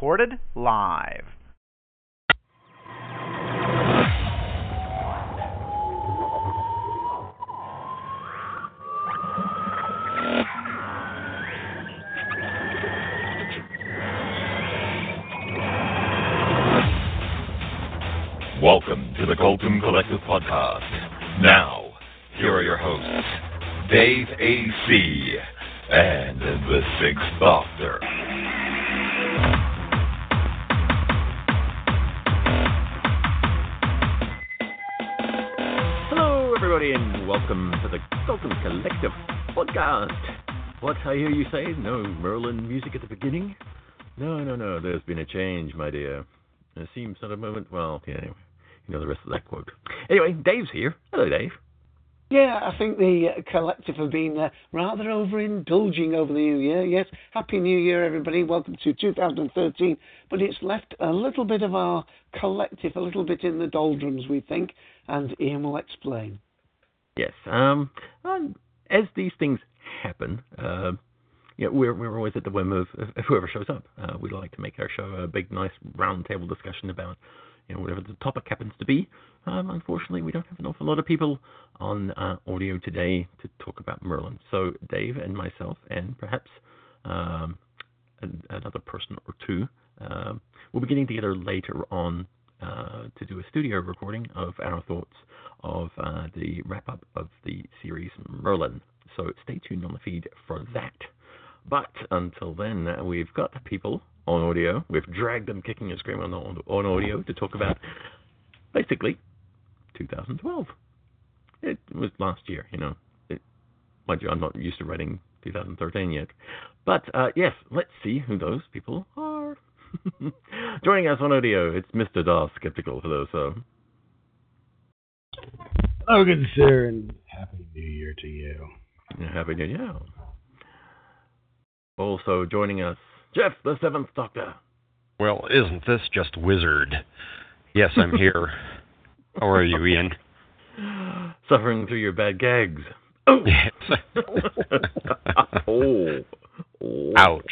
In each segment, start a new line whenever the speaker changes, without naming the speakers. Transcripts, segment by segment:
Recorded live.
Welcome to the Colton Collective Podcast. Now, here are your hosts, Dave A.C. and the Sixth Doctor.
Everybody, and welcome to the Colton Collective podcast. What I hear you say? No Merlin music at the beginning? No, no, no. There's been a change, my dear. It seems at a moment. Well, yeah, anyway, you know the rest of that quote. Anyway, Dave's here. Hello, Dave.
Yeah, I think the uh, collective have been uh, rather overindulging over the new year. Yes, Happy New Year, everybody. Welcome to 2013. But it's left a little bit of our collective a little bit in the doldrums, we think, and Ian will explain.
Yes. Um. um, as these things happen, uh, yeah, we're we're always at the whim of, of whoever shows up. Uh, we like to make our show a big, nice roundtable discussion about you know whatever the topic happens to be. Um, unfortunately, we don't have an awful lot of people on uh, audio today to talk about Merlin. So Dave and myself, and perhaps um, another person or two, um, we'll be getting together later on uh, to do a studio recording of our thoughts of uh, the wrap up of the series Merlin. So stay tuned on the feed for that. But until then, we've got people on audio. We've dragged them kicking and screaming on, on audio to talk about basically 2012. It was last year, you know. It, mind you, I'm not used to writing 2013 yet. But uh, yes, let's see who those people are. Joining us on audio, it's Mr. Darth, skeptical Hello, sir. So,
Hello, good sir, and happy New Year to you.
happy New Year. Also joining us, Jeff, the Seventh Doctor.
Well, isn't this just wizard? Yes, I'm here. How are you, Ian?
Suffering through your bad gags. Oh.
Yes.
oh. oh.
Ouch.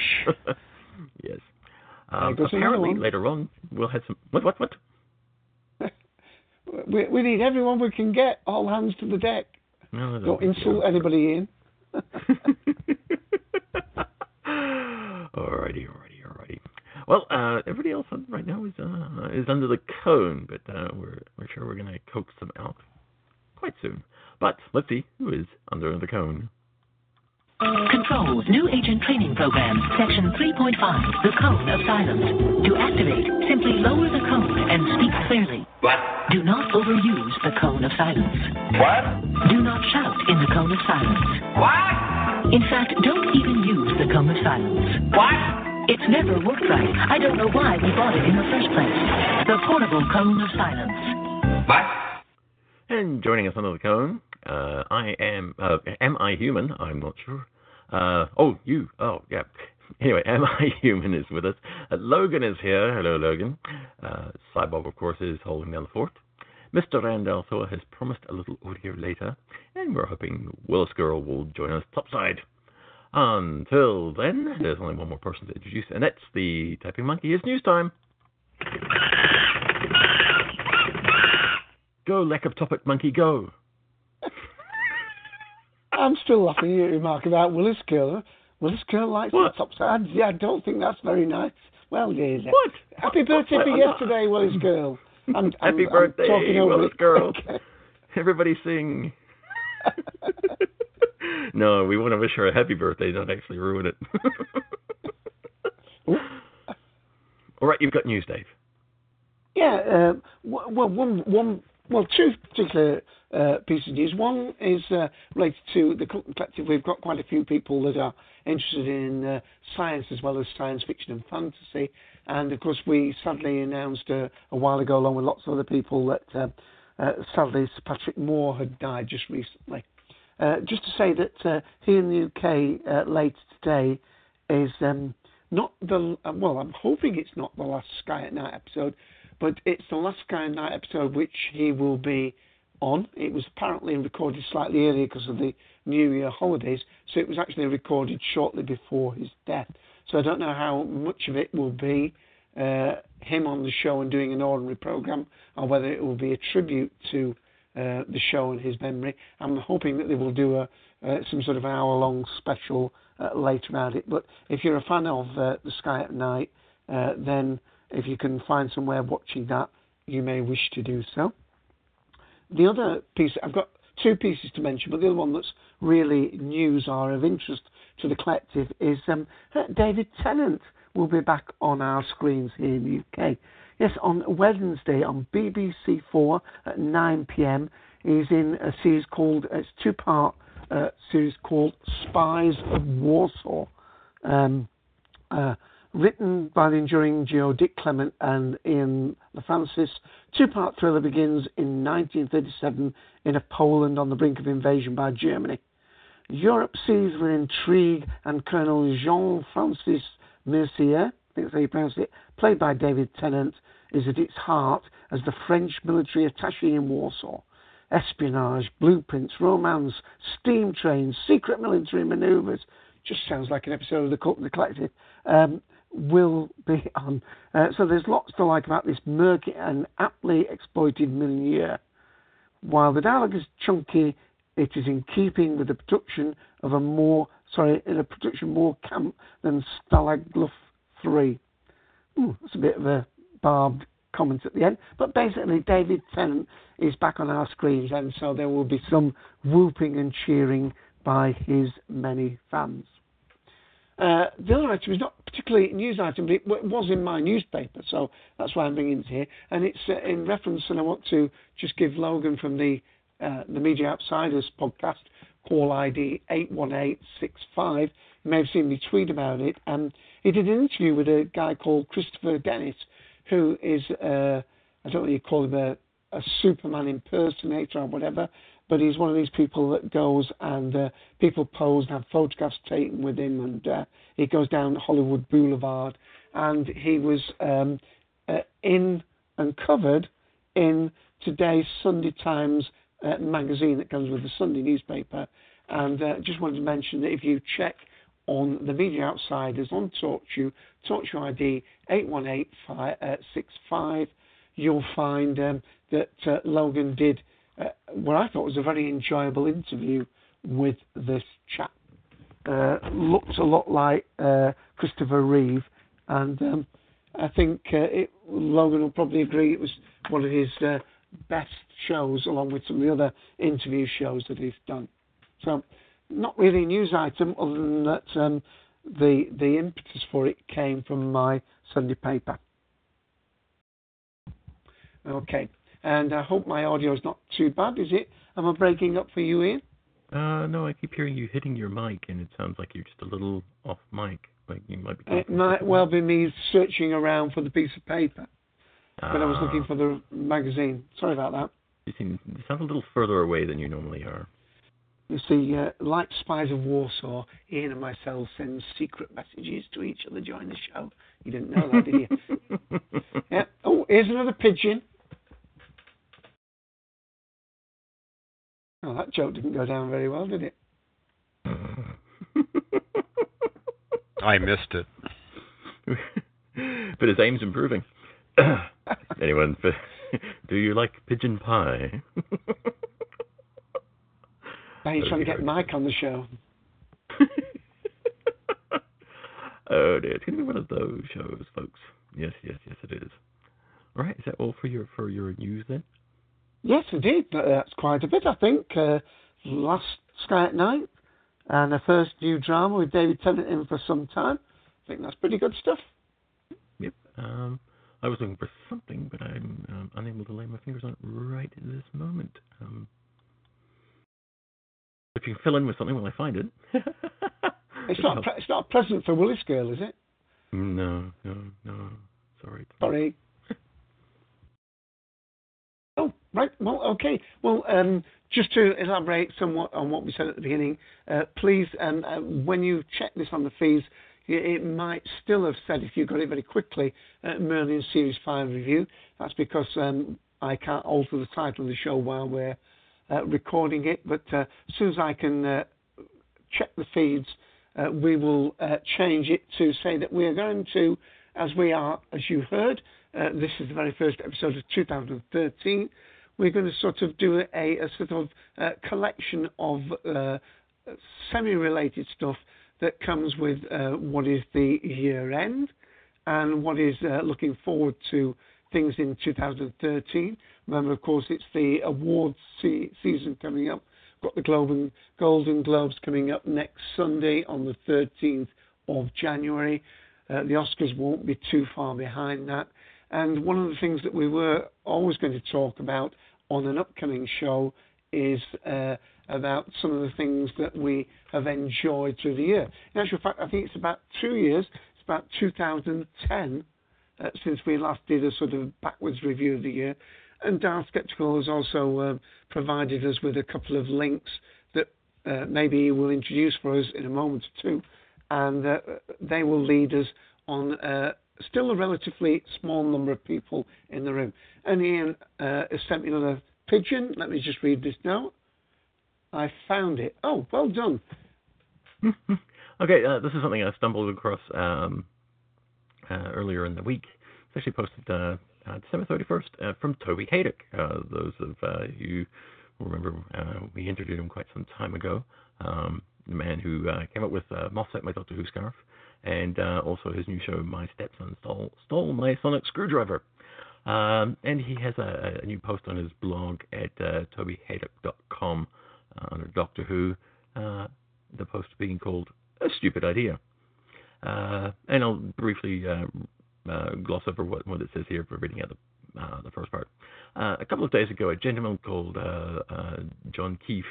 yes. Um,
There goes another
apparently, later on, we'll have some. What? What? What?
We, we need everyone we can get. All hands to the deck.
No,
Don't insult anybody, Ian.
alrighty, alrighty, alrighty. Well, uh, everybody else right now is uh, is under the cone, but uh, we're we're sure we're gonna coax them out quite soon. But let's see who is under the cone.
Control, new agent training program, section 3.5, the cone of silence. To activate, simply lower the cone and speak clearly.
What?
Do not overuse the cone of silence.
What?
Do not shout in the cone of silence.
What?
In fact, don't even use the cone of silence.
What?
It's never worked right. I don't know why we bought it in the first place. The portable cone of silence.
What?
And joining us under the cone, uh, I am. Uh, am I human? I'm not sure. Uh, oh, you. Oh, yeah. Anyway, am I human is with us. Uh, Logan is here. Hello, Logan. Uh, Cyborg, of course, is holding down the fort. Mr. Randall Thor has promised a little audio later, and we're hoping Willis Girl will join us topside. Until then, there's only one more person to introduce, and that's the Typing Monkey. It's news time. Go, lack of topic monkey, go.
I'm still laughing at your remark about Willis Girl. Willis Girl likes
What?
the top side. Yeah, I don't think that's very nice. Well, dear.
What?
Happy birthday
What?
for
I'm not-
yesterday, Willis Girl. I'm, I'm,
Happy
I'm
birthday,
talking over
Willis. Girl.
Okay.
Everybody sing. no, we want to wish her a happy birthday, not actually ruin it. All right, you've got news, Dave.
Yeah, uh, well, one one well, two particular pieces of news. One is uh, related to the collective. We've got quite a few people that are interested in uh, science as well as science fiction and fantasy. And of course, we sadly announced uh, a while ago, along with lots of other people, that uh, uh, sadly Sir Patrick Moore had died just recently. just to say that here in the UK later today is um, not the well. I'm hoping it's not the last Sky at Night episode, but it's the last Sky at Night episode which he will be on. It was apparently recorded slightly earlier because of the New Year holidays, so it was actually recorded shortly before his death. So I don't know how much of it will be uh, him on the show and doing an ordinary program, or whether it will be a tribute to uh, the show and his memory. I'm hoping that they will do a uh, some sort of hour-long special uh, later around it. But if you're a fan of uh, the Sky at Night, uh, then if you can find somewhere watching that, you may wish to do so. The other piece, I've got two pieces to mention, but the other one that's really news or of interest to the collective is um, David Tennant will be back on our screens here in the UK. Yes, on Wednesday on BBC Four at 9 pm, he's in a series called, it's two part uh, series called Spies of Warsaw. Um, uh, written by the enduring duo Dick Clement and Ian La Frenais. Two-part thriller begins in 1937 in a Poland on the brink of invasion by Germany. Europe sees with intrigue and Colonel Jean-Francis Mercier, I think that's how you pronounce it, played by David Tennant, is at its heart as the French military attaché in Warsaw. Espionage, blueprints, romance, steam trains, secret military manoeuvres. Just sounds like an episode of The Cult and the Collective. Um, will be on. Uh, so there's lots to like about this murky and aptly exploited milieu. While the dialogue is chunky, it is in keeping with the production of a more sorry, in a production more camp than Stalag Luft 3. Ooh, that's a bit of a barbed comment at the end. But basically, David Tennant is back on our screens, and so there will be some whooping and cheering by his many fans. Uh, the other item is not particularly a news item, but it, was in my newspaper, so that's why I'm bringing it here. And it's uh, in reference, and I want to just give Logan from the uh, the Media Outsiders podcast, call ID 81865. You may have seen me tweet about it. Um, he did an interview with a guy called Christopher Dennis, who is, uh, I don't know you call him a, a Superman impersonator or whatever, but he's one of these people that goes and uh, people pose and have photographs taken with him, and uh, he goes down Hollywood Boulevard, and he was um, uh, in and covered in today's Sunday Times uh, magazine that comes with the Sunday newspaper, and uh, just wanted to mention that if you check on the Media Outsiders on TalkShoe, TalkShoe ID 81865, uh, you'll find um, that Logan did uh, what I thought was a very enjoyable interview with this chap. Uh, looked a lot like uh, Christopher Reeve, and um, I think uh, it, Logan will probably agree it was one of his uh, best shows, along with some of the other interview shows that he's done. So, not really a news item, other than that um, the the impetus for it came from my Sunday paper. Okay and I hope my audio is not too bad. Is it? Am I breaking up for you, Ian?
Uh, no, I keep hearing you hitting your mic, and it sounds like you're just a little off mic. Like you might be.
It might well be me searching around for the piece of paper, uh, but I was looking for the magazine. Sorry about that.
You seem you sound a little further away than you normally are.
You see, uh, like Spies of Warsaw, Ian and myself send secret messages to each other during the show. You didn't know that, did you? yeah. Oh, here's another pigeon. Oh, that joke didn't go down very well, did it?
I missed it.
but his aim's improving. Anyone, do you like pigeon pie?
Are you trying to get Mike on the show.
oh dear, it's gonna be one of those shows, folks. Yes, yes, yes, it is. All right, is that all for your for your news then?
Yes, indeed. That's quite a bit, I think. Uh, last Sky at Night and a first new drama with David Tennant in for some time. I think that's pretty good stuff.
Yep. Um, I was looking for something, but I'm um, unable to lay my fingers on it right this moment. Um, if you can fill in with something while I find it.
it's not. Pre- it's not a present for Willis Girl, is it?
No, no, no. Sorry.
Sorry. oh, right. Well, okay. Well, um, just to elaborate somewhat on what we said at the beginning, uh, please, um, uh, when you check this on the feeds, it might still have said, if you got it very quickly, uh, Merlin Series 5 review. That's because um, I can't alter the title of the show while we're uh, recording it. But uh, as soon as I can uh, check the feeds, uh, we will change it to say that we are going to, as we are, as you heard, this is the very first episode of 2013. We're going to sort of do a, a sort of collection of semi related stuff that comes with uh, what is the year end and what is uh, looking forward to things in 2013. Remember, of course, it's the awards se- season coming up. Got the Globe Golden Globes coming up next Sunday on the 13th of January. Uh, the Oscars won't be too far behind that. And one of the things that we were always going to talk about on an upcoming show is uh, about some of the things that we have enjoyed through the year. In actual fact, I think it's about two years, it's about 2010 uh, since we last did a sort of backwards review of the year. And Darth Skeptical has also uh, provided us with a couple of links that uh, maybe he will introduce for us in a moment or two. And uh, they will lead us on uh, still a relatively small number of people in the room. And Ian uh, has sent me another pigeon. Let me just read this now. I found it. Oh, well done.
okay, uh, this is something I stumbled across um, uh, earlier in the week. It's actually posted uh, uh December 31st uh, from Toby Hadoke. Those of you who remember, we interviewed him quite some time ago. Um, the man who came up with uh, Moths Ate My Doctor Who Scarf, and also his new show, My Stepson Stole, Stole My Sonic Screwdriver. Um, and he has a, a, new post on his blog at uh, tobyhadoke.com uh, under Doctor Who, uh, the post being called A Stupid Idea. Uh, and I'll briefly uh, uh, gloss over what, what it says here for reading out the, uh, the first part. a couple of days ago, a gentleman called John Keefe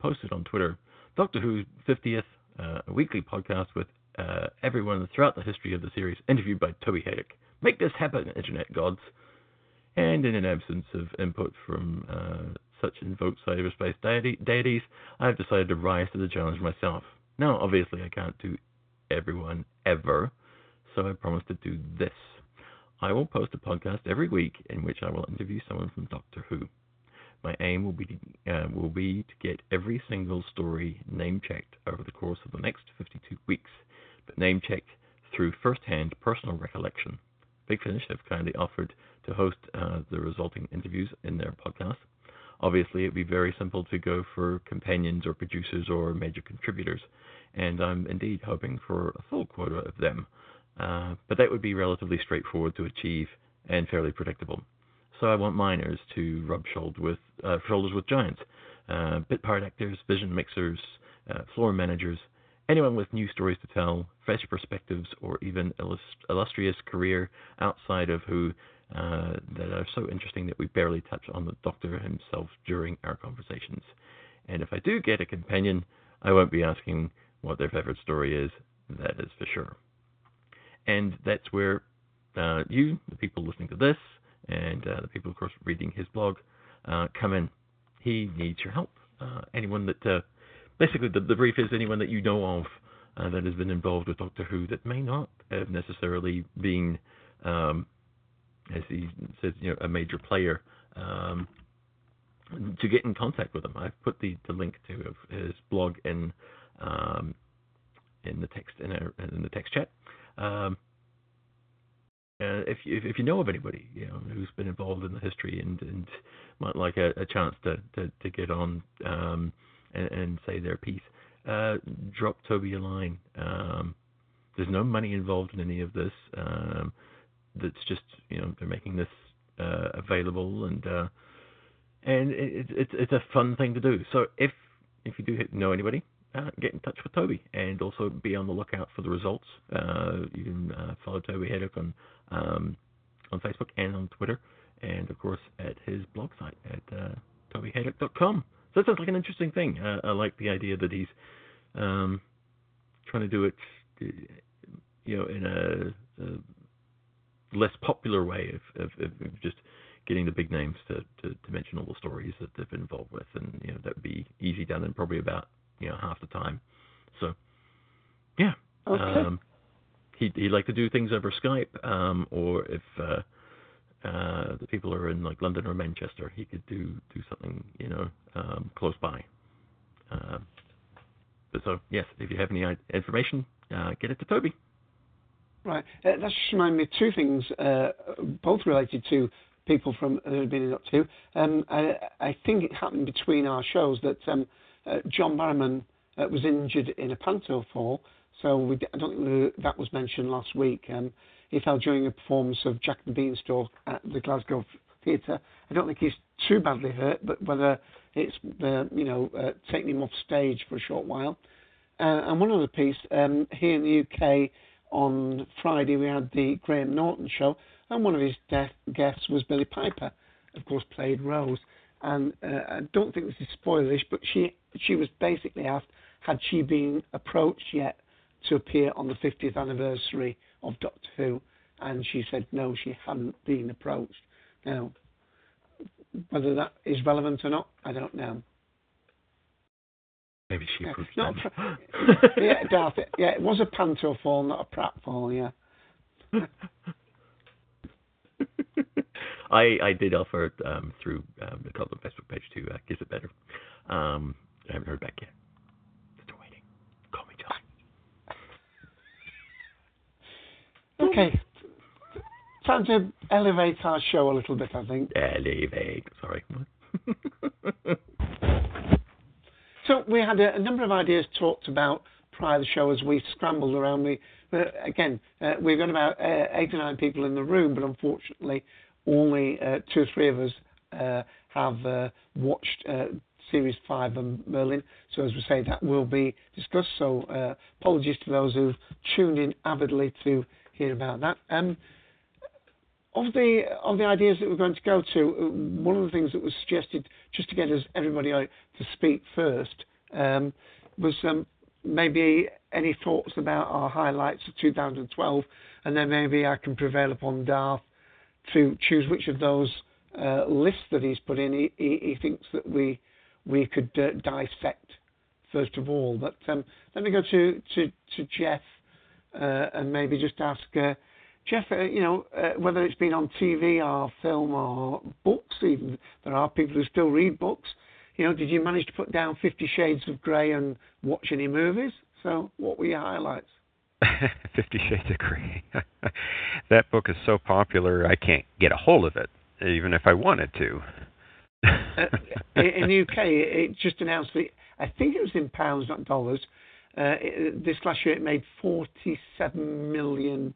posted on Twitter Doctor Who's 50th, a weekly podcast with everyone throughout the history of the series, interviewed by Toby Hadoke. Make this happen, Internet gods. And in an absence of input from uh, such invoked cyberspace deity, deities, I have decided to rise to the challenge myself. Now, obviously, I can't do everyone ever, so I promise to do this. I will post a podcast every week in which I will interview someone from Doctor Who. My aim will be to, uh, will be to get every single story name checked over the course of the next 52 weeks, name checked through first-hand personal recollection. Big Finish have kindly offered to host uh, the resulting interviews in their podcast. Obviously, it'd be very simple to go for companions or producers or major contributors, and I'm indeed hoping for a full quota of them. Uh, but that would be relatively straightforward to achieve and fairly predictable. So I want miners to rub shoulders with, uh, shoulders with giants, uh, bit part actors, vision mixers, uh, floor managers, anyone with new stories to tell, fresh perspectives, or even illustrious career outside of Who uh, that are so interesting that we barely touch on the Doctor himself during our conversations. And if I do get a companion, I won't be asking what their favorite story is, that is for sure. And that's where uh, you, the people listening to this, and uh, the people, of course, reading his blog, uh, come in. He needs your help. Uh, anyone that, uh, basically, the, the, brief is anyone that you know of that has been involved with Doctor Who that may not have necessarily been um, as he says, you know, a major player, um, to get in contact with him. I've put the, the link to his blog in um, in the text in, our, in the text chat. Um, uh, if you if you know of anybody you know who's been involved in the history and and might like a, a chance to, to, to get on um, and, and, say their piece, uh, drop Toby a line. Um, there's no money involved in any of this. Um, that's just you know they're making this uh, available and uh, and it's it, it's a fun thing to do. So if if you do know anybody, uh, get in touch with Toby and also be on the lookout for the results. Uh, you can uh, follow Toby Hadoke on um, on Facebook and on Twitter, and of course at his blog site at uh, tobyhadoke.com. That sounds like an interesting thing. Uh, I like the idea that he's um, trying to do it, you know, in a, a less popular way of, of, of, just getting the big names to, to, to mention all the stories that they've been involved with, and you know that would be easy done in probably about you know half the time. So, yeah.
Okay.
Um, he'd, he'd like to do things over Skype, um, or if uh, uh, the people who are in like London or Manchester, he could do do something you know um, close by. Uh, so yes, if you have any information, uh, get it to Toby.
Right. Uh, that just me of two things, uh, both related to people from who have been up to. Um, I, I, think it happened between our shows that um, uh, John Barrowman uh, was injured in a panto fall. So we, I don't think that was mentioned last week. He fell during a performance of Jack the Beanstalk at the Glasgow Theatre. I don't think he's too badly hurt, but whether it's uh, you know uh, taking him off stage for a short while. and one other piece um, here in the UK on Friday we had the Graham Norton show, and one of his guests was Billie Piper, of course played Rose. And uh, I don't think this is spoilerish, but she she was basically asked had she been approached yet to appear on the 50th anniversary of Doctor Who, and she said no, she hadn't been approached. Now, whether that is relevant or not, I don't know.
Maybe she
yeah,
approached
not yeah, Darth, yeah, it was a panto fall, not a pratfall, yeah.
I I did offer it um, through um, the Colton Facebook page to uh, Kiss It Better. Um, I haven't heard back yet. Still waiting. Call me
John. Okay. Time to elevate our show a little bit, I think.
Elevate. Sorry.
so we had a, a, number of ideas talked about prior to the show as we scrambled around. We uh, again uh, we've got about uh, eight or nine people in the room, but unfortunately only uh, two or three of us uh, have uh, watched Series 5 of Merlin. So, as we say, that will be discussed. So, apologies to those who've tuned in avidly to hear about that. Um, of the of the ideas that we're going to go to, one of the things that was suggested just to get us everybody out to speak first um, was um, maybe any thoughts about our highlights of 2012, and then maybe I can prevail upon Darth to choose which of those uh, lists that he's put in he, he, he thinks that we we could uh, dissect first of all. But um, let me go to to, to Jeff and maybe just ask uh, Jeff, uh, you know, uh, whether it's been on TV or film or books. Even there are people who still read books. You know, did you manage to put down Fifty Shades of Grey and watch any movies? So, what were your highlights?
Fifty Shades of Grey. that book is so popular, I can't get a hold of it, even if I wanted to.
uh, in the UK, it just announced that I think it was in pounds, not dollars. Uh, this last year, it made 47 million.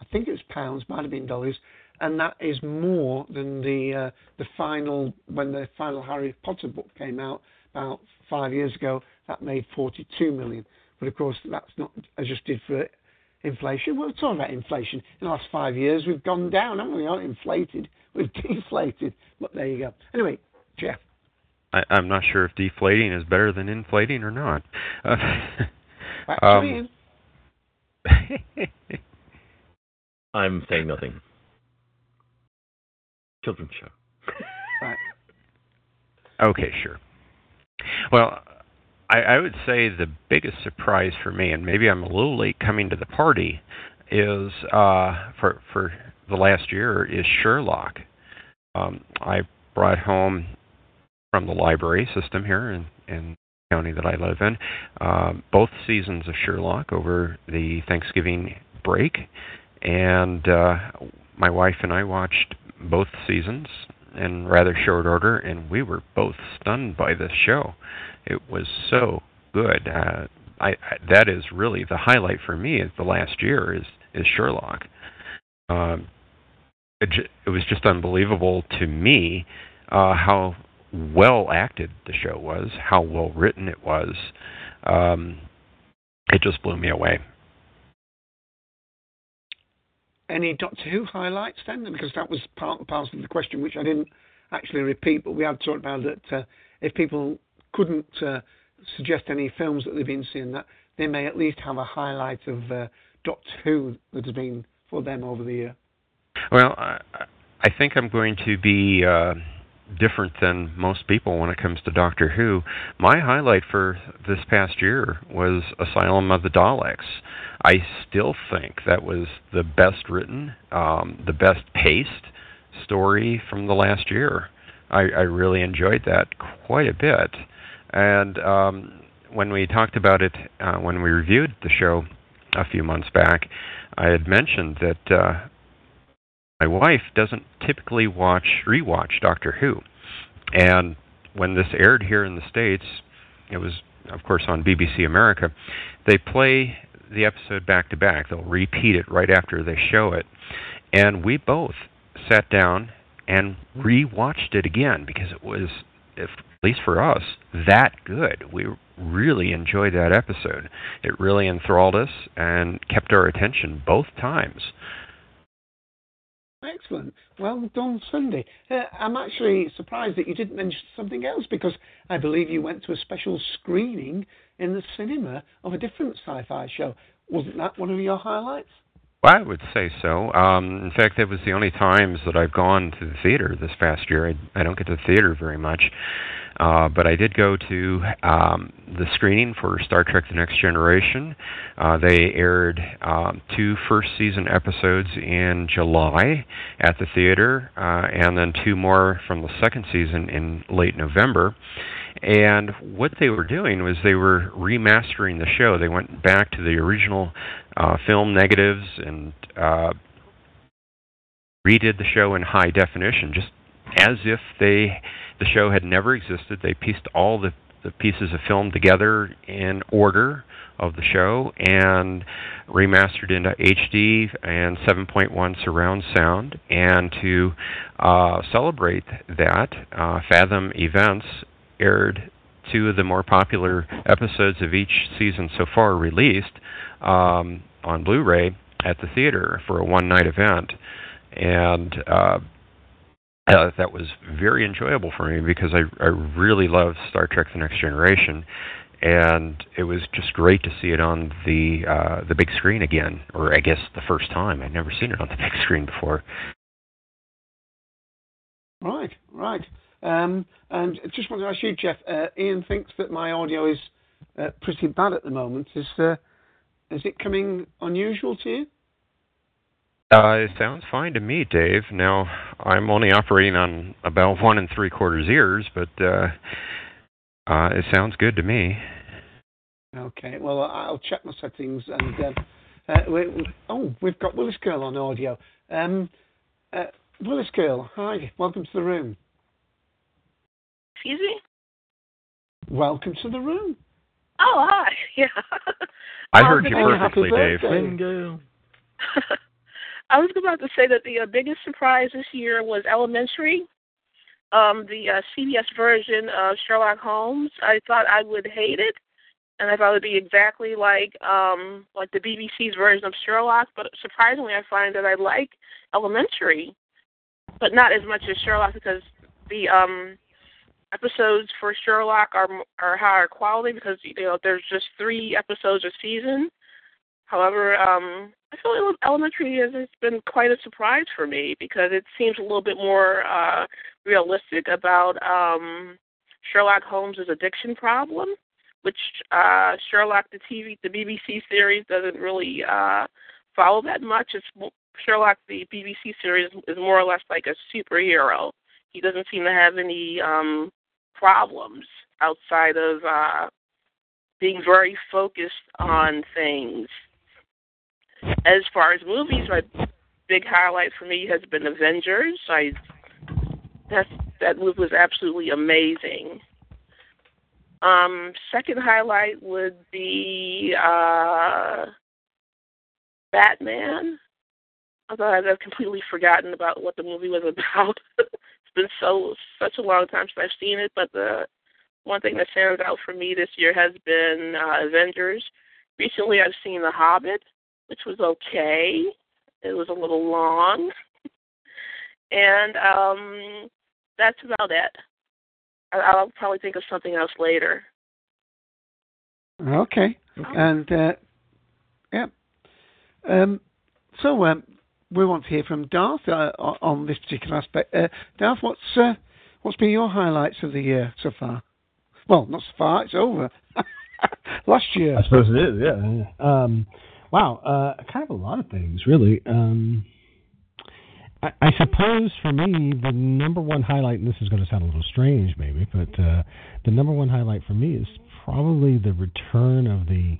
I think it was pounds, might have been dollars, and that is more than the uh, the final when the final Harry Potter book came out about five years ago. That made 42 million. But of course, that's not adjusted for inflation. We're talking about inflation. In the last five years, we've gone down, haven't we? Not inflated, we've deflated. But there you go. Anyway, Jeff.
I, am not sure if deflating is better than inflating or not. Uh,
Back um,
I'm saying nothing. Children's show.
Okay, sure. Well, I, I would say the biggest surprise for me, and maybe I'm a little late coming to the party, is uh, for for the last year is Sherlock. Um, I brought home from the library system here in, in the county that I live in uh, both seasons of Sherlock over the Thanksgiving break, and uh, my wife and I watched both seasons in rather short order, and we were both stunned by the show. It was so good. Uh, I, I that is really the highlight for me. Is the last year is is Sherlock. Um, it, it was just unbelievable to me uh, how well acted the show was, how well written it was. Um, it just blew me away.
any Doctor Who highlights then? Because that was part and parcel of the question, which I didn't actually repeat, but we had talked about that uh, if people couldn't uh, suggest any films that they've been seeing, that they may at least have a highlight of uh, Doctor Who that has been for them over the year.
Well, I, I think I'm going to be uh, different than most people when it comes to Doctor Who. My highlight for this past year was Asylum of the Daleks. I still think that was the best written, um, the best paced story from the last year. I, I really enjoyed that quite a bit. And um, when we talked about it, uh, when we reviewed the show a few months back, I had mentioned that uh, my wife doesn't typically watch rewatch Doctor Who, and when this aired here in the states, it was of course on BBC America. They play the episode back to back. They'll repeat it right after they show it, and we both sat down and rewatched it again because it was, if, at least for us, that good. We really enjoyed that episode. It really enthralled us and kept our attention both times.
Excellent. Well done, Sunday. Uh, I'm actually surprised that you didn't mention something else because I believe you went to a special screening in the cinema of a different sci fi show. Wasn't that one of your highlights?
Well, I would say so. Um, in fact, that was the only times that I've gone to the theater this past year. I, I don't get to the theater very much. Uh, but I did go to um, the screening for Star Trek The Next Generation. Uh, they aired um, two first season episodes in July at the theater, uh, and then two more from the second season in late November. And what they were doing was they were remastering the show. They went back to the original uh, film negatives and uh, redid the show in high definition, just as if they the show had never existed. They pieced all the the pieces of film together in order of the show and remastered into HD and 7.1 surround sound. And to uh, celebrate that, uh, Fathom Events aired two of the more popular episodes of each season so far released um, on Blu-ray at the theater for a one-night event, and uh, uh, that was very enjoyable for me because I I really love Star Trek: The Next Generation, and it was just great to see it on the uh, the big screen again, or I guess the first time. I'd never seen it on the big screen before.
Right, right. Um, and just want to ask you, Jeff. Uh, Ian thinks that my audio is uh, pretty bad at the moment. Is uh, is it coming unusual to you?
Uh, it sounds fine to me, Dave. Now I'm only operating on about one and three quarters ears, but uh, uh, it sounds good to me.
Okay. Well, I'll check my settings and. We, we, oh, we've got Willis Girl on audio. Um, uh, Willis Girl, hi. Welcome to the room.
Excuse me?
Welcome to the room.
Oh, hi. Yeah.
I heard you perfectly, Dave.
birthday.
Bingo.
I was about to say that the uh, biggest surprise this year was Elementary, um, the uh, CBS version of Sherlock Holmes. I thought I would hate it, and I thought it would be exactly like um, like the BBC's version of Sherlock. But surprisingly, I find that I like Elementary, but not as much as Sherlock because the um, episodes for Sherlock are are higher quality because you know there's just three episodes a season. However, um, I feel Ele- Elementary has has been quite a surprise for me because it seems a little bit more uh, realistic about um, Sherlock Holmes' addiction problem, which uh, Sherlock the TV the BBC series doesn't really uh, follow that much. It's Sherlock the BBC series is more or less like a superhero. He doesn't seem to have any um, problems outside of uh, being very focused on things. As far as movies, my big highlight for me has been Avengers. I that that movie was absolutely amazing. Um, second highlight would be uh, Batman. Although I've completely forgotten about what the movie was about. Been so such a long time since I've seen it, but the one thing that stands out for me this year has been uh, Avengers. Recently, I've seen The Hobbit, which was okay. It was a little long, and um, that's about it. I- I'll probably think of something else later.
Okay. And uh, yeah. Um, so um, we want to hear from Darth uh, on this particular aspect. Uh, Darth, what's uh, what's been your highlights of the year so far? Well, not so far. It's over. Last year.
I suppose it is, yeah. Um, wow, uh, kind of a lot of things, really. Um, I, I suppose for me, the number one highlight, and this is going to sound a little strange maybe, but uh, the number one highlight for me is probably the return of the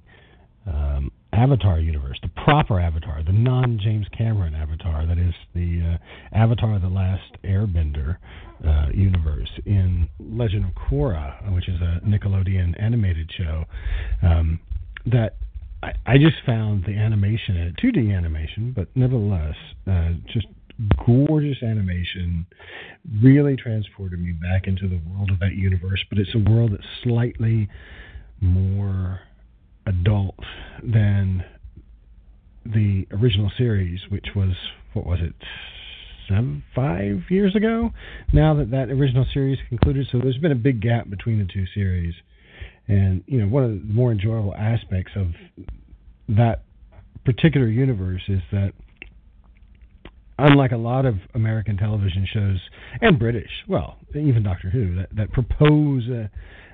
um, Avatar universe, the proper Avatar, the non James Cameron Avatar, that is the uh, Avatar the Last Airbender uh, universe in Legend of Korra, which is a Nickelodeon animated show. Um, that I, I just found the animation it, 2D animation, but nevertheless, uh, just gorgeous animation, really transported me back into the world of that universe. But it's a world that's slightly more adult than the original series, which was what was it, seven, five years ago? Now that that original series concluded, so there's been a big gap between the two series, and you know one of the more enjoyable aspects of that particular universe is that unlike a lot of American television shows and British, well, even Doctor Who, that, that propose a,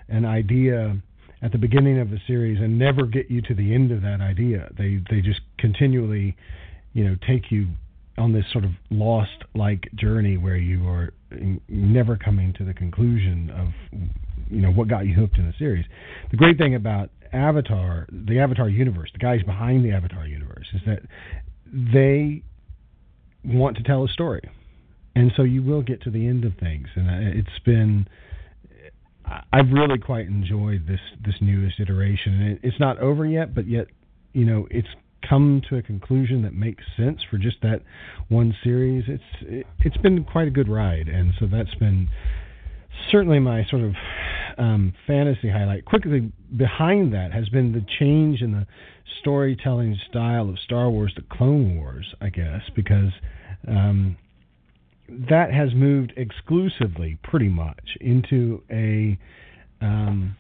an idea at the beginning of the series and never get you to the end of that idea. They they just continually, you know, take you on this sort of lost like journey where you are never coming to the conclusion of you know what got you hooked in the series. The great thing about Avatar, the Avatar universe, the guys behind the Avatar universe, is that they want to tell a story, and so you will get to the end of things. And uh, it's been, I've really quite enjoyed this this newest iteration, and it, it's not over yet, but yet, you know, it's come to a conclusion that makes sense for just that one series. It's it, it's been quite a good ride, and so that's been certainly my sort of um, fantasy highlight. Quickly behind that has been the change in the storytelling style of Star Wars the Clone Wars, I guess, because um, that has moved exclusively, pretty much, into a um,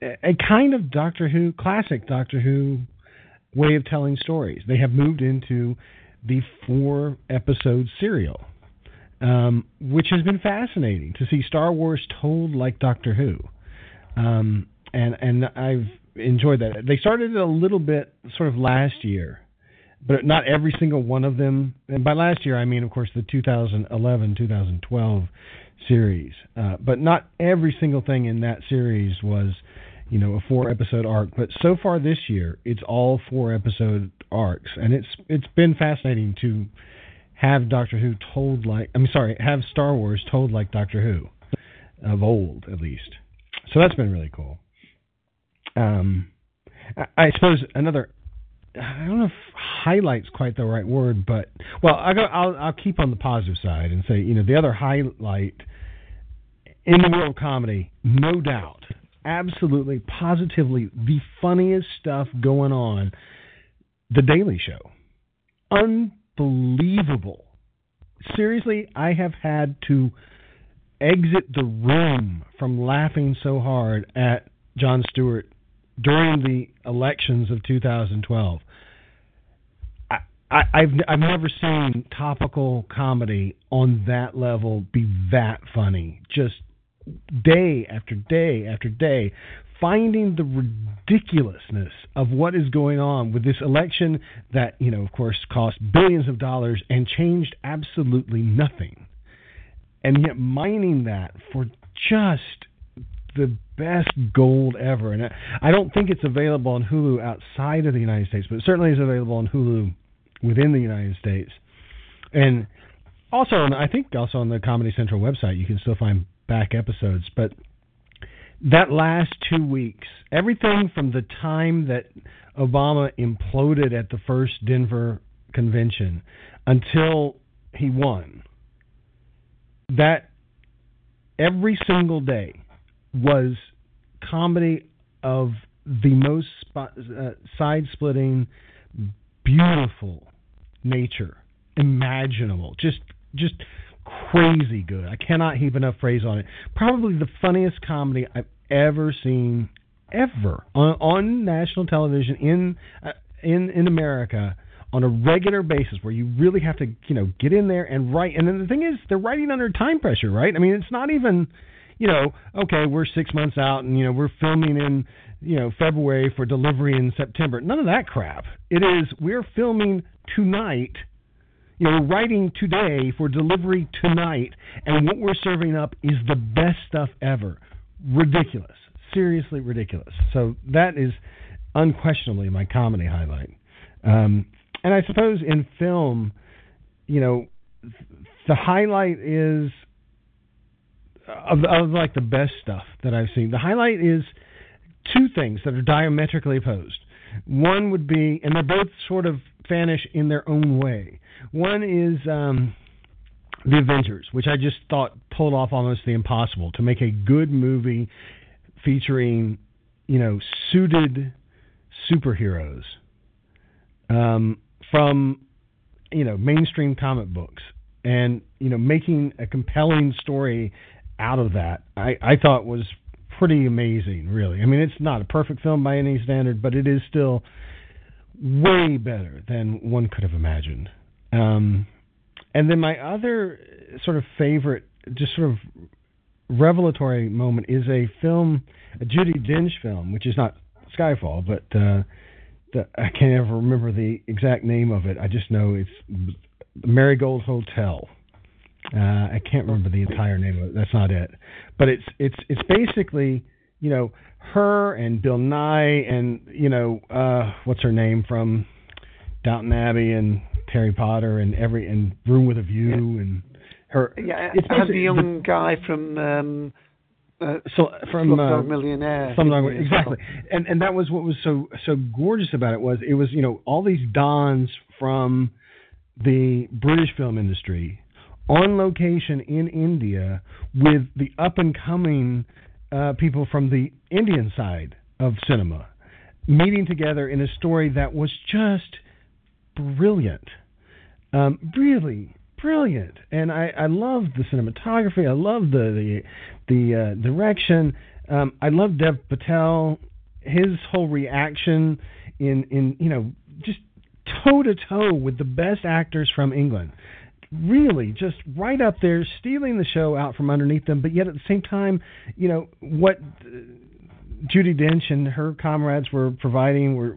a kind of Doctor Who, classic Doctor Who way of telling stories. They have moved into the four episode serial um, which has been fascinating to see Star Wars told like Doctor Who, um, and and I've enjoyed that. They started it a little bit sort of last year, but not every single one of them. And by last year, I mean, of course, the 2011-2012 series. Uh, but not every single thing in that series was, you know, a four-episode arc. But so far this year, it's all four-episode arcs, and it's it's been fascinating to have Doctor Who told like I'm sorry, have Star Wars told like Doctor Who of old at least. So that's been really cool. Um, I, I suppose another I don't know if highlight's quite the right word, but well, I go, I'll I'll keep on the positive side and say you know the other highlight in the world of comedy, no doubt, absolutely, positively, the funniest stuff going on. The Daily Show, unbelievable. Seriously, I have had to exit the room from laughing so hard at Jon Stewart during the elections of 2012. I, I, I've I've never seen topical comedy on that level be that funny. Just day after day after day, finding the ridiculousness of what is going on with this election that, you know, of course, cost billions of dollars and changed absolutely nothing. And yet mining that for just the best gold ever. And I don't think it's available on Hulu outside of the United States, but it certainly is available on Hulu within the United States. And also, on, I think also on the Comedy Central website, you can still find back episodes. But that last two weeks, everything from the time that Obama imploded at the first Denver convention until he won, that every single day was comedy of the most spot, uh, side-splitting, beautiful nature imaginable. Just just crazy good. I cannot heap enough praise on it. Probably the funniest comedy I've ever seen ever on, on national television in uh, in in America on a regular basis where you really have to you know get in there and write and then the thing is they're writing under time pressure right i mean it's not even you know okay we're six months out and you know we're filming in you know february for delivery in september none of that crap it is we're filming tonight you know, we're writing today for delivery tonight, and what we're serving up is the best stuff ever. Ridiculous. Seriously ridiculous. So that is unquestionably my comedy highlight. Um, and I suppose in film, you know, the highlight is of, of like the best stuff that I've seen. The highlight is two things that are diametrically opposed. One would be, and they're both sort of fanish in their own way. One is um, the Avengers, which I just thought pulled off almost the impossible to make a good movie featuring, you know, suited superheroes um, from, you know, mainstream comic books, and you know, making a compelling story out of that. I, I thought was pretty amazing, really. I mean, it's not a perfect film by any standard, but it is still way better than one could have imagined. Um, and then my other sort of favorite, just sort of revelatory moment is a film, a Judi Dench film, which is not Skyfall, but uh, the, I can't ever remember the exact name of it. I just know it's Marigold Hotel. Uh, I can't remember the entire name of it. That's not it, but it's it's it's basically you know her and Bill Nighy and you know uh, what's her name from Downton Abbey and Harry Potter and every and Room with a View
Yeah.
and her.
Yeah,
it's
had the young guy from um, uh,
so from
Slumdog
uh,
Millionaire.
Slumdog- exactly, and and that was what was so so gorgeous about it was it was you know all these dons from the British film industry on location in India with the up and coming uh, people from the Indian side of cinema meeting together in a story that was just brilliant, um, really brilliant. And I, I love the cinematography. I love the the, the uh, direction. Um, I love Dev Patel. His whole reaction in in you know just toe to toe with the best actors from England. Really, just right up there, stealing the show out from underneath them. But yet at the same time, you know what uh, Judi Dench and her comrades were providing were,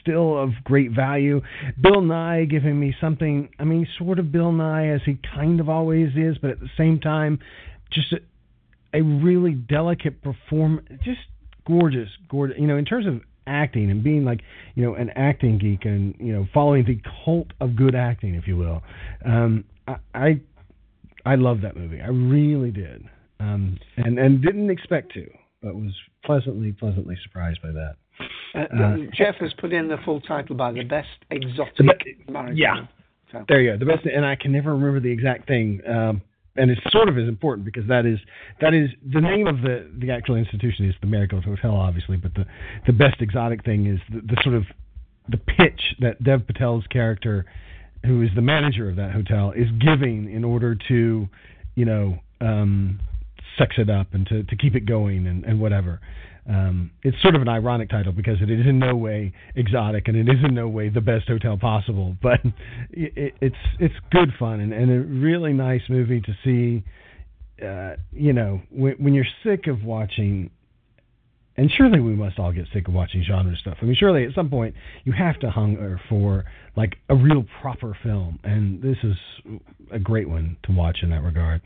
still of great value. Bill Nighy giving me something, I mean, sort of Bill Nighy as he kind of always is, but at the same time, just a, a really delicate perform, just gorgeous, gorgeous. You know, in terms of acting and being like, you know, an acting geek and you know, following the cult of good acting, if you will. Um, I, I I love that movie. I really did, um, and and didn't expect to, but was pleasantly pleasantly surprised by that.
Uh,
Uh,
Jeff has put in the full title by the best exotic
The be- yeah.
film.
There you go. The best, and I can never remember the exact thing. Um, and it's sort of as important because that is that is the name of the the actual institution is the Marigold Hotel, obviously. But the the best exotic thing is the, the sort of the pitch that Dev Patel's character, who is the manager of that hotel, is giving in order to, you know, um, sex it up and to, to keep it going and, and whatever. Um, it's sort of an ironic title because it is in no way exotic and it is in no way the best hotel possible, but it, it's it's good fun and, and a really nice movie to see. Uh, you know, when, when you're sick of watching, and surely we must all get sick of watching genre stuff. I mean, surely at some point you have to hunger for like a real proper film, and this is a great one to watch in that regard.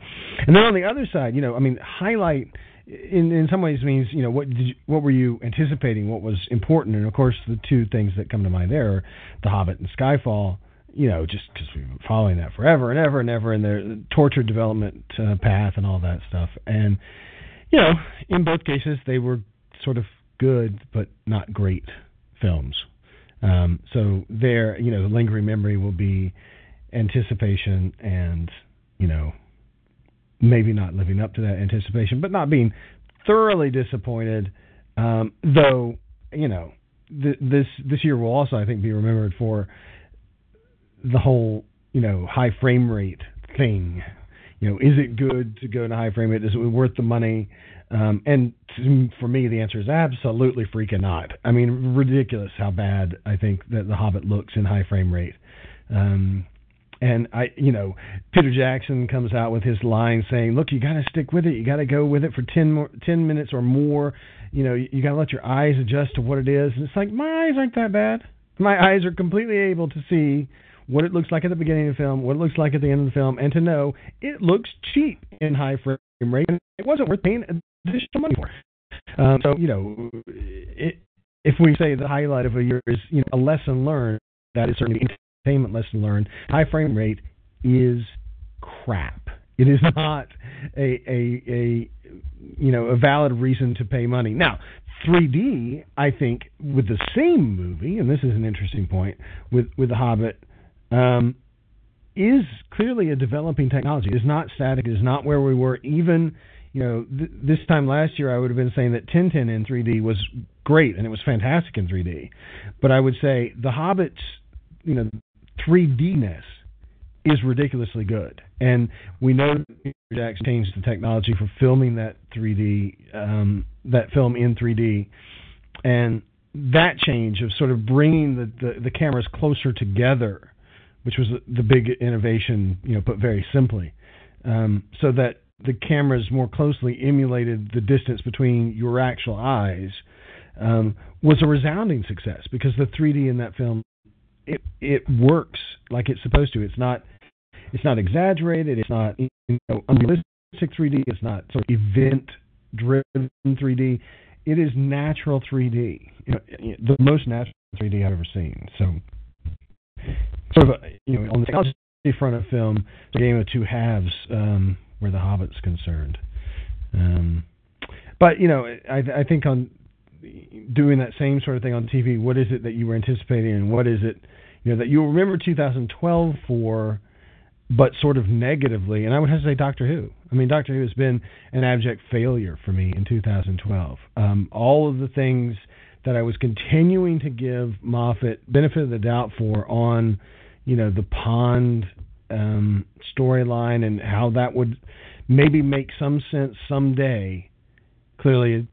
And then on the other side, you know, I mean, highlight in in some ways means you know what did you, what were you anticipating? What was important? And of course, the two things that come to mind there are The Hobbit and Skyfall. You know, just because we've been following that forever and ever and ever, and the tortured development uh, path and all that stuff. And you know, in both cases, they were sort of good but not great films. Um, so there, you know, the lingering memory will be anticipation and you know maybe not living up to that anticipation, but not being thoroughly disappointed. Um, though you know th- this this year will also I think be remembered for the whole you know high frame rate thing. You know, is it good to go to high frame rate? Is it worth the money? Um, and to, for me, the answer is absolutely freaking not. I mean, ridiculous how bad I think that The Hobbit looks in high frame rate. Um, and I, you know, Peter Jackson comes out with his line saying, "Look, you got to stick with it. You got to go with it for ten more, ten minutes or more. You know, you, you got to let your eyes adjust to what it is." And it's like my eyes aren't that bad. My eyes are completely able to see what it looks like at the beginning of the film, what it looks like at the end of the film, and to know it looks cheap in high frame rate, and it wasn't worth paying additional money for. Um, so, you know, it, if we say the highlight of a year is you know a lesson learned, that is certainly entertainment lesson learned. High frame rate is crap. It is not a a a you know a valid reason to pay money. Now, 3D, I think, with the same movie, and this is an interesting point with with The Hobbit, um, is clearly a developing technology. It is not static. It is not where we were even. You know, th- this time last year, I would have been saying that Tintin in 3D was great and it was fantastic in 3D. But I would say The Hobbit's, you know, 3Dness is ridiculously good. And we know Jackson changed the technology for filming that 3D, um, that film in 3D, and that change of sort of bringing the, the, the cameras closer together, which was the big innovation, you know, put very simply, um, so that the cameras more closely emulated the distance between your actual eyes, um, was a resounding success because the 3D in that film it it works like it's supposed to. It's not it's not exaggerated. It's not you know, unrealistic 3D. It's not sort of event driven 3D. It is natural 3D. You know, the most natural 3D I've ever seen. So sort of a, you know on the technology front of film, a game of two halves um, where the Hobbit's concerned. Um, but you know, I, I think on doing that same sort of thing on TV, what is it that you were anticipating, and what is it you know that you'll remember 2012 for, but sort of negatively. And I would have to say Doctor Who. I mean, Doctor Who has been an abject failure for me in 2012. Um, all of the things that I was continuing to give Moffat benefit of the doubt for on, you know, the Pond um, storyline and how that would maybe make some sense someday. Clearly,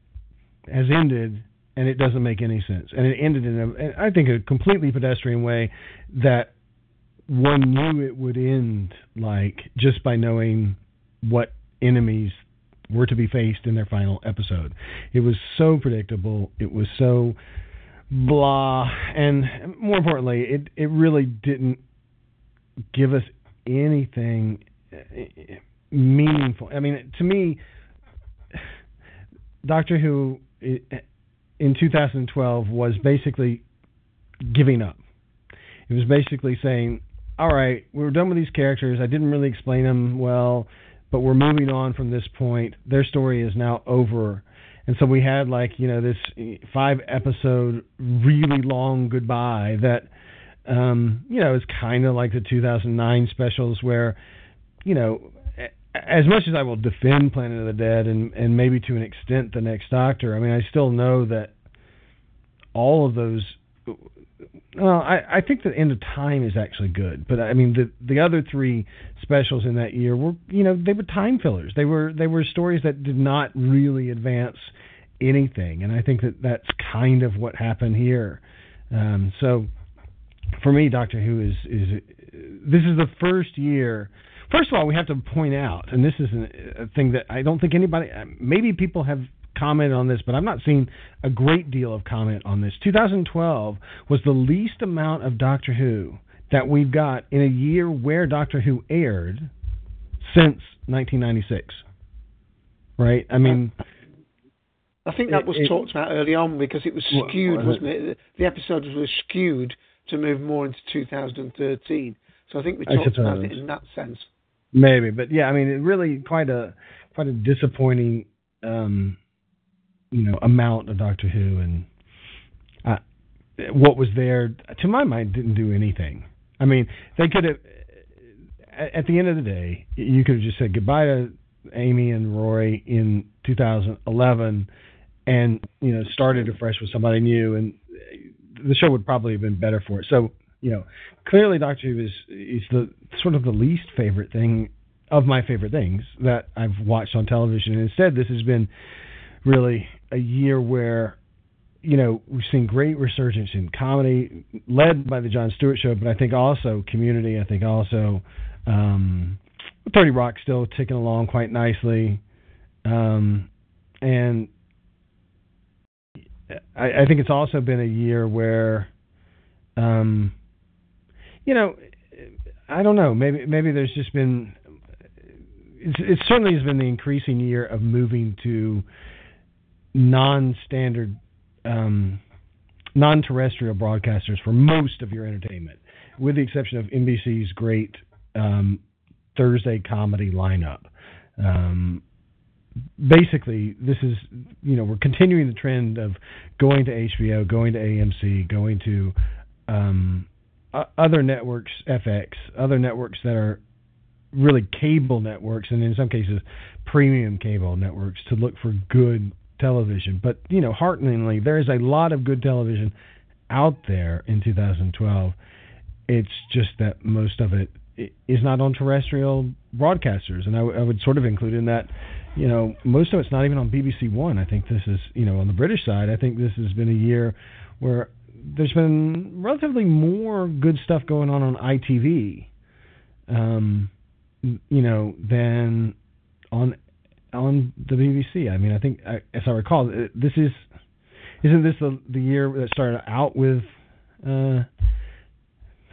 has ended and it doesn't make any sense. And it ended in a, I think, a completely pedestrian way that one knew it would end like just by knowing what enemies were to be faced in their final episode. It was so predictable. It was so blah, and more importantly, it it really didn't give us anything eh, eh, meaningful. I mean, to me, Doctor Who in 2012 was basically giving up. It was basically saying, "All right, we're done with these characters. I didn't really explain them well, but we're moving on from this point. Their story is now over." And so we had like you know this five episode really long goodbye that um, you know is kind of like the 2009 specials where you know as much as I will defend Planet of the Dead and and maybe to an extent the Next Doctor, I mean I still know that all of those. Well, I, I think the End of Time is actually good, but I mean the the other three specials in that year were you know they were time fillers. They were they were stories that did not really advance anything, and I think that that's kind of what happened here. Um, so for me, Doctor Who is is this is the first year First of all, we have to point out, and this is a thing that I don't think anybody, uh, maybe people have commented on this, but I've not seen a great deal of comment on this. 2012 was the least amount of Doctor Who that we've got in a year where Doctor Who aired since 1996. Right? I mean.
I think that was it, talked about early on because it was skewed, uh, wasn't it? The episodes were skewed to move more into 2013. So I think we talked about it in that sense.
Maybe, but yeah, I mean, it really quite a quite a disappointing, um, you know, amount of Doctor Who, and uh, what was there, to my mind, didn't do anything. I mean, they could have. At the end of the day, you could have just said goodbye to Amy and Rory in 2011, and you know, started afresh with somebody new, and the show would probably have been better for it. So You know, clearly Doctor Who is is the sort of the least favorite thing of my favorite things that I've watched on television. And instead, this has been really a year where you know we've seen great resurgence in comedy, led by the Jon Stewart Show, but I think also Community. I think also um, Thirty Rock still ticking along quite nicely, um, and I, I think it's also been a year where, um, you know, I don't know. Maybe maybe there's just been. It's, it certainly has been the increasing year of moving to non-standard, um, non-terrestrial broadcasters for most of your entertainment, with the exception of NBC's great um, Thursday comedy lineup. Um, basically, this is you know we're continuing the trend of going to HBO, going to AMC, going to um, other networks, FX, other networks that are really cable networks, and in some cases premium cable networks to look for good television. But you know, hearteningly, there is a lot of good television out there in 2012. It's just that most of it is not on terrestrial broadcasters, and I, w- I would sort of include in that, you know, most of it's not even on BBC One. I think this is, you know, on the British side, I think this has been a year where there's been relatively more good stuff going on on ITV, um, you know, than on on the BBC. I mean, I think, as I recall, this is isn't this the the year that started out with. Uh,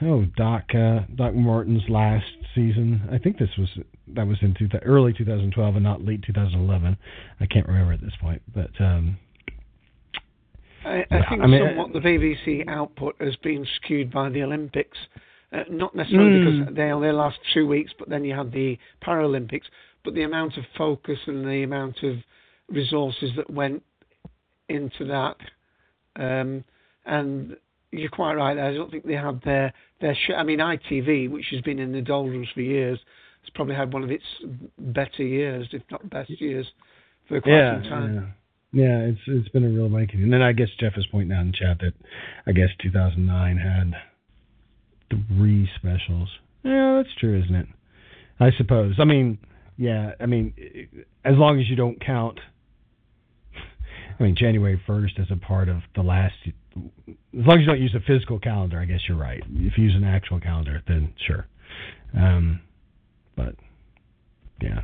oh Doc uh, Doc Martin's last season. I think this was that was in two, early 2012 and not late 2011. I can't remember at this point, but um,
I, I think I mean, somewhat the BBC output has been skewed by the Olympics. Uh, not necessarily mm. because they are only last two weeks, but then you had the Paralympics. But the amount of focus and the amount of resources that went into that, um, and you're quite right. I don't think they had their their. Sh- I mean, ITV, which has been in the doldrums for years, has probably had one of its better years, if not best years, for quite
yeah,
some time.
Yeah. Yeah, it's it's been a real awakening. And then I guess Jeff is pointing out in chat that I guess 2009 had three specials. Yeah, that's true, isn't it? I suppose. I mean, yeah. I mean, as long as you don't count. I mean, January 1st as a part of the last as long as you don't use a physical calendar, I guess you're right. If you use an actual calendar, then sure. Um, but yeah,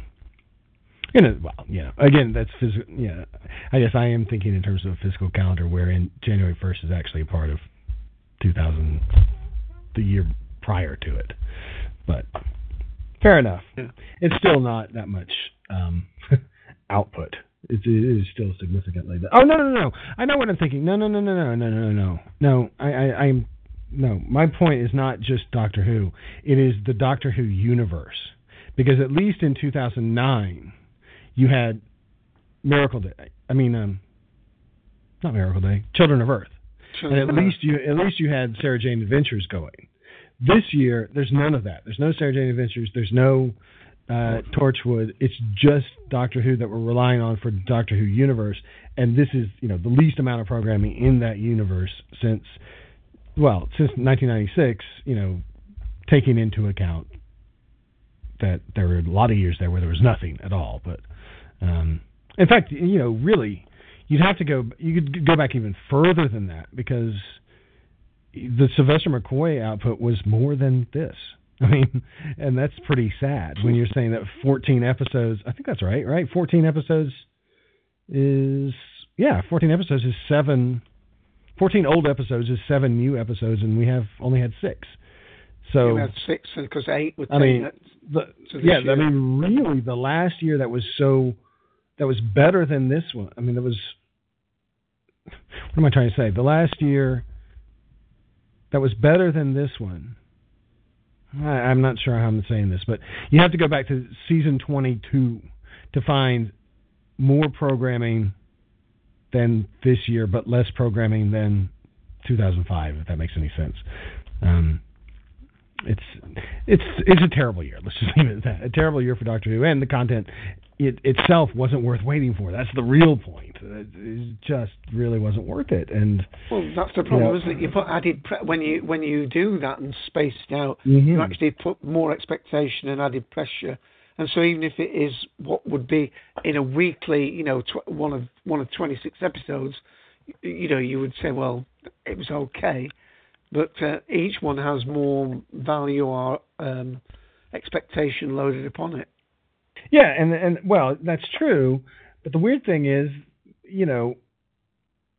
you know, well, you know, again, that's physical. Yeah, I guess I am thinking in terms of a physical calendar, wherein January first is actually a part of 2000, the year prior to it. But fair enough.
Yeah.
It's still not that much um, output it is still significantly. Oh no no no! I know what I'm thinking. No no no no no no no no no. I I I'm no. My point is not just Doctor Who. It is the Doctor Who universe because at least in 2009 you had Miracle Day. I mean um not Miracle Day. Children of Earth.
Children
and at least you at least you had Sarah Jane Adventures going. This year there's none of that. There's no Sarah Jane Adventures. There's no uh, Torchwood. It's just Doctor Who that we're relying on for Doctor Who universe, and this is you know the least amount of programming in that universe since well since 1996. You know, taking into account that there were a lot of years there where there was nothing at all. But um, in fact, you know, really, you'd have to go. You could go back even further than that because the Sylvester McCoy output was more than this. I mean, and that's pretty sad when you're saying that 14 episodes. I think that's right, right? 14 episodes is yeah, 14 episodes is seven. 14 old episodes is seven new episodes, and we have only had six. So
we had six because eight would
I mean, the, yeah,
year.
I mean, really, the last year that was so that was better than this one. I mean, that was what am I trying to say? The last year that was better than this one I, I'm not sure how I'm saying this, but you have to go back to season 22 to find more programming than this year, but less programming than 2005, if that makes any sense. Um, it's it's it's a terrible year. Let's just leave it at that. A terrible year for Doctor Who, and the content it itself wasn't worth waiting for. That's the real point. It just really wasn't worth it. And
well, that's the problem,
you know,
isn't it? You put added pre- when you when you do that and space it out,
Mhm.
you actually put more expectation and added pressure. And so even if it is what would be in a weekly, you know, tw- one of one of twenty six episodes, you know, you would say, well, it was okay, but uh, each one has more value or um, expectation loaded upon it.
Yeah, and and well, that's true. But the weird thing is, you know,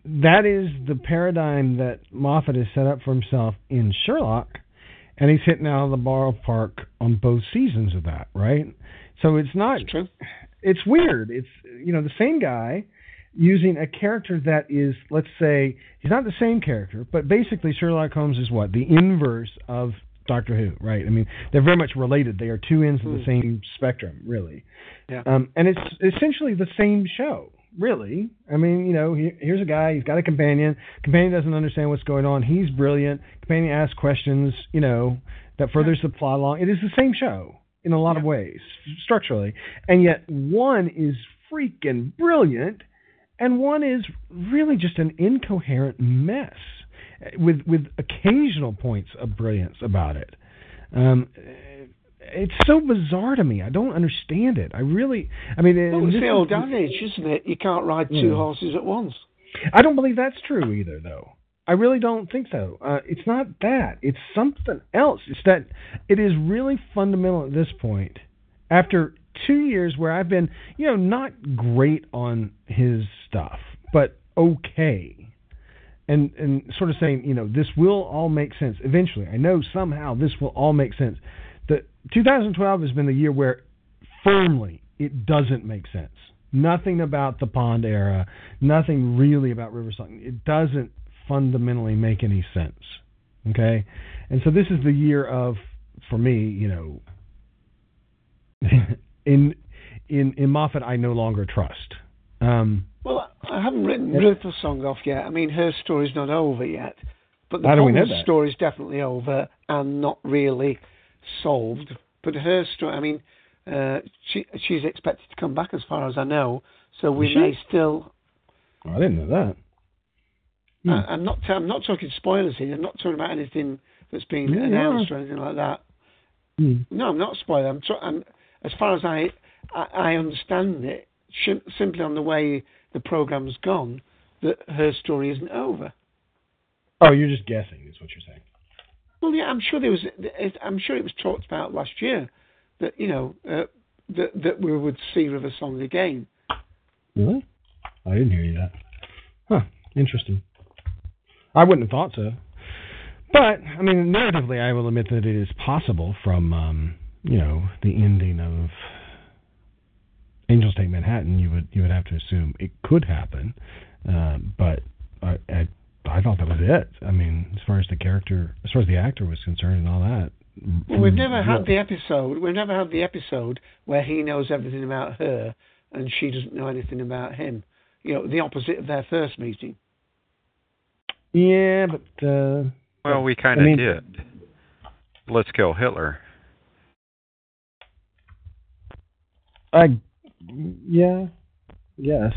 that is the paradigm that Moffat has set up for himself in Sherlock, and he's hitting out of the ballpark on both seasons of that, right? So it's not.
It's true.
It's weird. It's you know the same guy using a character that is, let's say, he's not the same character, but basically Sherlock Holmes is what the inverse of Doctor Who, right? I mean, they're very much related. They are two ends of the
Hmm.
same spectrum, really.
Yeah.
Um, and it's essentially the same show, really. I mean, you know, he, here's a guy, he's got a companion. Companion doesn't understand what's going on. He's brilliant. Companion asks questions, you know, that furthers the plot along. It is the same show in a lot of ways, structurally. And yet one is freaking brilliant and one is really just an incoherent mess with with occasional points of brilliance about it. Um, it's so bizarre to me. I don't understand it. I really, I mean,
Well, it's the old adage, isn't it? You can't ride two
Yeah.
horses at once.
I don't believe that's true either, though. I really don't think so. Uh, it's not that. It's something else. It's that it is really fundamental at this point. After two years where I've been, you know, not great on his stuff, but okay, and and sort of saying, you know, this will all make sense eventually. I know somehow this will all make sense. The 2012 has been the year where firmly it doesn't make sense. Nothing about the Pond era, nothing really about River Song. It doesn't fundamentally make any sense. Okay, and so this is the year of, for me, you know, in in in Moffat, I no longer trust. Um,
Well, I haven't written. River Song off yet. I mean, her story's not over yet, but the
How do we know that?
story's definitely over and not really solved. But her story, I mean, uh, she she's expected to come back, as far as I know. So we
she?
may still.
I didn't know that. Hmm.
I, I'm not. I'm not talking spoilers here. I'm not talking about anything that's been
Yeah,
announced or anything like that.
Hmm.
No, I'm not spoiling. I'm, tr- I'm as far as I I, I understand it, sh- simply on the way the program's gone, that her story isn't over.
Oh, you're just guessing, is what you're saying.
Well, yeah, I'm sure there was. it- I'm sure it was talked about last year that you know uh, that that we would see River Song again.
Really? I didn't hear you that. Huh. Interesting. I wouldn't have thought so. But I mean, narratively, I will admit that it is possible from um, you know the ending of Angels Take Manhattan. You would you would have to assume it could happen, uh, but I, I I thought that was it. I mean, as far as the character, as far as the actor was concerned, and all that.
Well, we've never had the episode. We've never had the episode where he knows everything about her and she doesn't know anything about him. You know, the opposite of their first meeting.
Yeah, but uh,
Well, we kind
I
of
mean-
did. Let's kill Hitler.
I yeah, yes.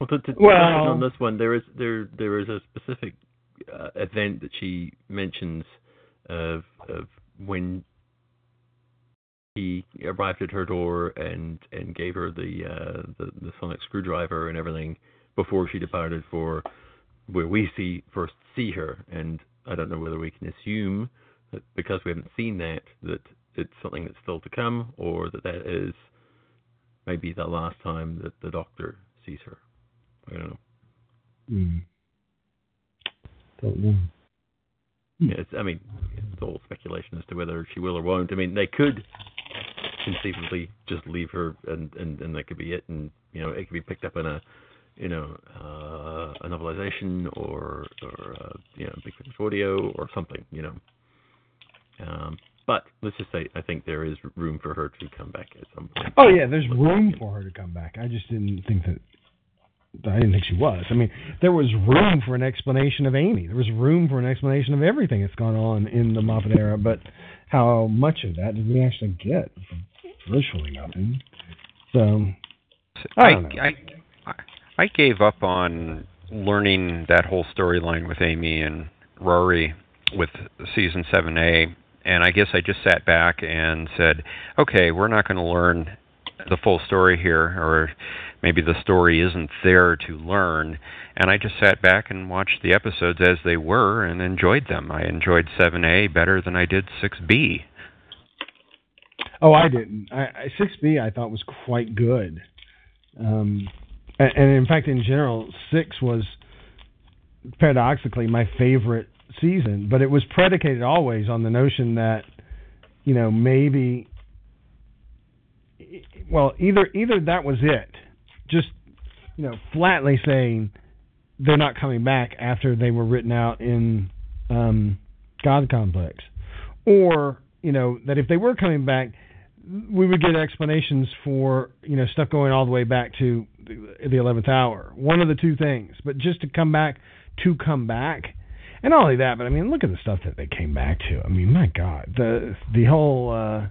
Well, to, to, to
Well-
on this one, there is there there is a specific uh, event that she mentions of of when he arrived at her door and and gave her the uh, the, the sonic screwdriver and everything before she departed for where we see first see her. And I don't know whether we can assume that because we haven't seen that that it's something that's still to come, or that that is maybe the last time that the doctor sees her. I don't know.
Hmm. Don't know.
Yeah, it's, I mean, it's all speculation as to whether she will or won't. I mean, they could conceivably just leave her, and and and that could be it, and you know, it could be picked up in a, you know, uh, a novelization or or uh, you know, big finish audio or something, you know. Um, but let's just say, I think there is room for her to come back at some point.
Oh yeah, there's room for her to come back. I just didn't think that I didn't think she was. I mean, there was room for an explanation of Amy. There was room for an explanation of everything that's gone on in the Moffat era. But how much of that did we actually get? Virtually nothing. So I
I. I I gave up on learning that whole storyline with Amy and Rory with season 7A and I guess I just sat back and said, "Okay, we're not going to learn the full story here or maybe the story isn't there to learn." And I just sat back and watched the episodes as they were and enjoyed them. I enjoyed 7A better than I did 6B.
Oh, I didn't. I, I 6B I thought was quite good. Um, and, and in fact, in general, six was paradoxically my favorite season, but it was predicated always on the notion that, you know, maybe, well, either either that was it, just you know, flatly saying they're not coming back after they were written out in um, God Complex, or you know that if they were coming back, we would get explanations for you know stuff going all the way back to the eleventh hour. One of the two things, but just to come back to come back, and not only that, but I mean look at the stuff that they came back to. I mean my God, the the whole uh,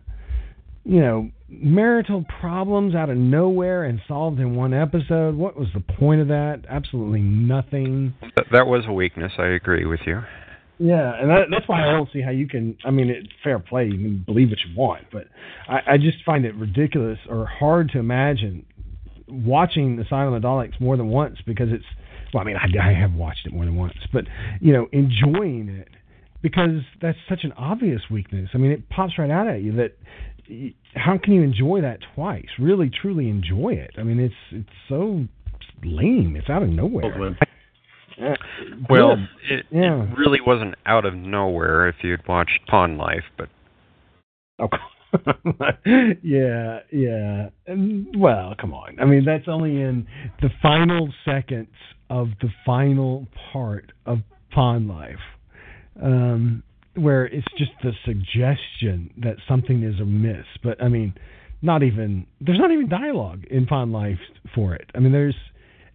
you know marital problems out of nowhere and solved in one episode. What was the point of that? Absolutely nothing.
That, was a weakness. I agree with you.
Yeah, and that, that's why I don't see how you can. I mean, it's fair play. You can believe what you want, but I, I just find it ridiculous or hard to imagine watching Asylum of the Daleks more than once because it's. Well, I mean, I, I have watched it more than once, but you know, enjoying it because that's such an obvious weakness. I mean, it pops right out at you that how can you enjoy that twice? Really, truly enjoy it. I mean, it's it's so lame. It's out of nowhere.
Well, it,
Yeah.
it really wasn't out of nowhere if you'd watched Pond Life, but
Oh, yeah, yeah. And, well, come on. I mean, that's only in the final seconds of the final part of Pond Life, um, where it's just the suggestion that something is amiss. But I mean, not even there's not even dialogue in Pond Life for it. I mean, there's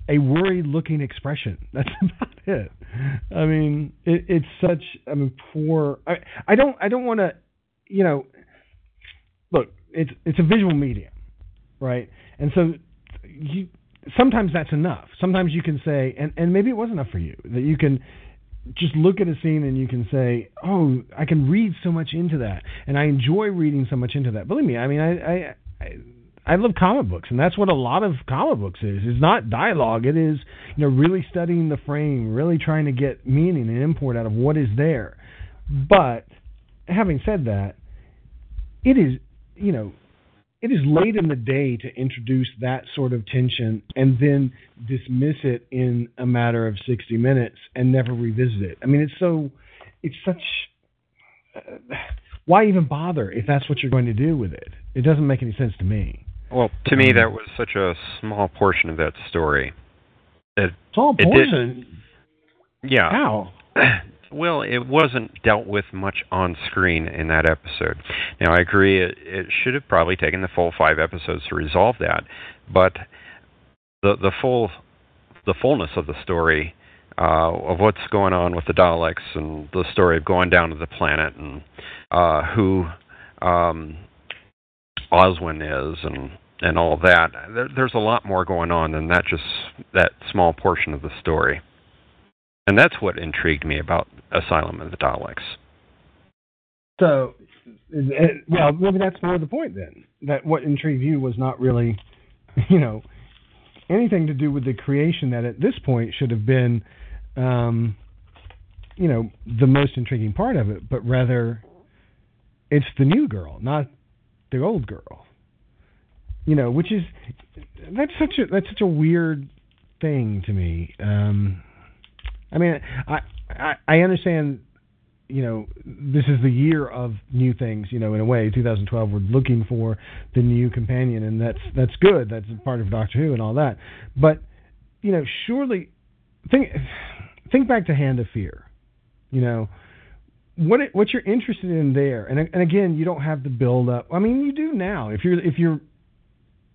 a worried-looking expression. That's about it. I mean, it, it's such. I mean, poor. I, I don't. I don't want to. You know, look, it's it's a visual medium, right? And so you sometimes that's enough. Sometimes you can say, and and maybe it was enough for you that you can just look at a scene and you can say, oh, I can read so much into that, and I enjoy reading so much into that. Believe me, I mean, I I I, I love comic books, and that's what a lot of comic books is. It's not dialogue. It is you know really studying the frame, really trying to get meaning and import out of what is there. But having said that, it is you know it is late in the day to introduce that sort of tension and then dismiss it in a matter of 60 minutes and never revisit it. I mean, it's so, it's such. Uh, why even bother if that's what you're going to do with it? It doesn't make any sense to me.
well, to me that was such a small portion of that story. It,
Small
It did- yeah.
How?
Well, it wasn't dealt with much on screen in that episode. Now, I agree it, it should have probably taken the full five episodes to resolve that, but the the full the fullness of the story uh, of what's going on with the Daleks and the story of going down to the planet and uh, who um, Oswin is and and all that. There, there's a lot more going on than that just that small portion of the story. And that's what intrigued me about Asylum of the Daleks.
So, uh, well, maybe that's more the point then. That what intrigued you was not really, you know, anything to do with the creation that at this point should have been, um, you know, the most intriguing part of it, but rather it's the new girl, not the old girl. You know, which is that's such a that's such a weird thing to me. Um, I mean, I, I I understand you know, this is the year of new things. You know, in a way, 2012, we're looking for the new companion, and that's that's good. That's part of Doctor Who and all that. But you know, surely think think back to Hand of Fear. You know, what it, what you're interested in there, and and again, you don't have the build up. I mean, you do now. If you're if you're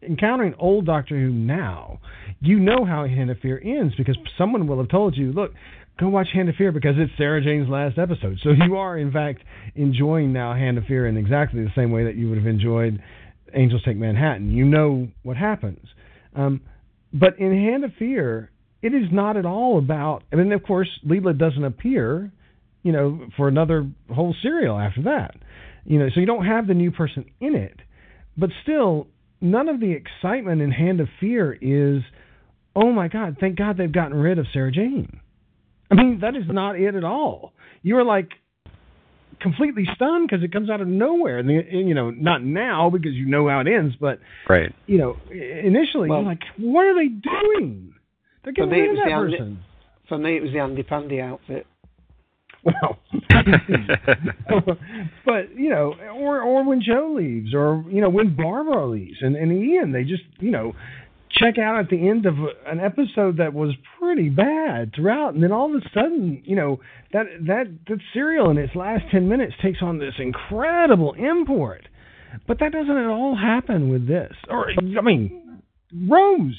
encountering old Doctor Who now, you know how Hand of Fear ends because someone will have told you, look, go watch Hand of Fear because it's Sarah Jane's last episode. So you are, in fact, enjoying now Hand of Fear in exactly the same way that you would have enjoyed Angels Take Manhattan. You know what happens. Um, but in Hand of Fear, it is not at all about. I mean, of course, Leela doesn't appear, you know, for another whole serial after that. You know, so you don't have the new person in it. But still, none of the excitement in Hand of Fear is, oh my God, thank God they've gotten rid of Sarah Jane. I mean, that is not it at all. You are like completely stunned because it comes out of nowhere. And, the, you know, not now because you know how it ends, but
right.
You know, initially well, you're like, what are they doing? They're getting rid of that person.
Andy, for me, it was the Andy Pandy outfit.
Well, but you know, or or when Jo leaves, or you know when Barbara leaves, and and Ian, they just you know check out at the end of an episode that was pretty bad throughout, and then all of a sudden, you know, that that that serial in its last ten minutes takes on this incredible import. But that doesn't at all happen with this. Or I mean, Rose.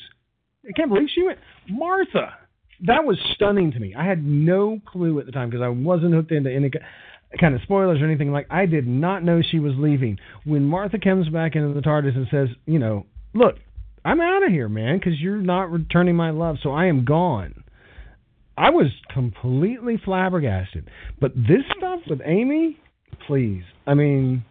I can't believe she went. Martha. That was stunning to me. I had no clue at the time because I wasn't hooked into any kind of spoilers or anything like. I did not know she was leaving. When Martha comes back into the TARDIS and says, "You know, look, I'm out of here, man, because you're not returning my love, so I am gone. I was completely flabbergasted. But this stuff with Amy, please. I mean,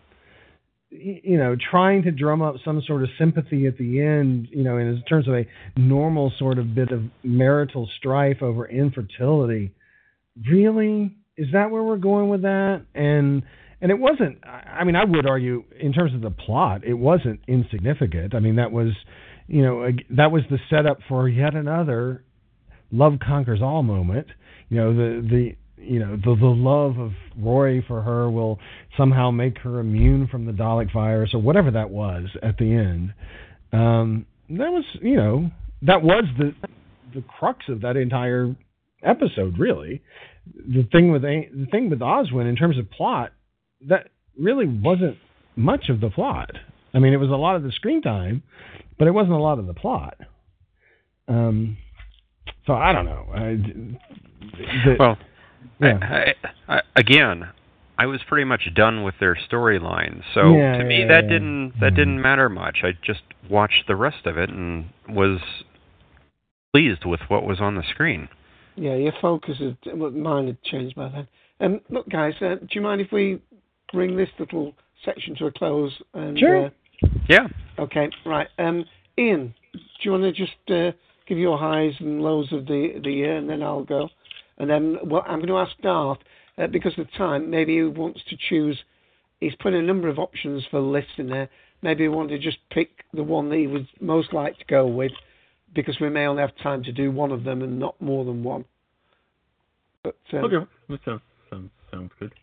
you know, trying to drum up some sort of sympathy at the end, you know, in terms of a normal sort of bit of marital strife over infertility. Really? Is that where we're going with that? And and it wasn't I mean, I would argue in terms of the plot, it wasn't insignificant. I mean, that was you know, that was the setup for yet another love conquers all moment. You know, the the you know the the love of Rory for her will somehow make her immune from the Dalek virus or whatever that was at the end. Um, that was you know that was the the crux of that entire episode really. The thing with the thing with Oswin in terms of plot that really wasn't much of the plot. I mean, it was a lot of the screen time, but it wasn't a lot of the plot. Um, so I don't know. I,
the, well, yeah. I, I, again, I was pretty much done with their storyline. So
yeah,
to me,
yeah,
that
yeah.
didn't that
Mm-hmm.
didn't matter much. I just watched the rest of it and was pleased with what was on the screen.
Yeah, your focus is well, mine had changed by then. Um, look, guys, uh, do you mind if we bring this little section to a close? And,
Sure.
Uh,
Yeah.
Okay, right. Um, Ian, do you want to just uh, give your highs and lows of the the year, and then I'll go, and then well, I'm going to ask Darth uh, because of time. Maybe he wants to choose. He's put a number of options for the list in there. Maybe he wanted to just pick the one that he would most like to go with, because we may only have time to do one of them and not more than one. But um,
Okay, that sounds sounds, sounds good.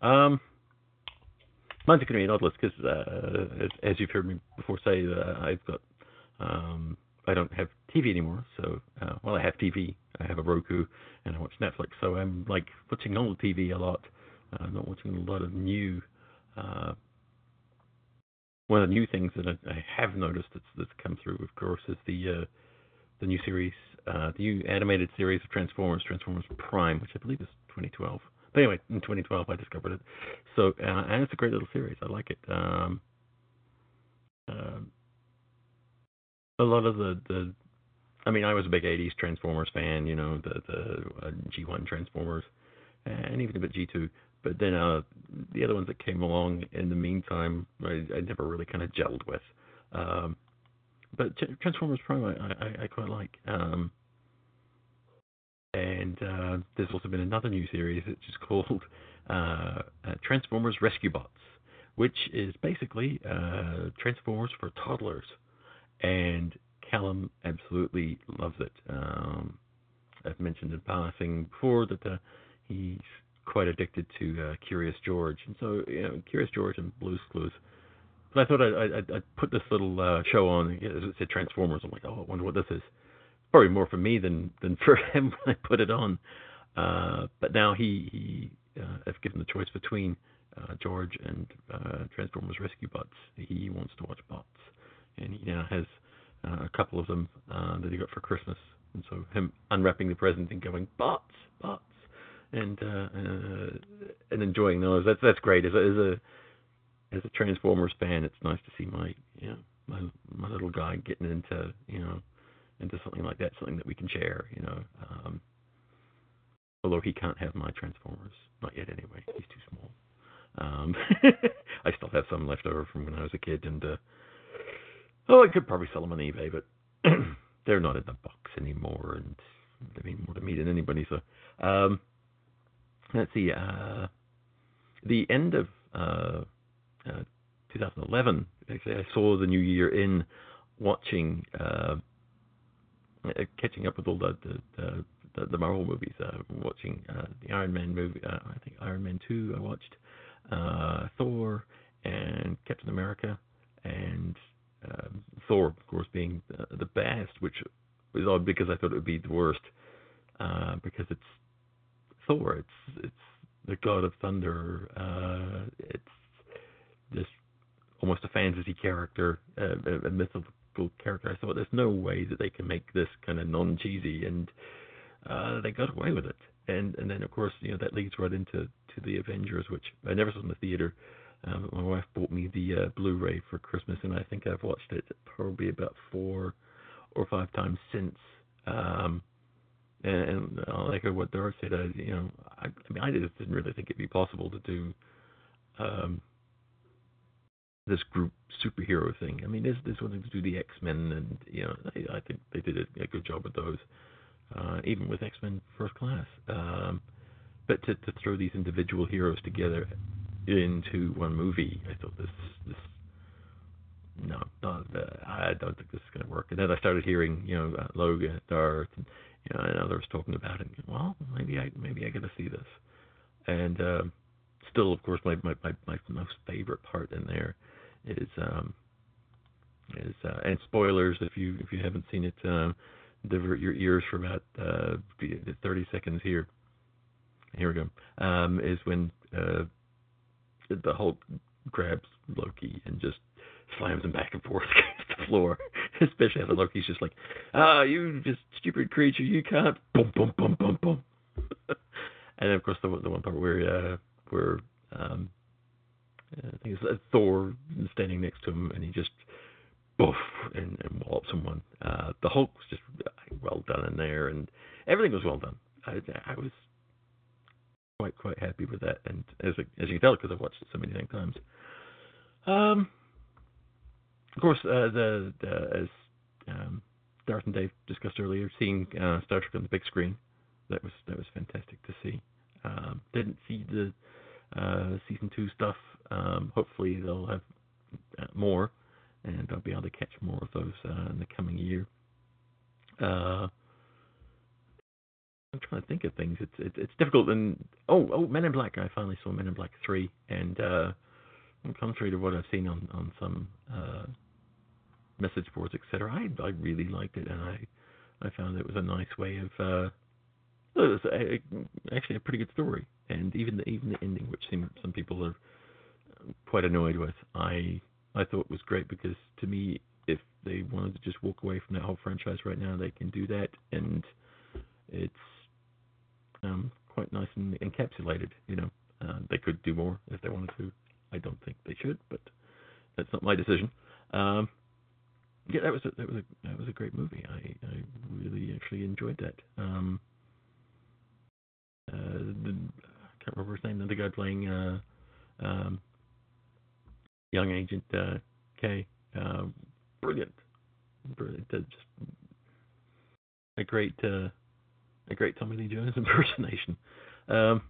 Um, mine's going to be an odd list because, uh, as, as you've heard me before say, uh, I've got um, I don't have TV anymore. So, uh, well, I have TV. I have a Roku, and I watch Netflix. So I'm like watching old TV a lot. Uh, not watching a lot of new. Uh, one of the new things that I, I have noticed that's, that's come through, of course, is the uh, the new series, uh, the new animated series of Transformers, Transformers Prime, which I believe is 2012. But anyway, in 2012 I discovered it. So uh, and it's a great little series. I like it. Um, uh, a lot of the the, I mean, I was a big 80s Transformers fan. You know, the the uh, G1 Transformers, and even a bit G2. But then uh, the other ones that came along in the meantime, I, I never really kind of gelled with. Um, but T- Transformers Prime, I, I, I quite like. Um, and uh, there's also been another new series which is called uh, uh, Transformers Rescue Bots, which is basically uh, Transformers for toddlers. And Callum absolutely loves it. Um, I've mentioned in passing before that uh, he's quite addicted to uh, Curious George, and so you know Curious George and Blue's Clues. But I thought I'd, I'd, I'd put this little uh, show on. It said Transformers. I'm like, oh, I wonder what this is. Probably more for me than than for him when I put it on. Uh, but now he he uh, if given the choice between uh, George and uh, Transformers Rescue Bots, he wants to watch Bots. And he now has uh, a couple of them uh, that he got for Christmas. And so him unwrapping the present and going bots, bots, and uh, uh, and enjoying those. That's that's great. As a, as a as a Transformers fan, it's nice to see my you know my my little guy getting into you know into something like that, something that we can share. You know, um, although he can't have my Transformers, not yet anyway. He's too small. Um, I still have some left over from when I was a kid, and uh, oh, I could probably sell them on eBay, but they're not in the box anymore, and they mean more to me than anybody. So, um, let's see. Uh, the end of uh, uh, 2011, actually, I saw the new year in watching, uh, catching up with all the the, the, the Marvel movies. Uh, watching uh, the Iron Man movie. I think Iron Man 2. I watched Thor and Captain America and uh, Thor, of course, being the, the best, which was odd because I thought it would be the worst uh, because it's Thor. It's it's the god of thunder. Uh, it's just almost a fantasy character, uh, a, mythical character. I thought there's no way that they can make this kind of non cheesy, and uh, they got away with it. And and then of course you know that leads right into to the Avengers, which I never saw in the theater. Um, my wife bought me the uh, Blu-ray for Christmas, and I think I've watched it probably about four or five times since. Um, and, and uh, like what Doris said, I, you know, I, I mean, I just didn't really think it'd be possible to do um, this group superhero thing. I mean, there's there's wanting to do the X Men, and you know, I, I think they did a, a good job with those, uh, even with X Men First Class. Um, but to to throw these individual heroes together into one movie, I thought this this no, not, I don't think this is going to work. And then I started hearing, you know, uh, Logan, Darth, and, you know, and others talking about it. And, well, maybe I maybe I got to see this. And uh, still, of course, my, my my my most favorite part in there is um is uh, and spoilers if you if you haven't seen it, uh, divert your ears for about uh, 30 seconds here. Here we go. Um, is when uh, the Hulk grabs Loki and just slams him back and forth against the floor. Especially after Loki's just like, ah, you just stupid creature, you can't. Boom, boom, boom, boom, boom. and of course the the one part where uh, where um, I think it's uh, Thor standing next to him and he just boof and, and wallops someone. Uh, the Hulk was just well done in there, and everything was well done. I, I was quite quite happy with that, and as as you can tell, because I've watched it so many times. Um, of course, uh, the, the as um, Darth and Dave discussed earlier, seeing uh, Star Trek on the big screen, that was that was fantastic to see. Um, didn't see the uh, season two stuff. Um, hopefully, they'll have uh, more, and I'll be able to catch more of those uh, in the coming year. Uh, I'm trying to think of things. It's it's, it's difficult. And oh oh, Men in Black. I finally saw Men in Black three, and uh, contrary to what I've seen on on some uh, message boards, etc., I I really liked it, and I I found it was a nice way of. Uh, it was a, actually a pretty good story, and even the even the ending, which some people are quite annoyed with, I I thought was great because to me, if they wanted to just walk away from that whole franchise right now, they can do that, and it's um, quite nice and encapsulated. You know, uh, they could do more if they wanted to. I don't think they should, but that's not my decision. Um, yeah, that was a, that was a that was a great movie. I I really actually enjoyed that. Um, uh, the, I can't remember his name. The guy playing uh, um, young Agent uh, K. Uh, brilliant, brilliant. Uh, just a great uh, a great Tommy Lee Jones impersonation. Um,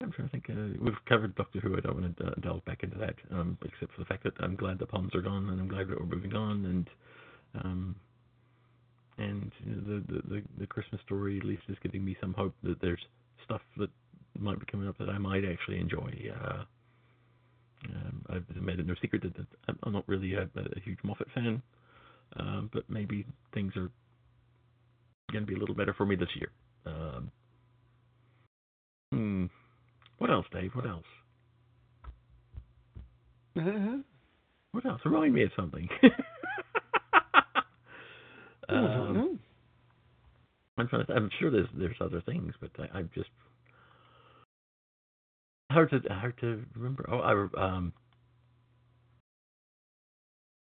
I'm trying to think. Uh, we've covered Doctor Who. I don't want to uh, delve back into that, um, except for the fact that I'm glad the Ponds are gone, and I'm glad that we're moving on, and um, and you know, the, the the the Christmas story at least is giving me some hope that there's stuff that might be coming up that I might actually enjoy. Uh, um, I've made it no secret that, that I'm not really a, a huge Moffat fan, um, but maybe things are going to be a little better for me this year. Um, hmm. What else, Dave? What else? what else? Remind me of something. Um. I'm trying to. I'm sure there's there's other things, but I, I'm just hard to hard to remember. Oh, I um.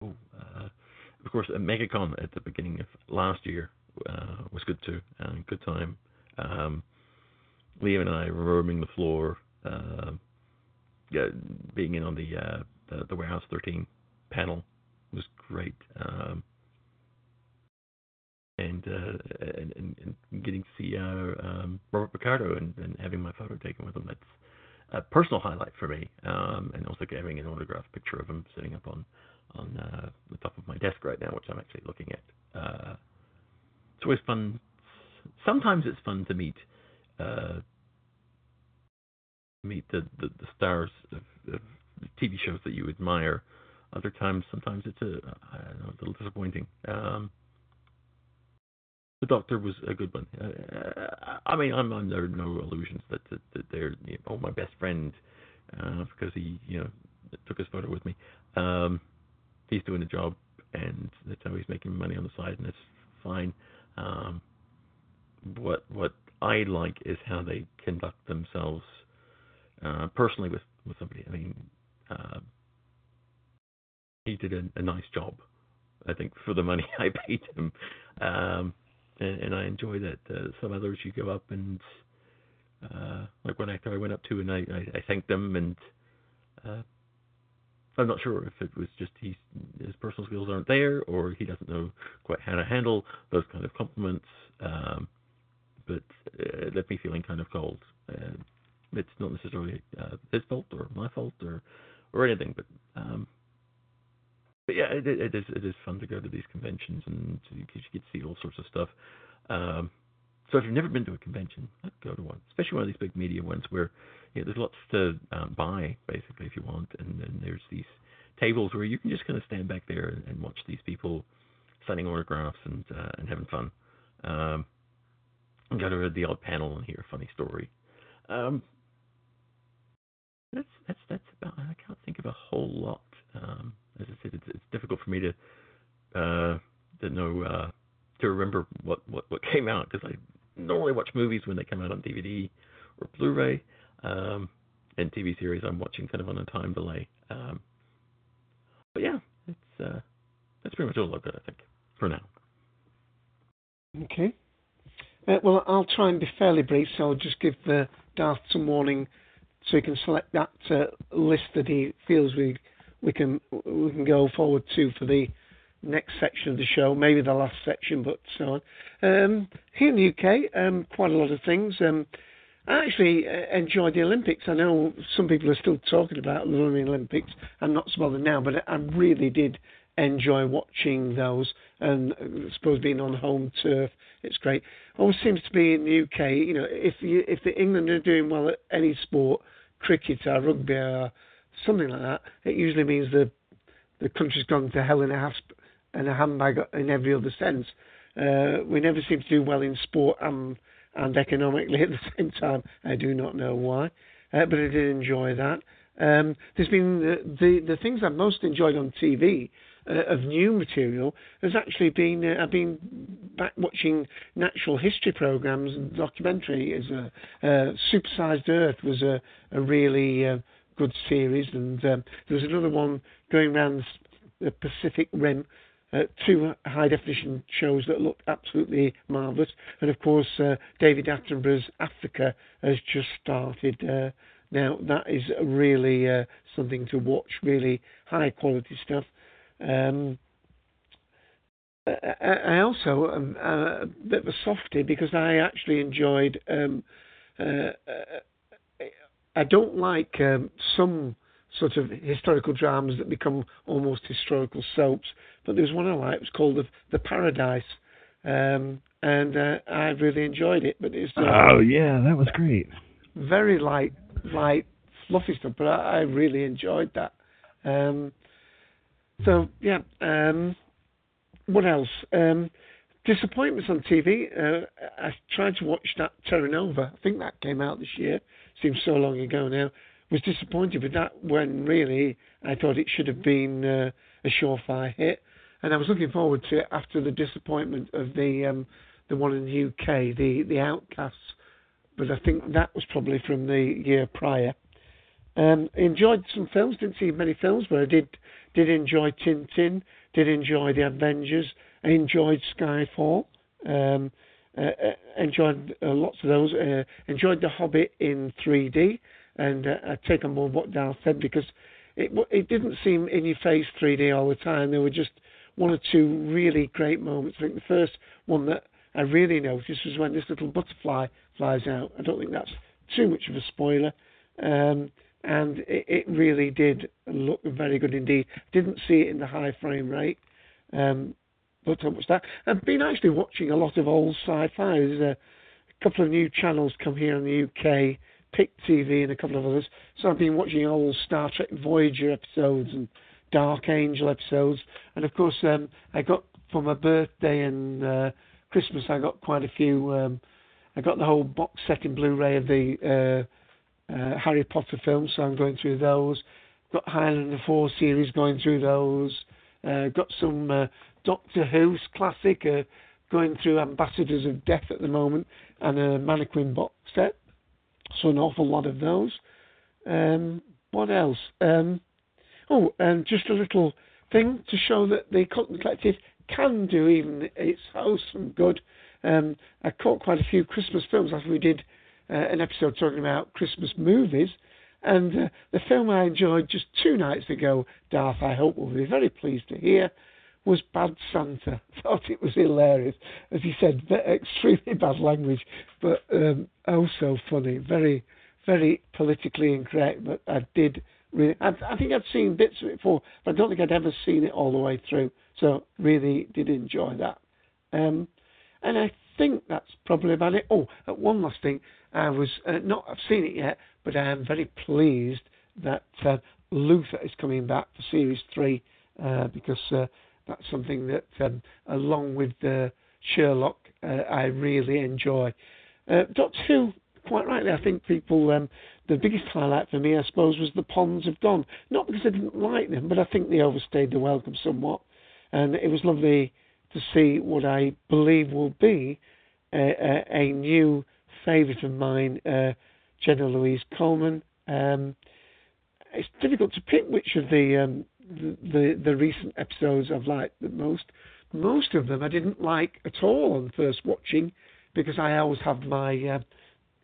Oh, uh, of course, MegaCon at the beginning of last year uh, was good too, and good time. Um, Liam and I roaming the floor, uh, yeah, being in on the, uh, the the Warehouse 13 panel was great. Um, and, uh, and, and getting to see uh, um, Robert Picardo and, and having my photo taken with him. That's a personal highlight for me. Um, and also having an autographed picture of him sitting up on on uh, the top of my desk right now, which I'm actually looking at. Uh, it's always fun. Sometimes it's fun to meet uh, meet the, the, the stars of, of TV shows that you admire. Other times, sometimes it's a I don't know, a little disappointing. Um, the Doctor was a good one. Uh, I mean, I'm under no illusions that, that, that they're you know, oh my best friend uh, because he you know took his photo with me. Um, he's doing a job, and that's how he's making money on the side, and it's fine. Um, what what I like is how they conduct themselves uh, personally with with somebody. I mean, uh, he did a, a nice job, I think, for the money I paid him, um, and, and I enjoy that. Uh, some others you go up and uh, like one actor I went up to and I, I, I thanked them and. I'm not sure if it was just he's, his personal skills aren't there, or he doesn't know quite how to handle those kind of compliments. Um, but it left me feeling kind of cold. Uh, it's not necessarily uh, his fault or my fault or or anything, but um, but yeah, it, it is it is fun to go to these conventions and you get to see all sorts of stuff. Um, so if you've never been to a convention, go to one, especially one of these big media ones where know, there's lots to um, buy basically if you want, and then there's these tables where you can just kind of stand back there and, and watch these people signing autographs and uh, and having fun. Um, and go to the odd panel and hear a funny story. Um, that's that's that's about. I can't think of a whole lot. Um, as I said, it's, it's difficult for me to uh, to know uh, to remember what, what, what came out because I normally watch movies when they come out on DVD or Blu-ray, um, and TV series I'm watching kind of on a time delay. Um, but yeah, it's uh, that's pretty much all I've got, I think, for now.
Okay. Uh, well, I'll try and be fairly brief, so I'll just give uh, Darth some warning so he can select that uh, list that he feels we we can we can go forward to for the next section of the show, maybe the last section, but so on. Um, here in the UK, um, quite a lot of things. Um, I actually uh, enjoyed the Olympics. I know some people are still talking about the London Olympics. I'm not so bothered now, but I really did enjoy watching those. And I suppose being on home turf, it's great. Always seems to be in the UK. You know, if you, if the England are doing well at any sport, cricket or rugby or something like that, it usually means the the country's gone to hell in a hasp and a handbag in every other sense. Uh, we never seem to do well in sport and and economically at the same time. I do not know why, uh, but I did enjoy that. Um, there's been the, the the things I've most enjoyed on TV uh, of new material has actually been uh, I've been back watching natural history programs and documentary. Is a uh, Supersized Earth was a a really uh, good series, and um, there was another one going around the Pacific Rim uh, two high definition shows that look absolutely marvellous. And of course, uh, David Attenborough's Africa has just started. Uh, now, that is really uh, something to watch, really high quality stuff. Um, I, also am a bit of a softy because I actually enjoyed. Um, uh, I don't like um, some sort of historical dramas that become almost historical soaps. But there was one I liked. It was called The, the Paradise, um, and uh, I really enjoyed it. But it's uh,
oh yeah, that was great.
Very light, light, fluffy stuff. But I, I really enjoyed that. Um, so yeah. Um, what else? Um, disappointments on TV. Uh, I tried to watch that Terra Nova. I think that came out this year. Seems so long ago now. was disappointed with that when really I thought it should have been uh, a surefire hit. And I was looking forward to it after the disappointment of the um, the one in the UK, the the Outcasts. But I think that was probably from the year prior. Um, enjoyed some films. Didn't see many films, but I did did enjoy Tintin. Did enjoy the Avengers. I enjoyed Skyfall. Um, uh, uh enjoyed uh, lots of those. Uh, enjoyed The Hobbit in 3D, and uh, I take on board what Dal said because it it didn't seem in your face 3D all the time. There were just one or two really great moments. I think the first one that I really noticed was when this little butterfly flies out. I don't think that's too much of a spoiler. Um, and it, it, really did look very good indeed. Didn't see it in the high frame rate, um, but how much that. I've been actually watching a lot of old sci-fi. There's a, a couple of new channels come here in the UK, Pick TV and a couple of others. So I've been watching old Star Trek Voyager episodes and Dark Angel episodes, and of course um, I got for my birthday and uh, Christmas I got quite a few. Um, I got the whole box set in Blu-ray of the uh, uh, Harry Potter films, so I'm going through those. Got Highlander 4 series going through those. Uh, got some uh, Doctor Who's classic uh, going through Ambassadors of Death at the moment and a Mannequin box set. So an awful lot of those. Um, what else? Um, oh, and just a little thing to show that the Cult Collective can do even its wholesome good. Um, I caught quite a few Christmas films after we did uh, an episode talking about Christmas movies. And uh, the film I enjoyed just two nights ago, Darth, I hope will be very pleased to hear, was Bad Santa. Thought it was hilarious. As he said, extremely bad language, but um, oh so funny. Very, very politically incorrect, but I did really. I, I, think I'd seen bits of it before, but I don't think I'd ever seen it all the way through. So really did enjoy that. Um, and I think that's probably about it. Oh, uh, one last thing. I was uh, not. I've seen it yet, but I am very pleased that uh, Luther is coming back for series three uh, because uh, that's something that, um, along with Sherlock, uh, I really enjoy. Doctor Who, quite rightly, I think people. Um, the biggest highlight for me, I suppose, was the Ponds have gone. Not because I didn't like them, but I think they overstayed the welcome somewhat. And it was lovely to see what I believe will be a, a, a new favourite of mine, uh, Jenna Louise Coleman. Um, it's difficult to pick which of the, um, the, the, the recent episodes I've liked the most. Most of them I didn't like at all on first watching because I always have my uh,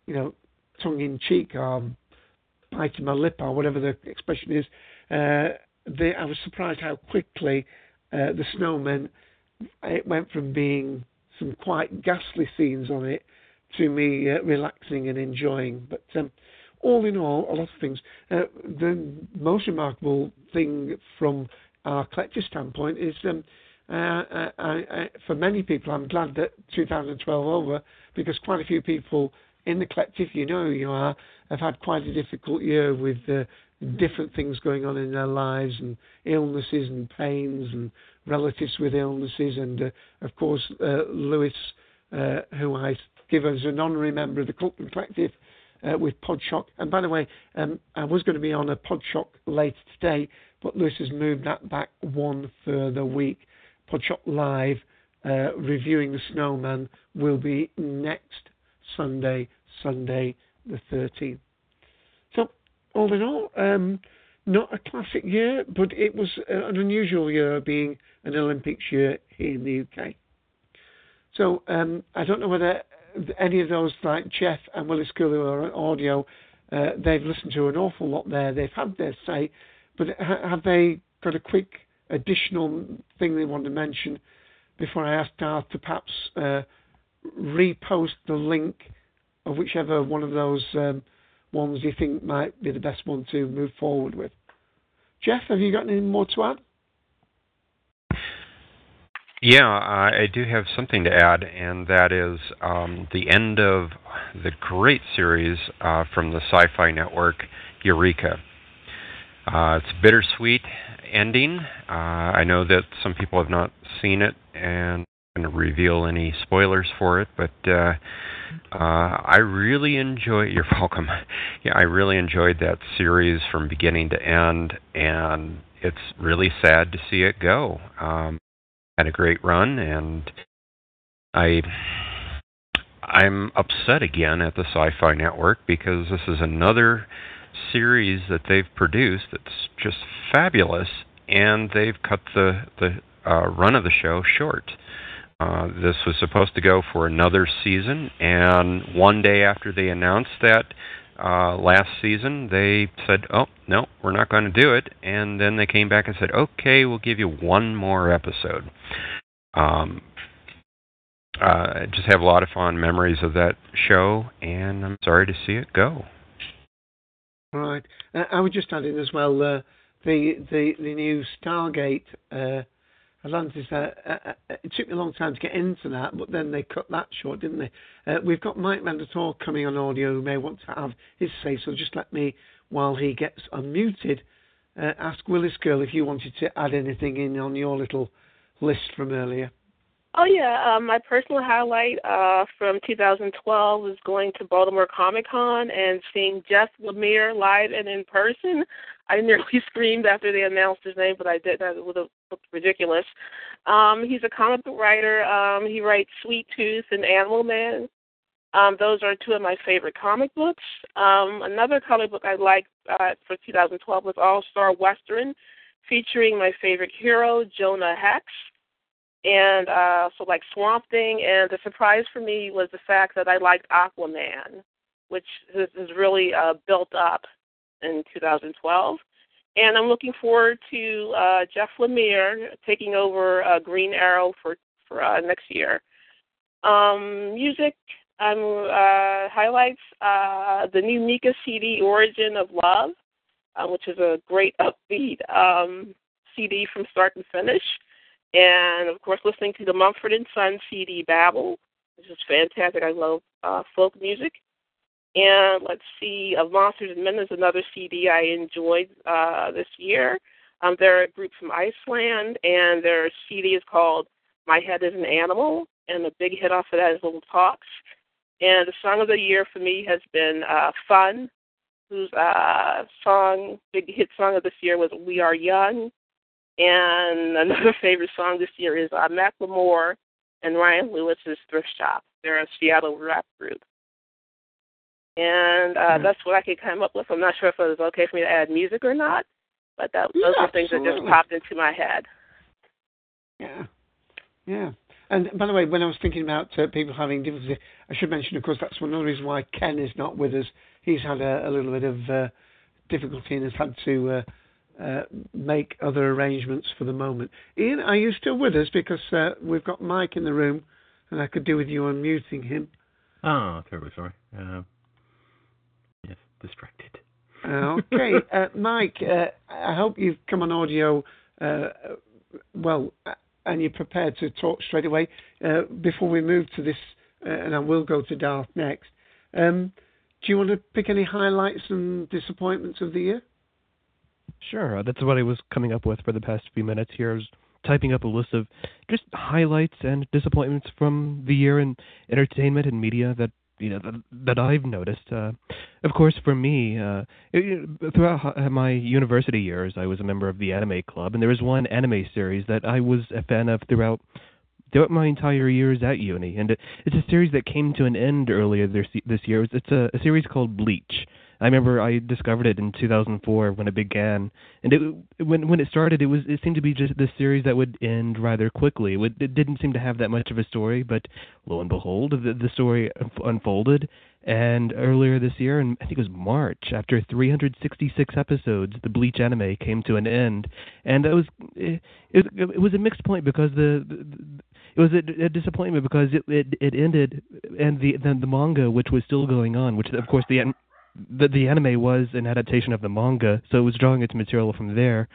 you know tongue in cheek or biting my lip or whatever the expression is. Uh, they, I was surprised how quickly uh, the snowmen it went from being some quite ghastly scenes on it to me uh, relaxing and enjoying. But um, all in all, a lot of things. Uh, the most remarkable thing from our collective standpoint is um, uh, uh I, I, for many people, I'm glad that 2012 over because quite a few people in the collective, you know you are, have had quite a difficult year with uh, different things going on in their lives and illnesses and pains and relatives with illnesses. And uh, of course, uh, Lewis, uh, who I give as an honorary member of the Culton Collective, uh, with Podshock. And by the way, um, I was going to be on a Podshock later today, but Lewis has moved that back one further week. Podshock Live, uh, reviewing The Snowman, will be next Sunday, Sunday the 13th. So, all in all, um, not a classic year, but it was an unusual year being an Olympics year here in the UK. So, um, I don't know whether any of those like Jeff and Willis Cooley or audio, uh, they've listened to an awful lot there. They've had their say, but have they got a quick additional thing they want to mention before I ask Darth to perhaps uh, repost the link of whichever one of those um, ones you think might be the best one to move forward with? Jeff, have you got anything more to add?
Yeah, I do have something to add, and that is um, the end of the great series uh, from the Sci Fi Network, Eureka. Uh, it's a bittersweet ending. Uh, I know that some people have not seen it, and going to reveal any spoilers for it, but uh, uh, I really enjoy. You're welcome. Yeah, I really enjoyed that series from beginning to end, and it's really sad to see it go. Um, had a great run, and I I'm upset again at the Sci-Fi Network because this is another series that they've produced that's just fabulous, and they've cut the the uh, run of the show short. Uh, this was supposed to go for another season, and one day after they announced that uh, last season, they said, "Oh no, we're not going to do it." And then they came back and said, "Okay, we'll give you one more episode." Um, uh, I just have a lot of fond memories of that show, and I'm sorry to see it go.
Right. Uh, I would just add in as well uh, the the the new Stargate uh, Atlantis. Uh, uh, uh, it took me a long time to get into that, but then they cut that short, didn't they? we've got Mike Mandator coming on audio who may want to have his say. So just let me, while he gets unmuted, ask Willis Girl if you wanted to add anything in on your little list from earlier.
Oh yeah, um, my personal highlight uh, from 2012 was going to Baltimore Comic Con and seeing Jeff Lemire live and in person. I nearly screamed after they announced his name, but I didn't. It would have looked ridiculous. Um, he's a comic book writer. Um, he writes Sweet Tooth and Animal Man. Um, those are two of my favorite comic books. Um, another comic book I liked uh, for 2012 was All Star Western, featuring my favorite hero, Jonah Hex and uh, so like Swamp Thing. And the surprise for me was the fact that I liked Aquaman, which has really uh, built up in 2012. And I'm looking forward to uh, Jeff Lemire taking over uh, Green Arrow for for uh, next year. Um, music um, uh, highlights uh, the new Mika CD, Origin of Love, uh, which is a great upbeat um, CD from start to finish and of course listening to the Mumford and Son CD Babel, which is fantastic. I love uh, folk music. And let's see, of Monsters and Men is another CD I enjoyed uh, this year. Um, they're a group from Iceland, and their CD is called My Head is an Animal, and the big hit off of that is Little Talks. And the song of the year for me has been uh, Fun, whose uh, song, big hit song of this year was We Are Young. And another favorite song this year is uh, Macklemore and Ryan Lewis's Thrift Shop. They're a Seattle rap group. And uh, mm-hmm. that's what I could come up with. I'm not sure if it was okay for me to add music or not, but that, those yeah, are things absolutely. that just popped into my head.
Yeah. Yeah. And by the way, when I was thinking about uh, people having difficulty, I should mention, of course, that's one of the reasons why Ken is not with us. He's had a, a little bit of uh, difficulty and has had to uh, uh, make other arrangements for the moment. Ian, are you still with us? Because uh, we've got Mike in the room, and I could do with you unmuting him.
Oh, terribly sorry. Uh, yes, distracted.
okay, uh, Mike. Uh, I hope you've come on audio. well, and you're prepared to talk straight away. before we move to this, and I will go to Darth next. Um, do you want to pick any highlights and disappointments of the year?
Sure, uh, that's what I was coming up with for the past few minutes here. I was typing up a list of just highlights and disappointments from the year in entertainment and media that you know that, that I've noticed. Uh, of course, for me, uh, throughout my university years, I was a member of the anime club, and there was one anime series that I was a fan of throughout throughout my entire years at uni, and it, it's a series that came to an end earlier this this year. It's a, a series called Bleach. I remember I discovered it in 2004 when it began, and it when when it started, it was it seemed to be just this series that would end rather quickly. It, it didn't seem to have that much of a story, but lo and behold, the, the story unfolded. And earlier this year, and I think it was March, after 366 episodes, the Bleach anime came to an end, and that was it, it, it was a mixed point because the, the it was a, a disappointment because it, it it ended and the then the manga which was still going on which of course the the the anime was an adaptation of the manga, so it was drawing its material from there.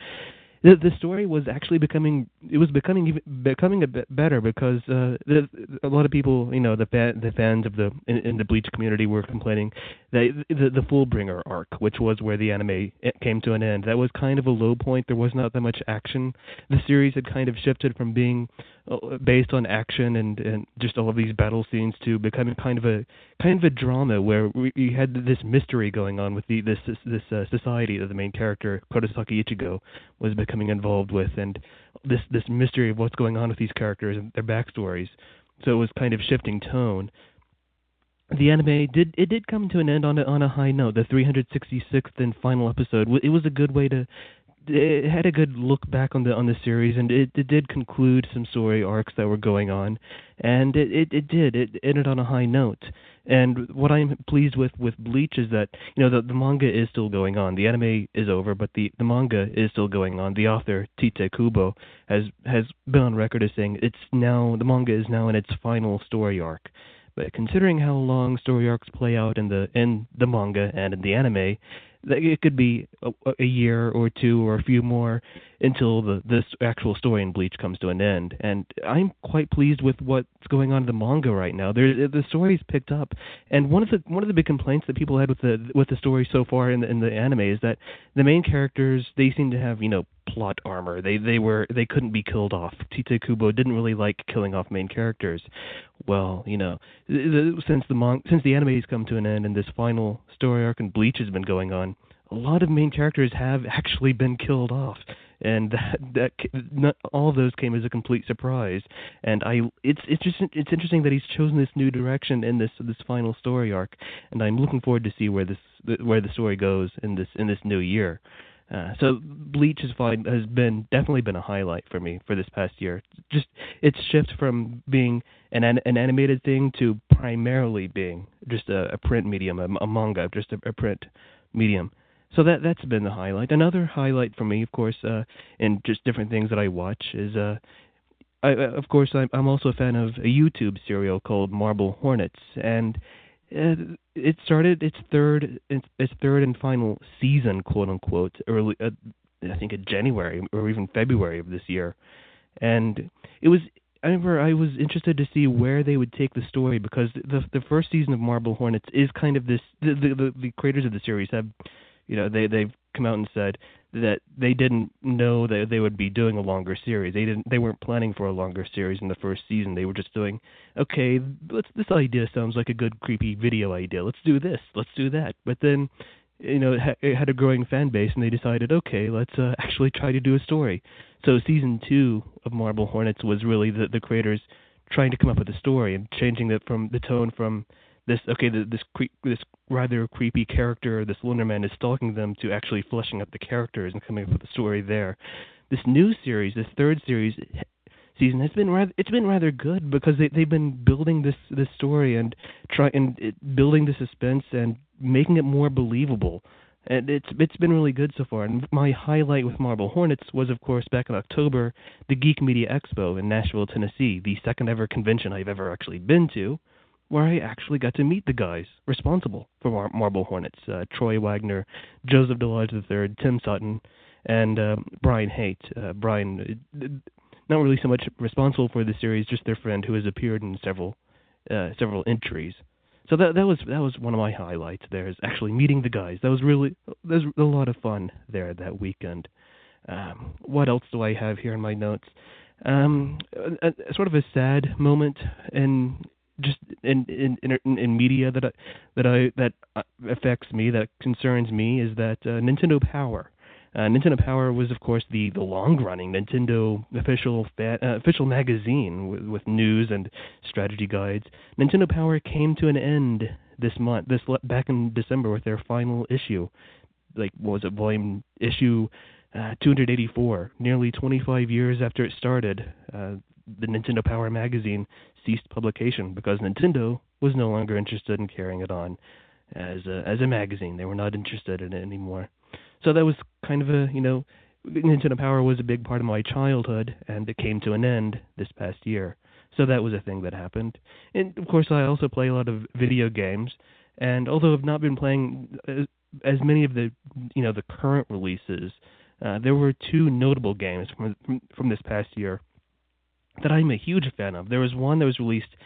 The the story was actually becoming it was becoming even, becoming a bit better because uh, the, a lot of people, you know, the fan, the fans of the in, in the Bleach community were complaining that the the Fullbringer arc, which was where the anime came to an end, that was kind of a low point. There was not that much action. The series had kind of shifted from being based on action and and just all of these battle scenes to becoming kind of a kind of a drama where we, we had this mystery going on with the this this, this uh, society that the main character Kurosaki Ichigo was becoming involved with and this this mystery of what's going on with these characters and their backstories so it was kind of shifting tone the anime did it did come to an end on a, on a high note. The 366th and final episode. It was a good way to. It had a good look back on the on the series, and it, it did conclude some story arcs that were going on, and it, it it did it ended on a high note. And what I'm pleased with with Bleach is that you know the the manga is still going on. The anime is over, but the the manga is still going on. The author Tite Kubo has has been on record as saying it's now the manga is now in its final story arc but considering how long story arcs play out in the in the manga and in the anime, it could be a, a year or two or a few more until the this actual story in Bleach comes to an end. And I'm quite pleased with what's going on in the manga right now. There, the story's picked up, and one of the one of the big complaints that people had with the with the story so far in the in the anime is that the main characters they seem to have you know plot armor. They they were they couldn't be killed off. Tite Kubo didn't really like killing off main characters. Well, you know, since the mon- since the anime's come to an end and this final story arc in Bleach has been going on, a lot of main characters have actually been killed off and that that not, all of those came as a complete surprise. And I, it's it's just it's interesting that he's chosen this new direction in this this final story arc, and I'm looking forward to see where this where the story goes in this in this new year. Uh, so Bleach has, fine, has been definitely been a highlight for me for this past year. Just its shift from being an an animated thing to primarily being just a, a print medium, a, a manga, just a, a print medium. So that that's been the highlight. Another highlight for me, of course, uh, and just different things that I watch is, uh, I, of course, I'm, I'm also a fan of a YouTube serial called Marble Hornets, and uh, it started its third its, third and final season, quote unquote, early uh, I think in January or even February of this year, and it was I remember I was interested to see where they would take the story because the the first season of Marble Hornets is kind of this the the, the, the creators of the series have you know they they've come out and said that they didn't know that they would be doing a longer series. They didn't they weren't planning for a longer series in the first season. They were just doing okay, let's this idea sounds like a good creepy video idea. Let's do this. Let's do that. But then you know, it had a growing fan base, and they decided, okay, let's uh, actually try to do a story. So season two of Marble Hornets was really the the creators trying to come up with a story and changing it from the tone from this okay this this rather creepy character this Slenderman is stalking them to actually fleshing out the characters and coming up with a story there. This new series, this third series season has been rather it's been rather good because they they've been building this this story and try and it, building the suspense and making it more believable. And it's it's been really good so far. And my highlight with Marble Hornets was, of course, back in October, the Geek Media Expo in Nashville, Tennessee, the second ever convention I've ever actually been to where I actually got to meet the guys responsible for Mar- Marble Hornets: uh, Troy Wagner, Joseph Delage III, Tim Sutton, and uh, Brian Haight. Uh, Brian, uh, not really so much responsible for the series, just their friend who has appeared in several uh, several entries. So that that was that was one of my highlights. There is actually meeting the guys. That was really there's a lot of fun there that weekend. Um, what else do I have here in my notes? Um, a, a, sort of a sad moment in just in in in, in media that I, that I that uh, affects me that concerns me is that uh, Nintendo Power. Uh, Nintendo Power was, of course, the, the long-running Nintendo official fa- uh, official magazine with, with news and strategy guides. Nintendo Power came to an end this month, this back in December, with their final issue. Like, what was it, volume issue uh, 284? Nearly 25 years after it started, uh, the Nintendo Power magazine ceased publication because Nintendo was no longer interested in carrying it on as a, as a magazine. They were not interested in it anymore. So that was kind of a, you know, Nintendo Power was a big part of my childhood, and it came to an end this past year. So that was a thing that happened. And of course, I also play a lot of video games. And although I've not been playing as, as many of the, you know, the current releases, uh, there were two notable games from, from this past year that I'm a huge fan of. There was one that was released,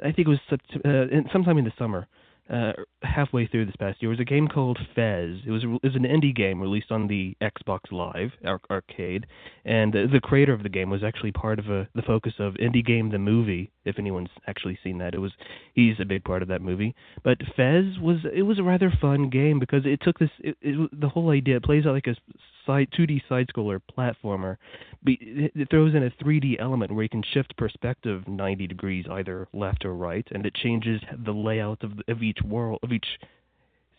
I think it was uh, sometime in the summer, uh, halfway through this past year It was a game called Fez. It was it was an indie game released on the Xbox Live ar- arcade, and the, the creator of the game was actually part of a, the focus of Indie Game the movie. If anyone's actually seen that, it was he's a big part of that movie. But Fez was it was a rather fun game because it took this it, it, the whole idea. It plays out like a side 2D side scroller platformer. It throws in a 3D element where you can shift perspective 90 degrees either left or right, and it changes the layout of, of each world of each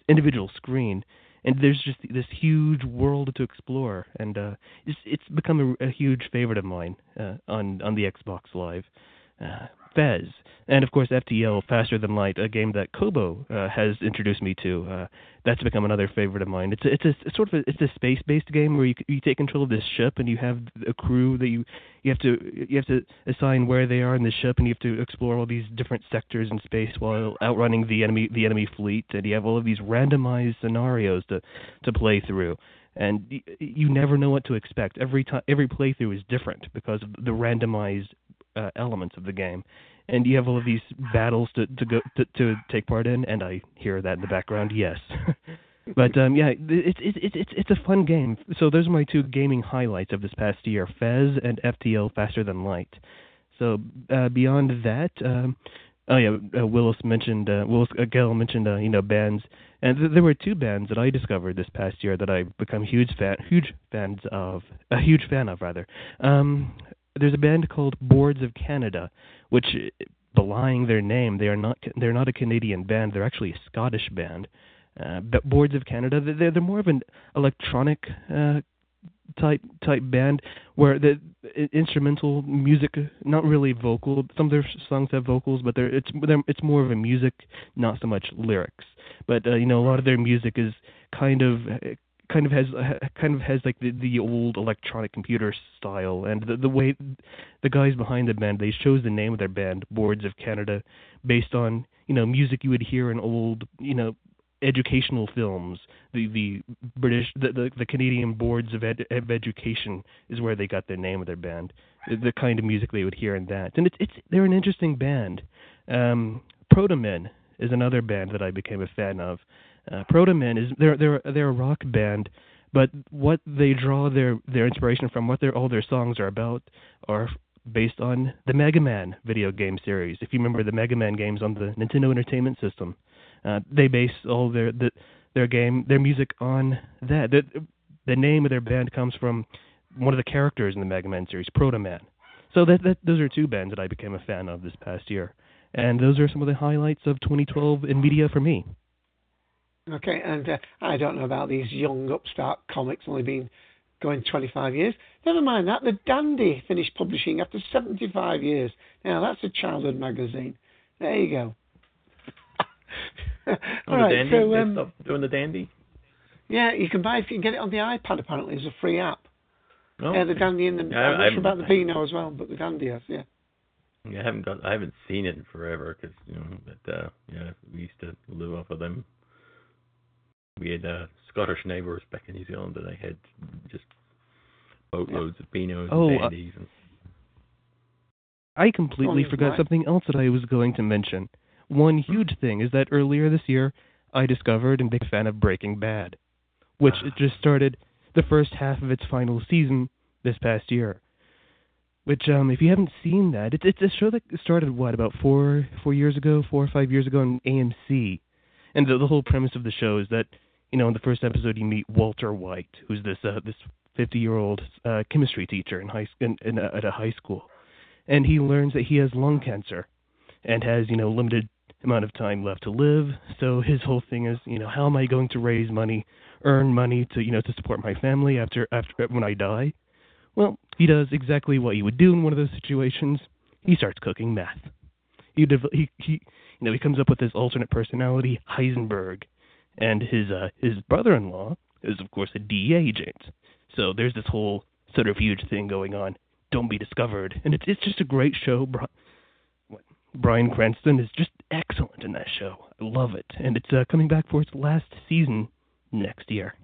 individual screen. And there's just this huge world to explore, and uh, it's it's become a, a huge favorite of mine uh, on on the Xbox Live. Uh, Fez, and of course FTL Faster Than Light, a game that Kobo uh, has introduced me to. Uh, that's become another favorite of mine. It's a, it's a it's sort of a, it's a space-based game where you you take control of this ship and you have a crew that you you have to you have to assign where they are in the ship and you have to explore all these different sectors in space while outrunning the enemy the enemy fleet and you have all of these randomized scenarios to to play through and you never know what to expect. Every time, every playthrough is different because of the randomized uh, elements of the game, and you have all of these battles to to go to, to take part in. And I hear that in the background. Yes. but um, yeah, it's it's it's it's a fun game. So those are my two gaming highlights of this past year: Fez and FTL Faster Than Light. So uh, beyond that, um, oh yeah, uh, Willis mentioned uh, Willis uh, Gale mentioned uh, you know bands, and th- there were two bands that I discovered this past year that I've become huge fan huge fans of a huge fan of rather. Um, there's a band called Boards of Canada, which belying their name, they are not they're not a Canadian band. They're actually a Scottish band. Uh, Boards of Canada, they're they're more of an electronic uh, type type band where the instrumental music, not really vocal. Some of their songs have vocals, but they're it's they're, it's more of a music, not so much lyrics. But uh, you know, a lot of their music is kind of kind of has kind of has like the the old electronic computer style and the the way the guys behind the band they chose the name of their band Boards of Canada based on you know music you would hear in old you know educational films. The the British the the, the Canadian boards of, ed, of education is where they got their name of their band the, the kind of music they would hear in that. And it's it's they're an interesting band. Um Protomen is another band that I became a fan of uh, Protomen is they're they're they're a rock band, but what they draw their their inspiration from, what their all their songs are about, are based on the Mega Man video game series. If you remember the Mega Man games on the Nintendo Entertainment System, uh, they base all their the, their game their music on that. The, the name of their band comes from one of the characters in the Mega Man series, Proto Man. So that, that those are two bands that I became a fan of this past year, and those are some of the highlights of 2012 in media for me.
Okay, and uh, I don't know about these young upstart comics only been going 25 years. Never mind that, the Dandy finished publishing after 75 years. Now that's a childhood magazine. There you go.
All right, dandy? so um, doing the Dandy.
Yeah, you can buy if you can get it on the iPad. Apparently, it's a free app.
Oh,
yeah, the Dandy and the.
Yeah,
I'm not sure about the Beano as well, but the Dandy has. Yeah.
Yeah, I haven't got. I haven't seen it in forever because you know, but uh, yeah, we used to live off of them we had uh, Scottish neighbours back in New Zealand that I had just boatloads yeah. of Beanos
oh,
and Dandies.
Uh, I completely oh, forgot something else that I was going to mention. One huge thing is that earlier this year, I discovered and big fan of Breaking Bad, which uh. just started the first half of its final season this past year. Which, um, if you haven't seen that, it's it's a show that started what about four four years ago, four or five years ago on AMC, and the, the whole premise of the show is that you know, in the first episode, you meet Walter White, who's this uh, this 50 year old uh, chemistry teacher in high in, in a, at a high school, and he learns that he has lung cancer, and has you know limited amount of time left to live. So his whole thing is, you know, how am I going to raise money, earn money to you know to support my family after after when I die? Well, he does exactly what you would do in one of those situations. He starts cooking meth. He, he, he you know he comes up with this alternate personality, Heisenberg and his uh, his brother-in-law is of course a DEA agent. So there's this whole sort of huge thing going on. Don't be discovered, and it's it's just a great show. Bryan Cranston is just excellent in that show. I love it, and it's uh, coming back for its last season next year.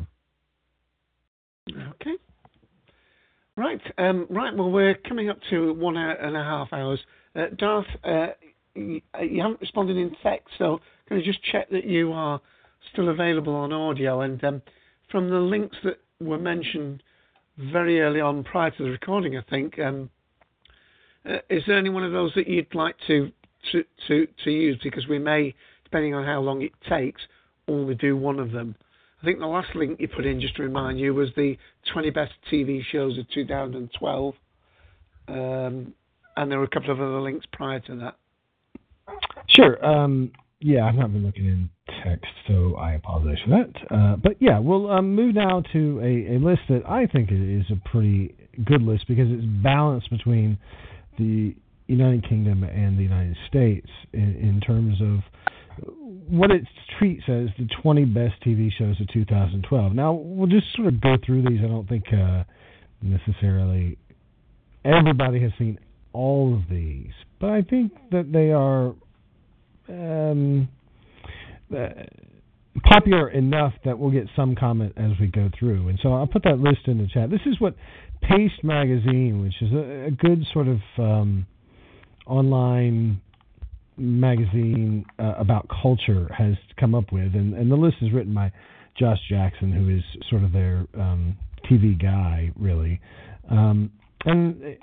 Okay. Right. Um, right. Well, we're coming up to one hour and a half hours. Uh, Darth, uh, you, you haven't responded in text, so can to just check that you are still available on audio. And um, from the links that were mentioned very early on prior to the recording, I think, um, uh, is there any one of those that you'd like to, to, to, to use? Because we may, depending on how long it takes, only do one of them. I think the last link you put in, just to remind you, was the 20 best TV shows of 2012. Um, and there were a couple of other links prior to that.
Sure. Um, yeah, I've not been looking in text, so I apologize for that. Uh, but yeah, we'll um, move now to a, a list that I think is a pretty good list because it's balanced between the United Kingdom and the United States in, in terms of what it treats as the 20 best TV shows of 2012. Now, we'll just sort of go through these. I don't think uh, necessarily everybody has seen all of these, but I think that they are um, uh, popular enough that we'll get some comment as we go through. And so I'll put that list in the chat. This is what Paste Magazine, which is a, a good sort of um, online magazine uh, about culture, has come up with. And, and the list is written by Josh Jackson, who is sort of their um, TV guy, really. Um, and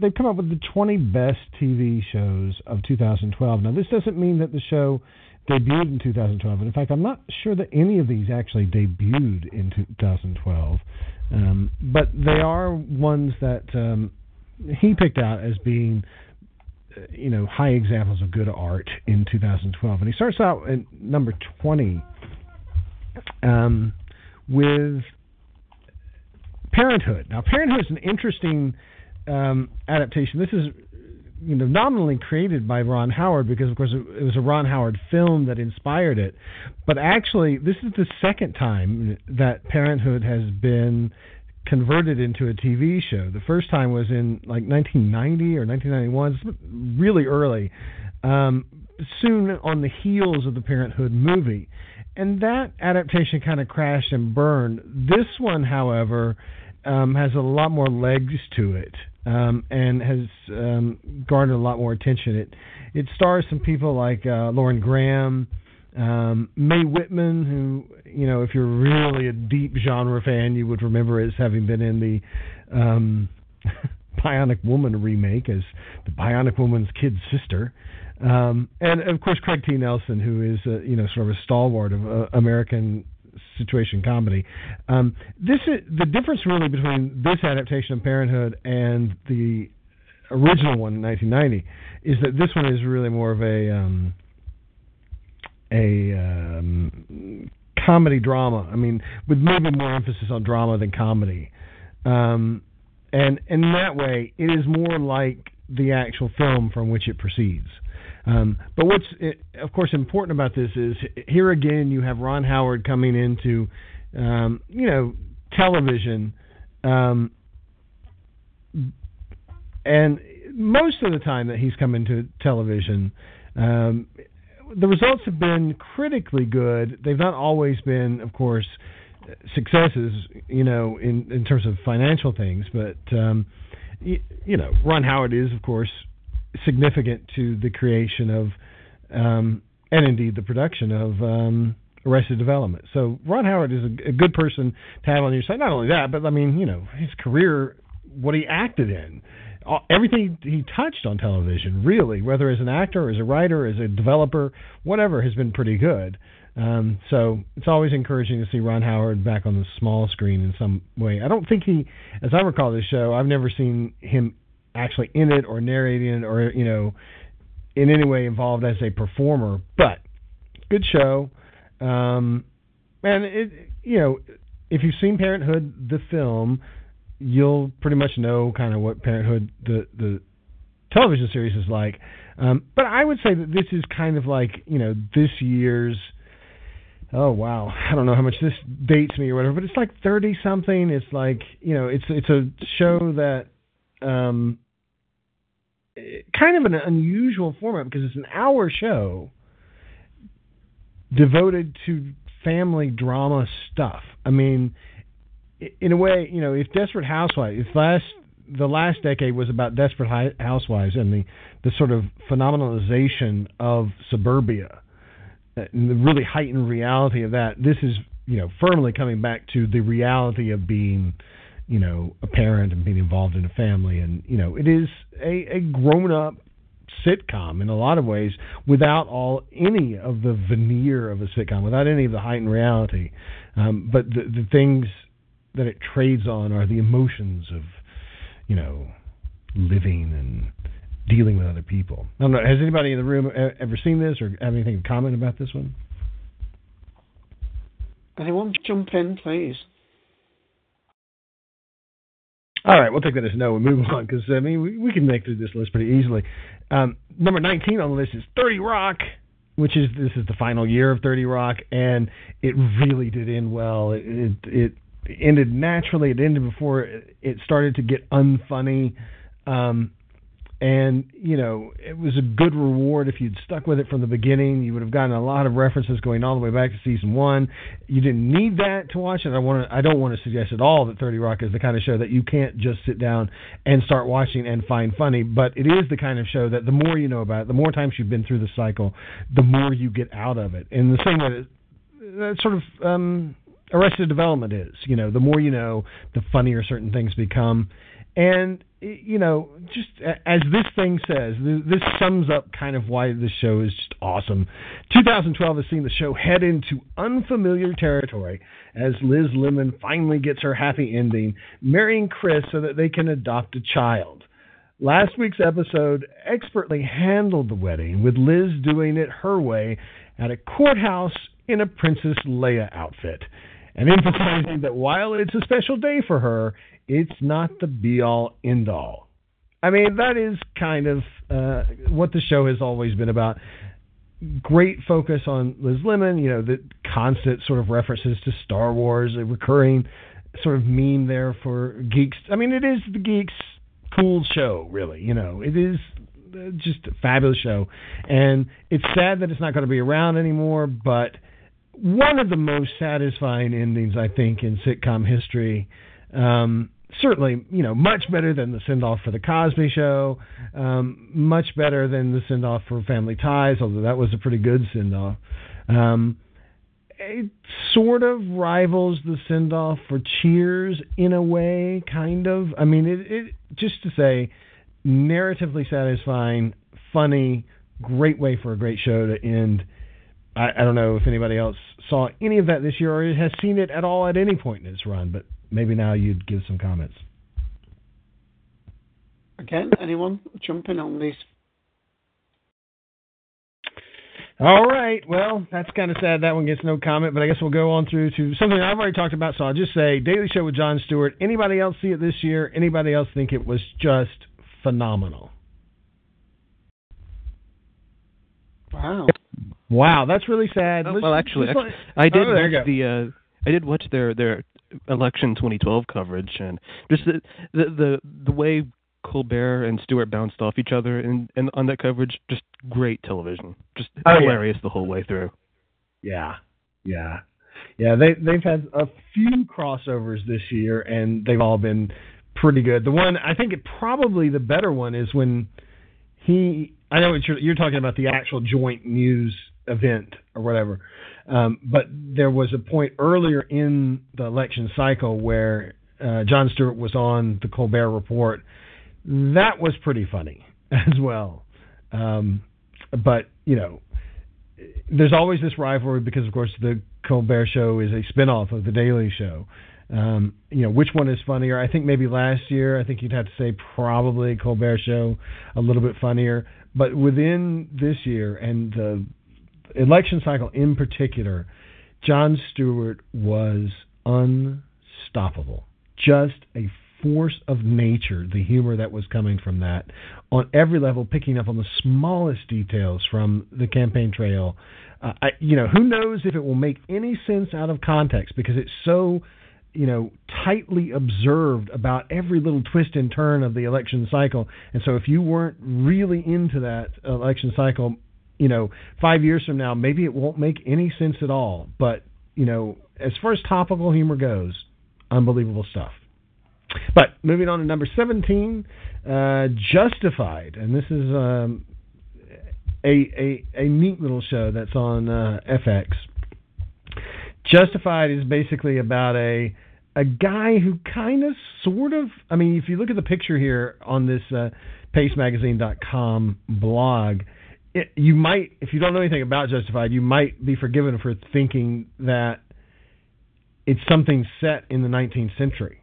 they've come up with the 20 best TV shows of 2012. Now, this doesn't mean that the show debuted in 2012. And in fact, I'm not sure that any of these actually debuted in 2012. Um, but they are ones that um, he picked out as being, uh, you know, high examples of good art in 2012. And he starts out at number 20 um, with Parenthood. Now, Parenthood is an interesting um, adaptation. This is you know nominally created by Ron Howard because of course it, was a Ron Howard film that inspired it, but actually this is the second time that Parenthood has been converted into a TV show. The first time was in like 1990 or 1991, really early, um, soon on the heels of the Parenthood movie, and that adaptation kind of crashed and burned. This one, however, um, has a lot more legs to it um, and has um, garnered a lot more attention. It it stars some people like uh, Lauren Graham, um, Mae Whitman, who you know if you're really a deep genre fan, you would remember as having been in the um, Bionic Woman remake as the Bionic Woman's kid sister. Um, and of course, Craig T. Nelson, who is uh, you know sort of a stalwart of uh, American situation comedy. Um, this is the difference really between this adaptation of Parenthood and the original one in 1990 is that this one is really more of a um, a um, comedy drama. I mean, with maybe more emphasis on drama than comedy. Um, and, and in that way, it is more like the actual film from which it proceeds. Um, but what's, of course, important about this is here again you have Ron Howard coming into, um, you know, television, um, and most of the time that he's come into television, um, the results have been critically good. They've not always been, of course, successes, you know, in in terms of financial things, but um, you, you know, Ron Howard is, of course, significant to the creation of, um, and indeed the production of um, Arrested Development. So Ron Howard is a, a good person to have on your side. Not only that, but I mean, you know, his career, what he acted in, all, everything he touched on television, really, whether as an actor, as a writer, as a developer, whatever, has been pretty good. Um, so it's always encouraging to see Ron Howard back on the small screen in some way. I don't think he, as I recall this show, I've never seen him actually in it or narrating it or you know in any way involved as a performer. But good show, um, and it you know if you've seen Parenthood the film, you'll pretty much know kind of what Parenthood the the television series is like. Um, but I would say that this is kind of like you know this year's. Oh wow, I don't know how much this dates me or whatever, but it's like thirty something. It's like you know, it's it's a show that um, kind of an unusual format because it's an hour show devoted to family drama stuff. I mean, in a way, you know, if Desperate Housewives, if last the last decade was about Desperate Housewives and the the sort of phenomenalization of suburbia, uh, the really heightened reality of that. This is you know firmly coming back to the reality of being you know a parent and being involved in a family, and you know it is a, a grown up sitcom in a lot of ways without all any of the veneer of a sitcom, without any of the heightened reality. Um, but the, the things that it trades on are the emotions of, you know, living and dealing with other people. I don't know. Has anybody in the room ever seen this or have anything to comment about this one?
Anyone jump in, please?
All right, we'll take that as no and move on because I mean we, we can make through this list pretty easily. Um, number 19 on the list is 30 Rock, which is this is the final year of 30 Rock, and it really did end well. It it, it ended naturally. It ended before it started to get unfunny. Um, and you know it was a good reward if you'd stuck with it from the beginning. You would have gotten a lot of references going all the way back to season one. You didn't need that to watch it. I want to. I don't want to suggest at all that Thirty Rock is the kind of show that you can't just sit down and start watching and find funny. But it is the kind of show that the more you know about it, the more times you've been through the cycle, the more you get out of it. And the same way that, that sort of um, Arrested Development is. You know, the more you know, the funnier certain things become. And you know, just as this thing says, this sums up kind of why this show is just awesome. 2012 has seen the show head into unfamiliar territory as Liz Lemon finally gets her happy ending, marrying Chris so that they can adopt a child. Last week's episode expertly handled the wedding, with Liz doing it her way at a courthouse in a Princess Leia outfit, and emphasizing that while it's a special day for her, it's not the be all end all. I mean, that is kind of uh, what the show has always been about. Great focus on Liz Lemon, you know, the constant sort of references to Star Wars, a recurring sort of meme there for geeks. I mean, it is the geeks' cool show, really. You know, it is uh, just a fabulous show, and it's sad that it's not going to be around anymore. But one of the most satisfying endings, I think, in sitcom history. Um, certainly, you know, much better than the send off for the Cosby Show, um, much better than the send off for Family Ties, although that was a pretty good send off. Um, it sort of rivals the send off for Cheers in a way, kind of. I mean, it, it just to say, narratively satisfying, funny, great way for a great show to end. I, I don't know if anybody else saw any of that this year or has seen it at all at any point in its run, but maybe now you'd give some comments.
Again, anyone jump in on these?
All right. Well, that's kind of sad. That one gets no comment, but I guess we'll go on through to something I've already talked about. So I'll just say Daily Show with Jon Stewart. Anybody else see it this year? Anybody else think it was just phenomenal?
Wow.
Wow, that's really sad.
Oh, well, actually, actually I did oh, watch the uh, I did watch their their election 2012 coverage and just the the the, the way Colbert and Stewart bounced off each other and and on that coverage just great television. Just oh, hilarious yeah. the whole way through.
Yeah yeah. Yeah they they've had a few crossovers this year and they've all been pretty good. The one I think it probably the better one is when he I know you're, you're talking about the actual joint news event or whatever um, but there was a point earlier in the election cycle where uh, Jon Stewart was on the Colbert Report. That was pretty funny as well. Um, but you know, there's always this rivalry because, of course, the Colbert Show is a spinoff of the Daily Show. Um, you know, which one is funnier? I think maybe last year, I think you'd have to say probably Colbert Show a little bit funnier. But within this year and the election cycle in particular, Jon Stewart was unstoppable. Just a force of nature, the humor that was coming from that on every level, picking up on the smallest details from the campaign trail. Uh, I, you know, who knows if it will make any sense out of context because it's so, you know, tightly observed about every little twist and turn of the election cycle. And so if you weren't really into that election cycle, you know, five years from now, maybe it won't make any sense at all. But you know, as far as topical humor goes, unbelievable stuff. But moving on to number 17, uh, Justified. And this is um, a a a neat little show that's on uh, FX. Justified is basically about a a guy who kind of sort of I mean if you look at the picture here on this uh, pastemagazine.com blog it, you might if you don't know anything about Justified you might be forgiven for thinking that it's something set in the 19th century.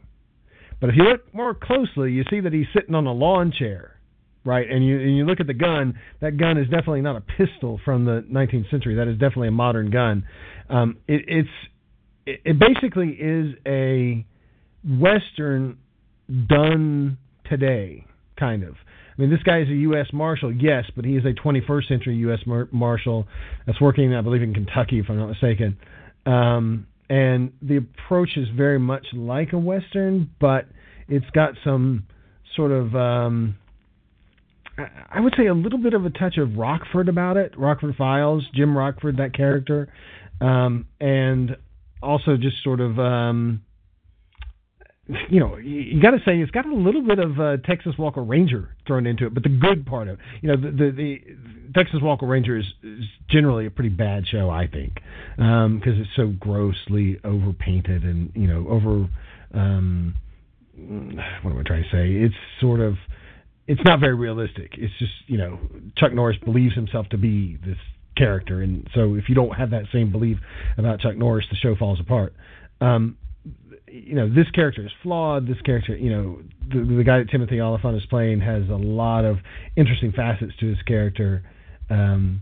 But if you look more closely you see that he's sitting on a lawn chair right? And you and you look at the gun. That gun is definitely not a pistol from the 19th century. That is definitely a modern gun. Um, it, it's it, it basically is a western done today, kind of. I mean, this guy is a U.S. Marshal, yes, but he is a 21st century U.S. Mar- Marshal that's working, I believe, in Kentucky, if I'm not mistaken. Um, and the approach is very much like a Western, but it's got some sort of um, I would say a little bit of a touch of Rockford about it. Rockford Files, Jim Rockford, that character, um, and also just sort of, um, you know, you, got to say it's got a little bit of uh, Texas Walker Ranger thrown into it, but the good part of, you know, the the, the Texas Walker Ranger is, is generally a pretty bad show, I think, because um, it's so grossly overpainted and you know over. Um, what am I trying to say? It's sort of it's not very realistic. It's just you know Chuck Norris believes himself to be this character, and so if you don't have that same belief about Chuck Norris, the show falls apart. Um, you know this character is flawed. This character, you know, the, the guy that Timothy Olyphant is playing has a lot of interesting facets to his character. Um,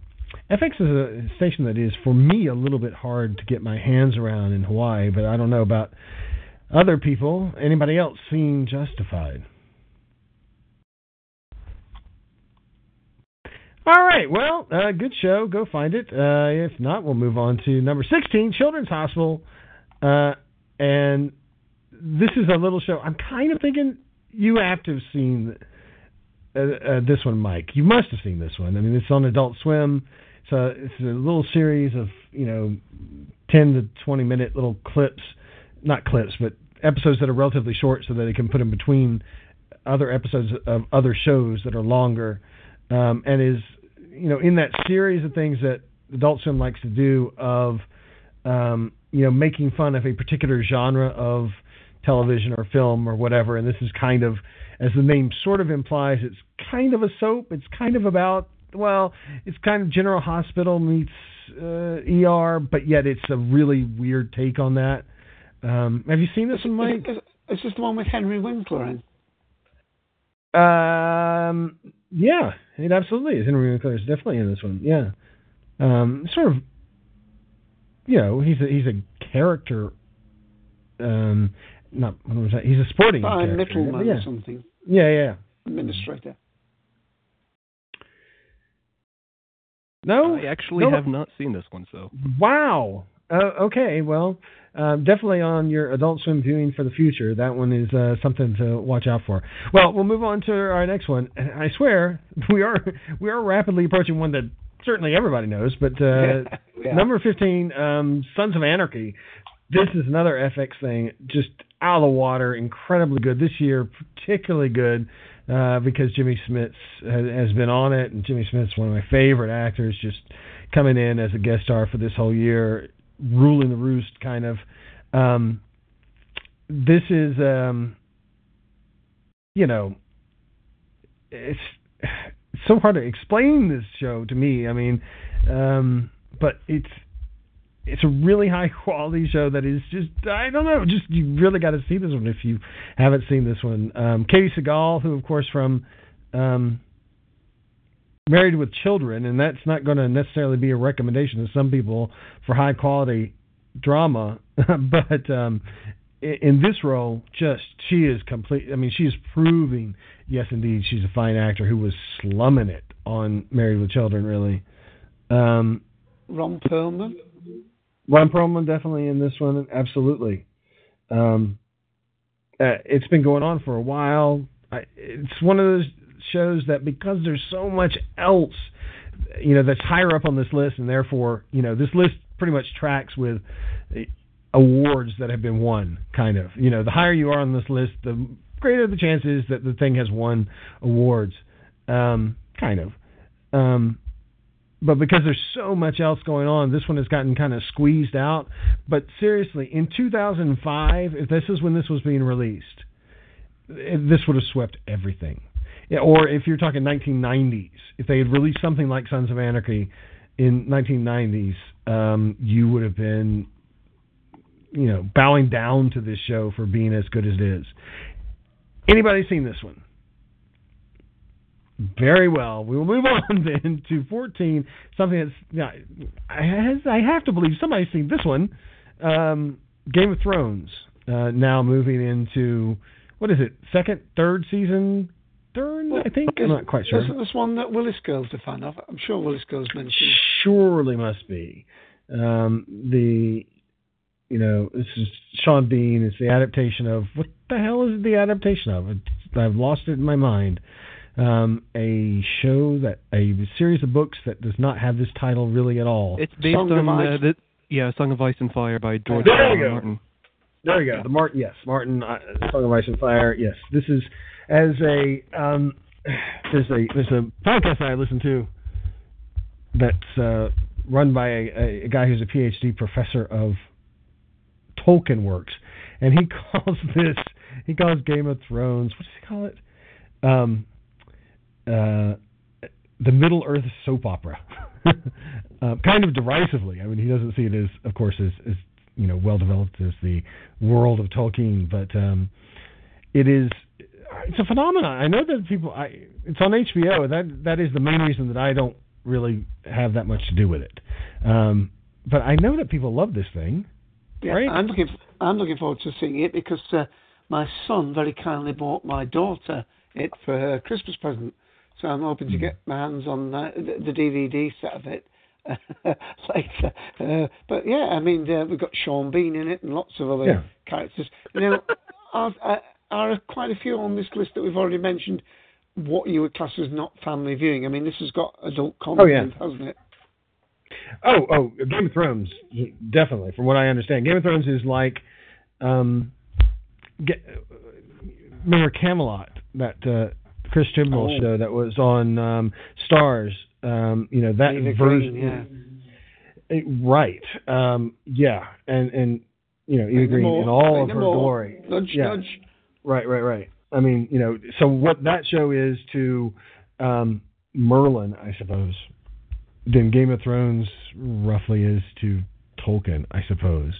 FX is a station that is for me a little bit hard to get my hands around in Hawaii, but I don't know about other people. Anybody else seeing Justified? All right. Well, uh, good show. Go find it. Uh, if not, we'll move on to number 16, Children's Hospital. Uh, and this is a little show. I'm kind of thinking you have to have seen uh, uh, this one, Mike. You must have seen this one. I mean, it's on Adult Swim. It's a, it's a little series of, you know, 10 to 20 minute little clips. Not clips, but episodes that are relatively short so that they can put in between other episodes of other shows that are longer. Um, and is you know, in that series of things that Adult Swim likes to do of, um, you know, making fun of a particular genre of television or film or whatever. And this is kind of, as the name sort of implies, it's kind of a soap. It's kind of about, well, it's kind of General Hospital meets uh, ER, but yet it's a really weird take on that. Um, have you seen this one, Mike?
Is this the one with Henry Winkler in?
Um, yeah, it absolutely is. Henry Winkler is definitely in this one. Yeah, um, sort of. You know, he's a he's a character. Um, not what was that? He's a sporting
By
character.
middleman
yeah.
or something.
Yeah, yeah.
Administrator.
No,
I actually
no.
have not seen this one, so
Wow. Uh, okay, well, um, definitely on your Adult Swim viewing for the future. That one is uh, something to watch out for. Well, we'll move on to our next one. And I swear we are we are rapidly approaching one that certainly everybody knows, but uh,
Yeah.
number fifteen, um, Sons of Anarchy. This is another FX thing, just out of the water, incredibly good this year, particularly good. Uh, because Jimmy Smits has, been on it, and Jimmy Smits one of my favorite actors, just coming in as a guest star for this whole year, ruling the roost, kind of. Um, this is, um, you know, it's so hard to explain this show to me. I mean, um, but it's it's a really high quality show that is just I don't know, just you really got to see this one if you haven't seen this one. Um, Katey Sagal, who of course from um, Married with Children, and that's not going to necessarily be a recommendation to some people for high quality drama, but um, in, this role, just she is complete. I mean, she is proving yes, indeed, she's a fine actor who was slumming it on Married with Children, really. Um,
Ron Perlman.
Ron Perlman definitely in this one, absolutely. Um, uh, it's been going on for a while. I, it's one of those shows that because there's so much else, you know, that's higher up on this list, and therefore, you know, this list pretty much tracks with awards that have been won. Kind of, you know, the higher you are on this list, the greater the chances that the thing has won awards. Um, kind of. Um, but because there's so much else going on, this one has gotten kind of squeezed out. But seriously, in 2005, if this is when this was being released, this would have swept everything. Yeah, or if you're talking 1990s, if they had released something like Sons of Anarchy in 1990s, um, you would have been, you know, bowing down to this show for being as good as it is. Anybody seen this one? Very well. We will move on then to 14. Something that's yeah, I has, I have to believe somebody's seen this one. Um, Game of Thrones uh, now moving into what is it? Second, third season, third.
Well,
I think I'm not quite sure.
Isn't this one that Willis Girl's a fan of? I'm sure Willis Girl's mentioned.
Surely must be. Um, the you know this is Sean Bean. It's the adaptation of what the hell is the adaptation of? It's, I've lost it in my mind. Um, a show that a series of books that does not have this title really at all.
It's based
Song
on
Ice?
uh, the yeah, Song of Ice and Fire by George
There
R.
you
R.
go.
Martin.
There you go. The Martin, yes, Martin, uh, Song of Ice and Fire. Yes, this is as a um, there's a there's a podcast I listen to that's uh, run by a, a guy who's a PhD professor of Tolkien works, and he calls this he calls Game of Thrones. What does he call it? Um, uh, the Middle Earth soap opera, uh, kind of derisively. I mean, he doesn't see it as, of course, as, as you know, well developed as the world of Tolkien, but um, it is. It's a phenomenon. I know that people. I, it's on HBO. That that is the main reason that I don't really have that much to do with it. Um, but I know that people love this thing.
Yeah,
Right.
I'm looking. I'm looking forward to seeing it because uh, my son very kindly bought my daughter it for her Christmas present. So I'm hoping
Hmm.
to get my hands on uh, the, DVD set of it later. Uh, but yeah, I mean uh, we've got Sean Bean in it and lots of other
Yeah.
characters. Now, are, are, are quite a few on this list that we've already mentioned. What you would class as not family viewing. I mean, this has got adult content,
yeah.
hasn't it?
Oh, oh, Game of Thrones, definitely. From what I understand, Game of Thrones is like, um, get, remember Camelot, that uh, Chris Chibnall
Oh.
show that was on um, Starz. Um, you know that
Eva
version,
Green,
It- right? Um, yeah, and and you know Eva Green in all of her
all.
glory.
Nudge,
Yeah.
nudge.
Right, right, right. I mean, you know, so what that show is to um, Merlin, I suppose, then Game of Thrones roughly is to Tolkien, I suppose.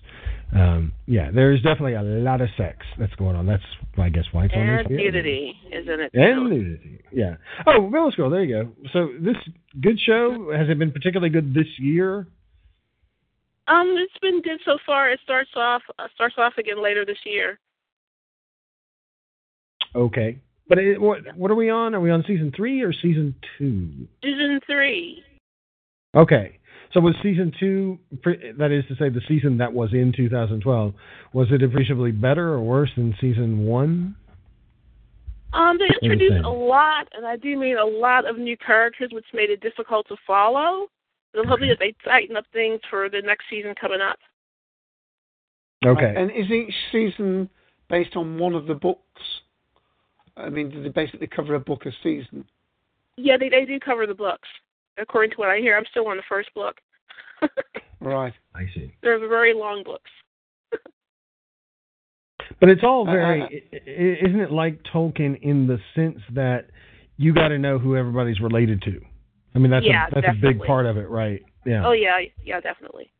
Um, yeah, there's definitely a lot of sex that's going on. That's, I guess, why it's on
And
HBO.
nudity, isn't it?
And nudity, yeah. Oh, Willis Girl, there you go. So this good show has it been particularly good this year?
Um, it's been good so far. It starts off uh, starts off again later this year.
Okay, but it, what what are we on? Are we on season three or season two?
Season three.
Okay. So was season two, that is to say, the season that was in 2012, was it appreciably better or worse than season one?
Um, they
What do you
introduced a lot, and I do mean a lot of new characters, which made it difficult to follow. But I'm hoping that they tighten up things for the next season coming up.
Okay.
Right. And is each season based on one of the books? I mean, do they basically cover a book a season?
Yeah, they they do cover the books, according to what I hear. I'm still on the first book.
Right.
I see.
They're very long books.
But it's all very,
uh,
i- i- isn't it like Tolkien in the sense that you got to know who everybody's related to? I mean, that's
Yeah,
a, that's a big part of it, right? Yeah.
Oh yeah, yeah, definitely.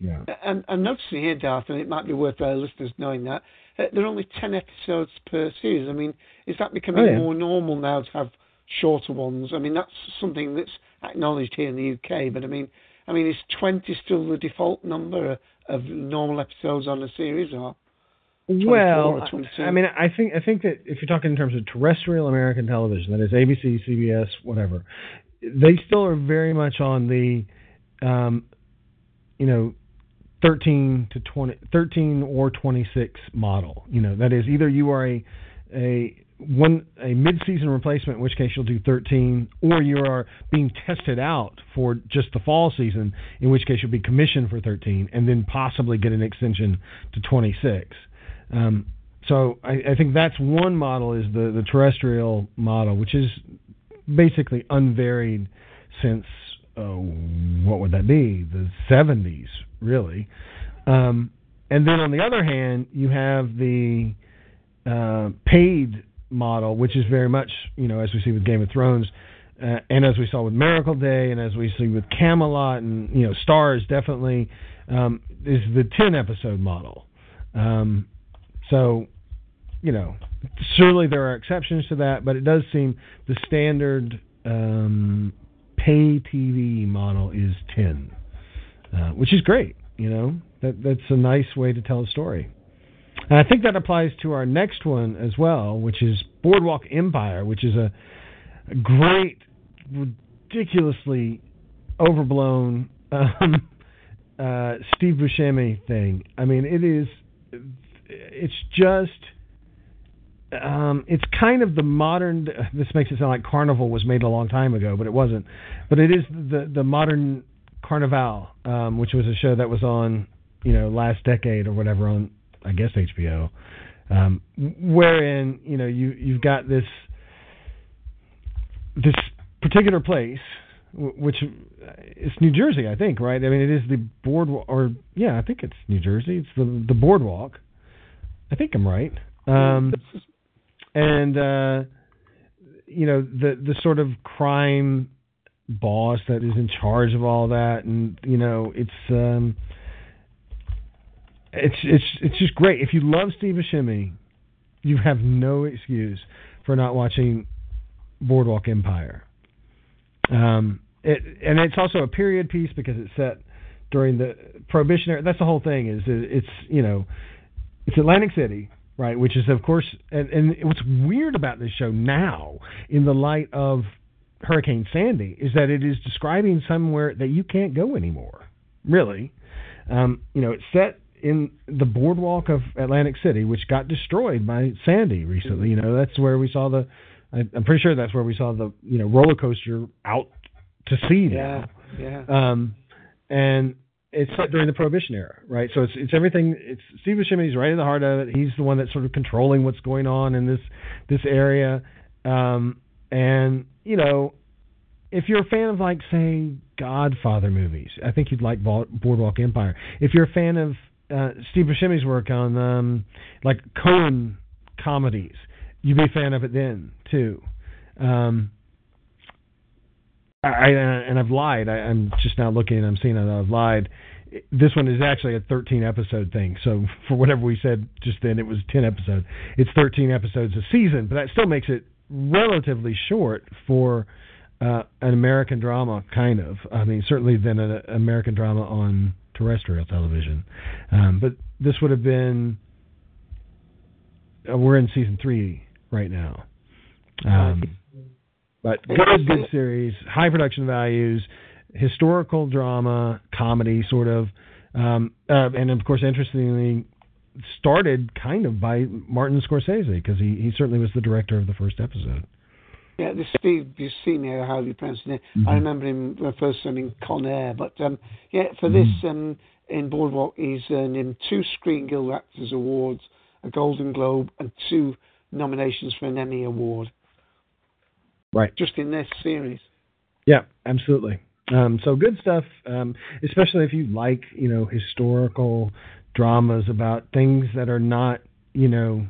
Yeah.
And I'm noticing here, Darth, and it might be worth our listeners knowing that uh, there are only ten episodes per series. I mean, is that becoming
Oh, yeah.
more normal now to have shorter ones? I mean, that's something that's acknowledged here in the UK. But I mean, I mean, is twenty still the default number of normal episodes on a series, or
Well,
or 22?
I mean, I think I think that if you're talking in terms of terrestrial American television, that is ABC, CBS, whatever, they still are very much on the, um, you know, 13 to 20, 13 or 26 model. You know, that is either you are a a one a mid-season replacement, in which case you'll do 13, or you are being tested out for just the fall season, in which case you'll be commissioned for 13, and then possibly get an extension to 26. Um, so I, I think that's one model is the, the terrestrial model, which is basically unvaried since oh, what would that be? The 70s, really. Um, and then on the other hand, you have the uh, paid model, which is very much, you know, as we see with Game of Thrones, uh, and as we saw with Miracle Day, and as we see with Camelot, and you know, Starz definitely um, is the ten episode model. Um, so, you know, surely there are exceptions to that, but it does seem the standard um, pay TV model is ten, uh, which is great. You know, that that's a nice way to tell a story. And I think that applies to our next one as well, which is Boardwalk Empire, which is a, great, ridiculously overblown um, uh, Steve Buscemi thing. I mean, it is. It's just. Um, it's kind of the modern. This makes it sound like Carnival was made a long time ago, but it wasn't. But it is the the modern Carnival, um, which was a show that was on, you know, last decade or whatever on I guess HBO, um, wherein you know you you've got this this particular place, which it's New Jersey, I think, right? I mean, it is the boardwalk, or yeah, I think it's New Jersey. It's the the boardwalk. I think I'm right. Um, and uh, you know the the sort of crime boss that is in charge of all that, and you know it's um, it's it's it's just great. If you love Steve Buscemi, you have no excuse for not watching Boardwalk Empire. Um, it, and it's also a period piece because it's set during the Prohibition era. That's the whole thing. Is it's you know it's Atlantic City, right? Which is of course, and, and what's weird about this show now, in the light of Hurricane Sandy, is that it is describing somewhere that you can't go anymore. Really, um, you know, it's set in the boardwalk of Atlantic City, which got destroyed by Sandy recently. You know, that's where we saw the. I, I'm pretty sure that's where we saw the you know roller coaster out to sea
now. Yeah,
yeah. Um, and it's set during the Prohibition era, right? So it's it's everything. It's Steve Buscemi's right in the heart of it. He's the one that's sort of controlling what's going on in this this area. Um, and you know, if you're a fan of like say Godfather movies, I think you'd like Boardwalk Empire. If you're a fan of uh, Steve Buscemi's work on um, like Coen comedies. You'd be a fan of it then too. Um, I, I and I've lied. I, I'm just now looking. and I'm seeing that I've lied. This one is actually a 13 episode thing. So for whatever we said just then, it was 10 episodes. It's 13 episodes a season, but that still makes it relatively short for uh, an American drama, kind of. I mean, certainly than an American drama on terrestrial television. Um, but this would have been. Uh, we're in season three right now. Um, but good, good series, high production values, historical drama, comedy, sort of, um, uh, and of course, interestingly, started kind of by Martin Scorsese because he he certainly was the director of the first episode.
Yeah, this Steve Buscemi, how you pronounce it. Mm-hmm. I remember him the first time in Con Air. But um, yeah, for mm-hmm. this um, in Boardwalk, he's earned him two Screen Guild Actors Awards, a Golden Globe, and two nominations for an Emmy Award.
Right.
Just in this series.
Yeah, absolutely. Um, so good stuff, um, especially if you like, you know, historical dramas about things that are not, you know,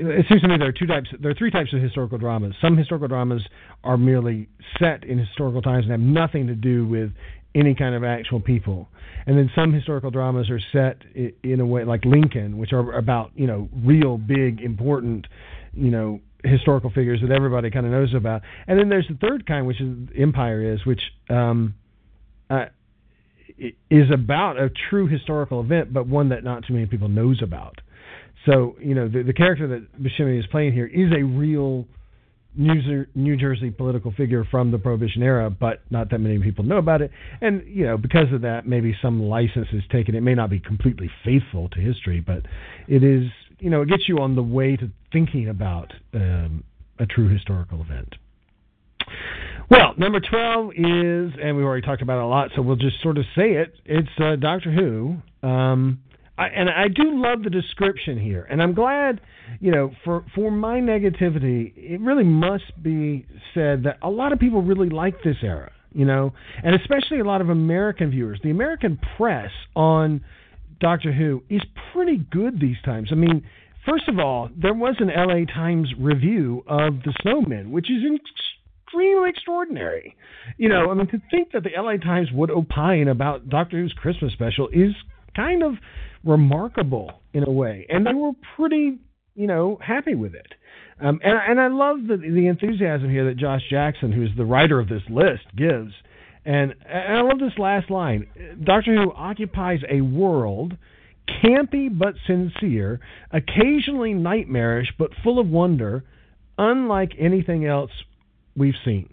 it seems to me there are two types. There are three types of historical dramas. Some historical dramas are merely set in historical times and have nothing to do with any kind of actual people. And then some historical dramas are set in a way like Lincoln, which are about you know real big important you know historical figures that everybody kind of knows about. And then there's the third kind, which is Empire is, which um, uh, is about a true historical event, but one that not too many people knows about. So you know the, the character that Buscemi is playing here is a real New, New Jersey political figure from the Prohibition era, but not that many people know about it. And you know because of that, maybe some license is taken. It may not be completely faithful to history, but it is you know it gets you on the way to thinking about um, a true historical event. Well, number 12 is, and we've already talked about it a lot, so we'll just sort of say it. It's uh, Doctor Who. Um, I, and I do love the description here, and I'm glad, you know, for for my negativity, it really must be said that a lot of people really like this era. you know, and especially a lot of American viewers. The American press on Doctor Who is pretty good these times. I mean, first of all, there was an LA Times review of The Snowmen, which is extremely extraordinary. You know, I mean, to think that the LA Times would opine about Doctor Who's Christmas special is kind of remarkable in a way, and they were pretty, you know, happy with it. Um, and and I love the the enthusiasm here that Josh Jackson, who's the writer of this list, gives. And, and I love this last line. Doctor Who occupies a world campy but sincere, occasionally nightmarish but full of wonder, unlike anything else we've seen.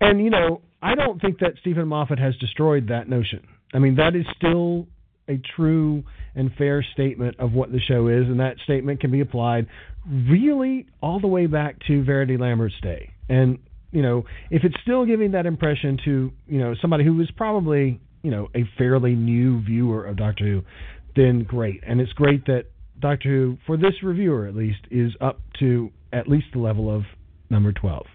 And you know, I don't think that Steven Moffat has destroyed that notion. I mean, that is still a true and fair statement of what the show is, and that statement can be applied really all the way back to Verity Lambert's day. And you know, if it's still giving that impression to you know somebody who is probably you know a fairly new viewer of Doctor Who, then great. And it's great that Doctor Who, for this reviewer at least, is up to at least the level of number twelve.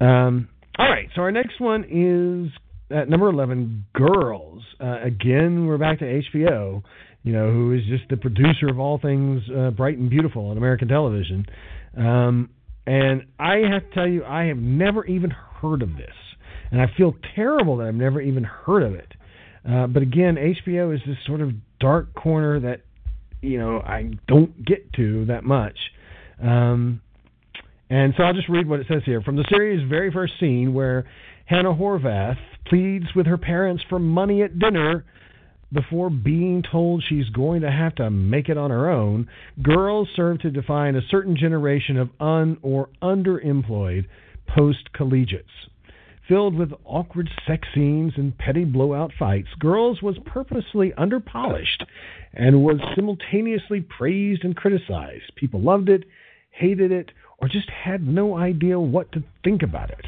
Um, all right, so our next one is at number 11, Girls. Uh, again, we're back to HBO, you know, who is just the producer of all things uh, bright and beautiful on American television. Um, and I have to tell you, I have never even heard of this. And I feel terrible that I've never even heard of it. Uh, but again, HBO is this sort of dark corner that, you know, I don't get to that much. Um, and so I'll just read what it says here. From the series' very first scene, where Hannah Horvath pleads with her parents for money at dinner before being told she's going to have to make it on her own, girls serve to define a certain generation of un or underemployed post collegiates. Filled with awkward sex scenes and petty blowout fights, Girls was purposely underpolished and was simultaneously praised and criticized. People loved it, hated it, or just had no idea what to think about it.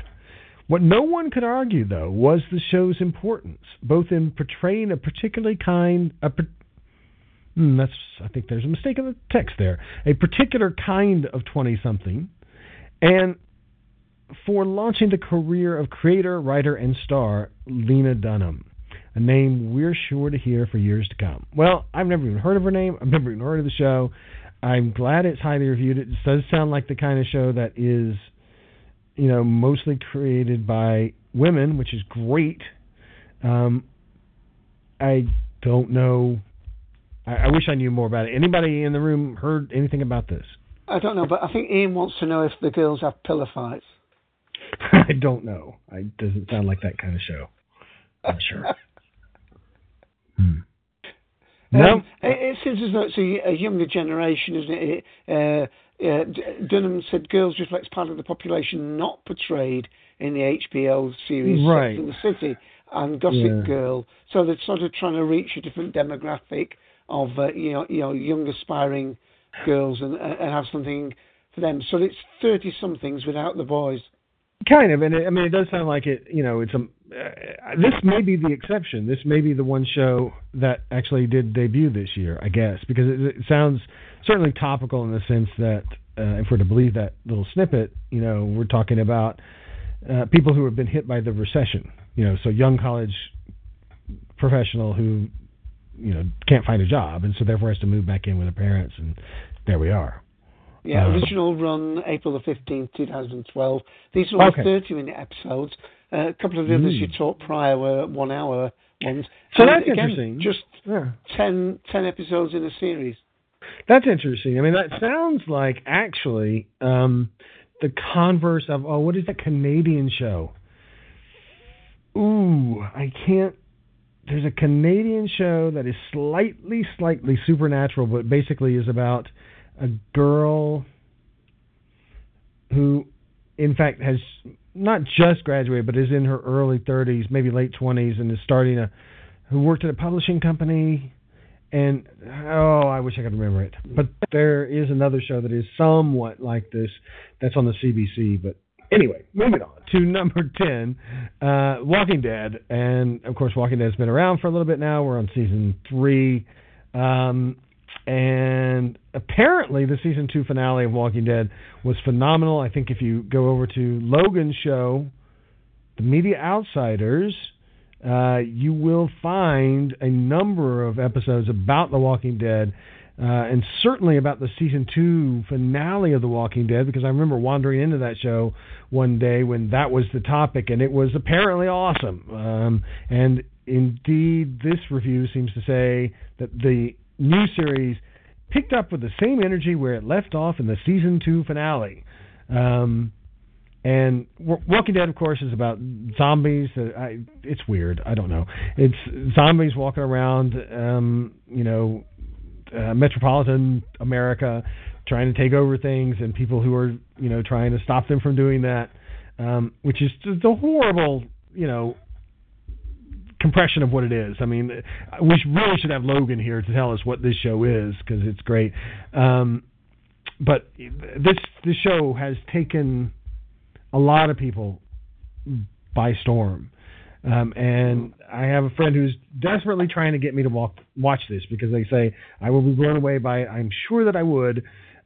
What no one could argue, though, was the show's importance, both in portraying a particularly kind, a, hmm, that's I think there's a mistake in the text there, a particular kind of twenty-something, and for launching the career of creator, writer, and star Lena Dunham, a name we're sure to hear for years to come. Well, I've never even heard of her name. I've never even heard of the show. I'm glad it's highly reviewed. It does sound like the kind of show that is, you know, mostly created by women, which is great. Um, I don't know. I, I wish I knew more about it. Anybody in the room heard anything about this?
I don't know, but I think Ian wants to know if the girls have pillow fights.
I don't know. It doesn't sound like that kind of show. I'm sure. hmm.
No, um, it, it, seems as though it's a, a younger generation, isn't it? Uh, uh, Dunham said girls reflects part of the population not portrayed in the HBO series
right.
in the City and Gossip
Yeah.
Girl. So they're sort of trying to reach a different demographic of uh, you know you know young aspiring girls and and have something for them. So it's thirty somethings without the boys.
Kind of, and it, I mean, it does sound like it. You know, it's a. Uh, this may be the exception. This may be the one show that actually did debut this year, I guess, because it, it sounds certainly topical in the sense that, uh, if we're to believe that little snippet, you know, we're talking about uh, people who have been hit by the recession. You know, so young college professional who, you know, can't find a job, and so therefore has to move back in with their parents, and there we are.
Yeah,
Uh,
original run April the fifteenth, two thousand twelve. These are all
Okay.
thirty minute episodes. Uh, a couple of the others
Mm.
you talked prior were one hour ones.
So
And
that's
again,
interesting.
Just
Yeah.
10, 10 episodes in a series.
That's interesting. I mean, that sounds like actually um, the converse of oh, what is that Canadian show? Ooh, I can't. There's a Canadian show that is slightly, slightly supernatural, but basically is about a girl who, in fact, has not just graduated, but is in her early 30s, maybe late 20s, and is starting a. Who worked at a publishing company and oh, I wish I could remember it. But there is another show that is somewhat like this that's on the CBC. But anyway, moving on to number 10, uh, Walking Dead. And of course, Walking Dead's been around for a little bit now. We're on season three. Um, and apparently, the season two finale of Walking Dead was phenomenal. I think if you go over to Logan's show, the Media Outsiders, uh, you will find a number of episodes about The Walking Dead. Uh, and certainly about the season two finale of The Walking Dead, because I remember wandering into that show one day when that was the topic, and it was apparently awesome. Um, and indeed, this review seems to say that the new series picked up with the same energy where it left off in the season two finale. Um, and Walking Dead, of course, is about zombies. Uh, I, it's weird. I don't know. It's zombies walking around, um, you know, uh, metropolitan America, trying to take over things, and people who are you know trying to stop them from doing that, um, which is just the horrible you know compression of what it is. I mean, we really should have Logan here to tell us what this show is because it's great. Um, but this this show has taken a lot of people by storm. Um, and I have a friend who's desperately trying to get me to walk, watch this because they say I will be blown away by it. I'm sure that I would.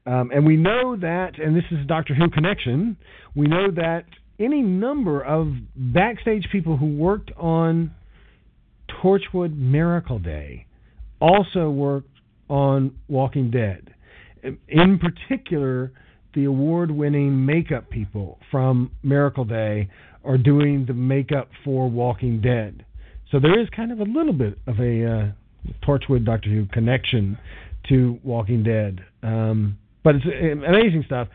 Um, and we know that, and this is a Doctor Who connection, we know that any number of backstage people who worked on Torchwood Miracle Day also worked on Walking Dead. In particular, the award winning makeup people from Miracle Day are doing the makeup for Walking Dead. So there is kind of a little bit of a uh, Torchwood Doctor Who connection to Walking Dead. Um, but it's uh, amazing stuff.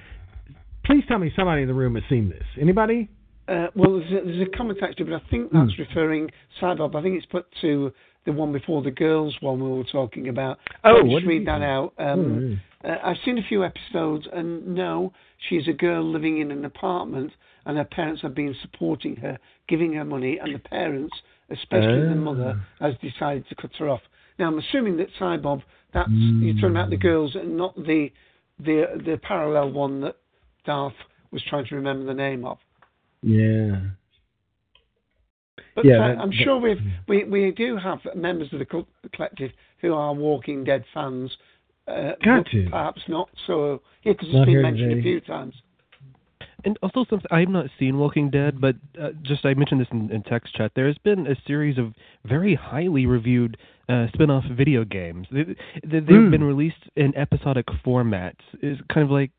Please tell me somebody in the room has seen this. Anybody?
Uh, well, there's a, there's a comment actually, but I think that's mm. referring, Cybob, I think it's put to the one before the girls one we were talking about.
Oh,
just read that out. Um, oh, uh, I've seen a few episodes, and no, she's a girl living in an apartment, and her parents have been supporting her, giving her money, and the parents, especially the mother, ah. has decided to cut her off. Now I'm assuming that Cybob, that's mm. you're talking about the girls and not the the the parallel one that Darth was trying to remember the name of.
Yeah.
But yeah, uh, I'm sure we we we do have members of the collective who are Walking Dead fans. Uh,
Got to.
Perhaps not so. Yeah, because it's been mentioned today. a few times.
And also, something I have not seen Walking Dead, but uh, just I mentioned this in, in, text chat. There has been a series of very highly reviewed uh, spin-off video games. They, have they, mm. been released in episodic formats. Is kind of like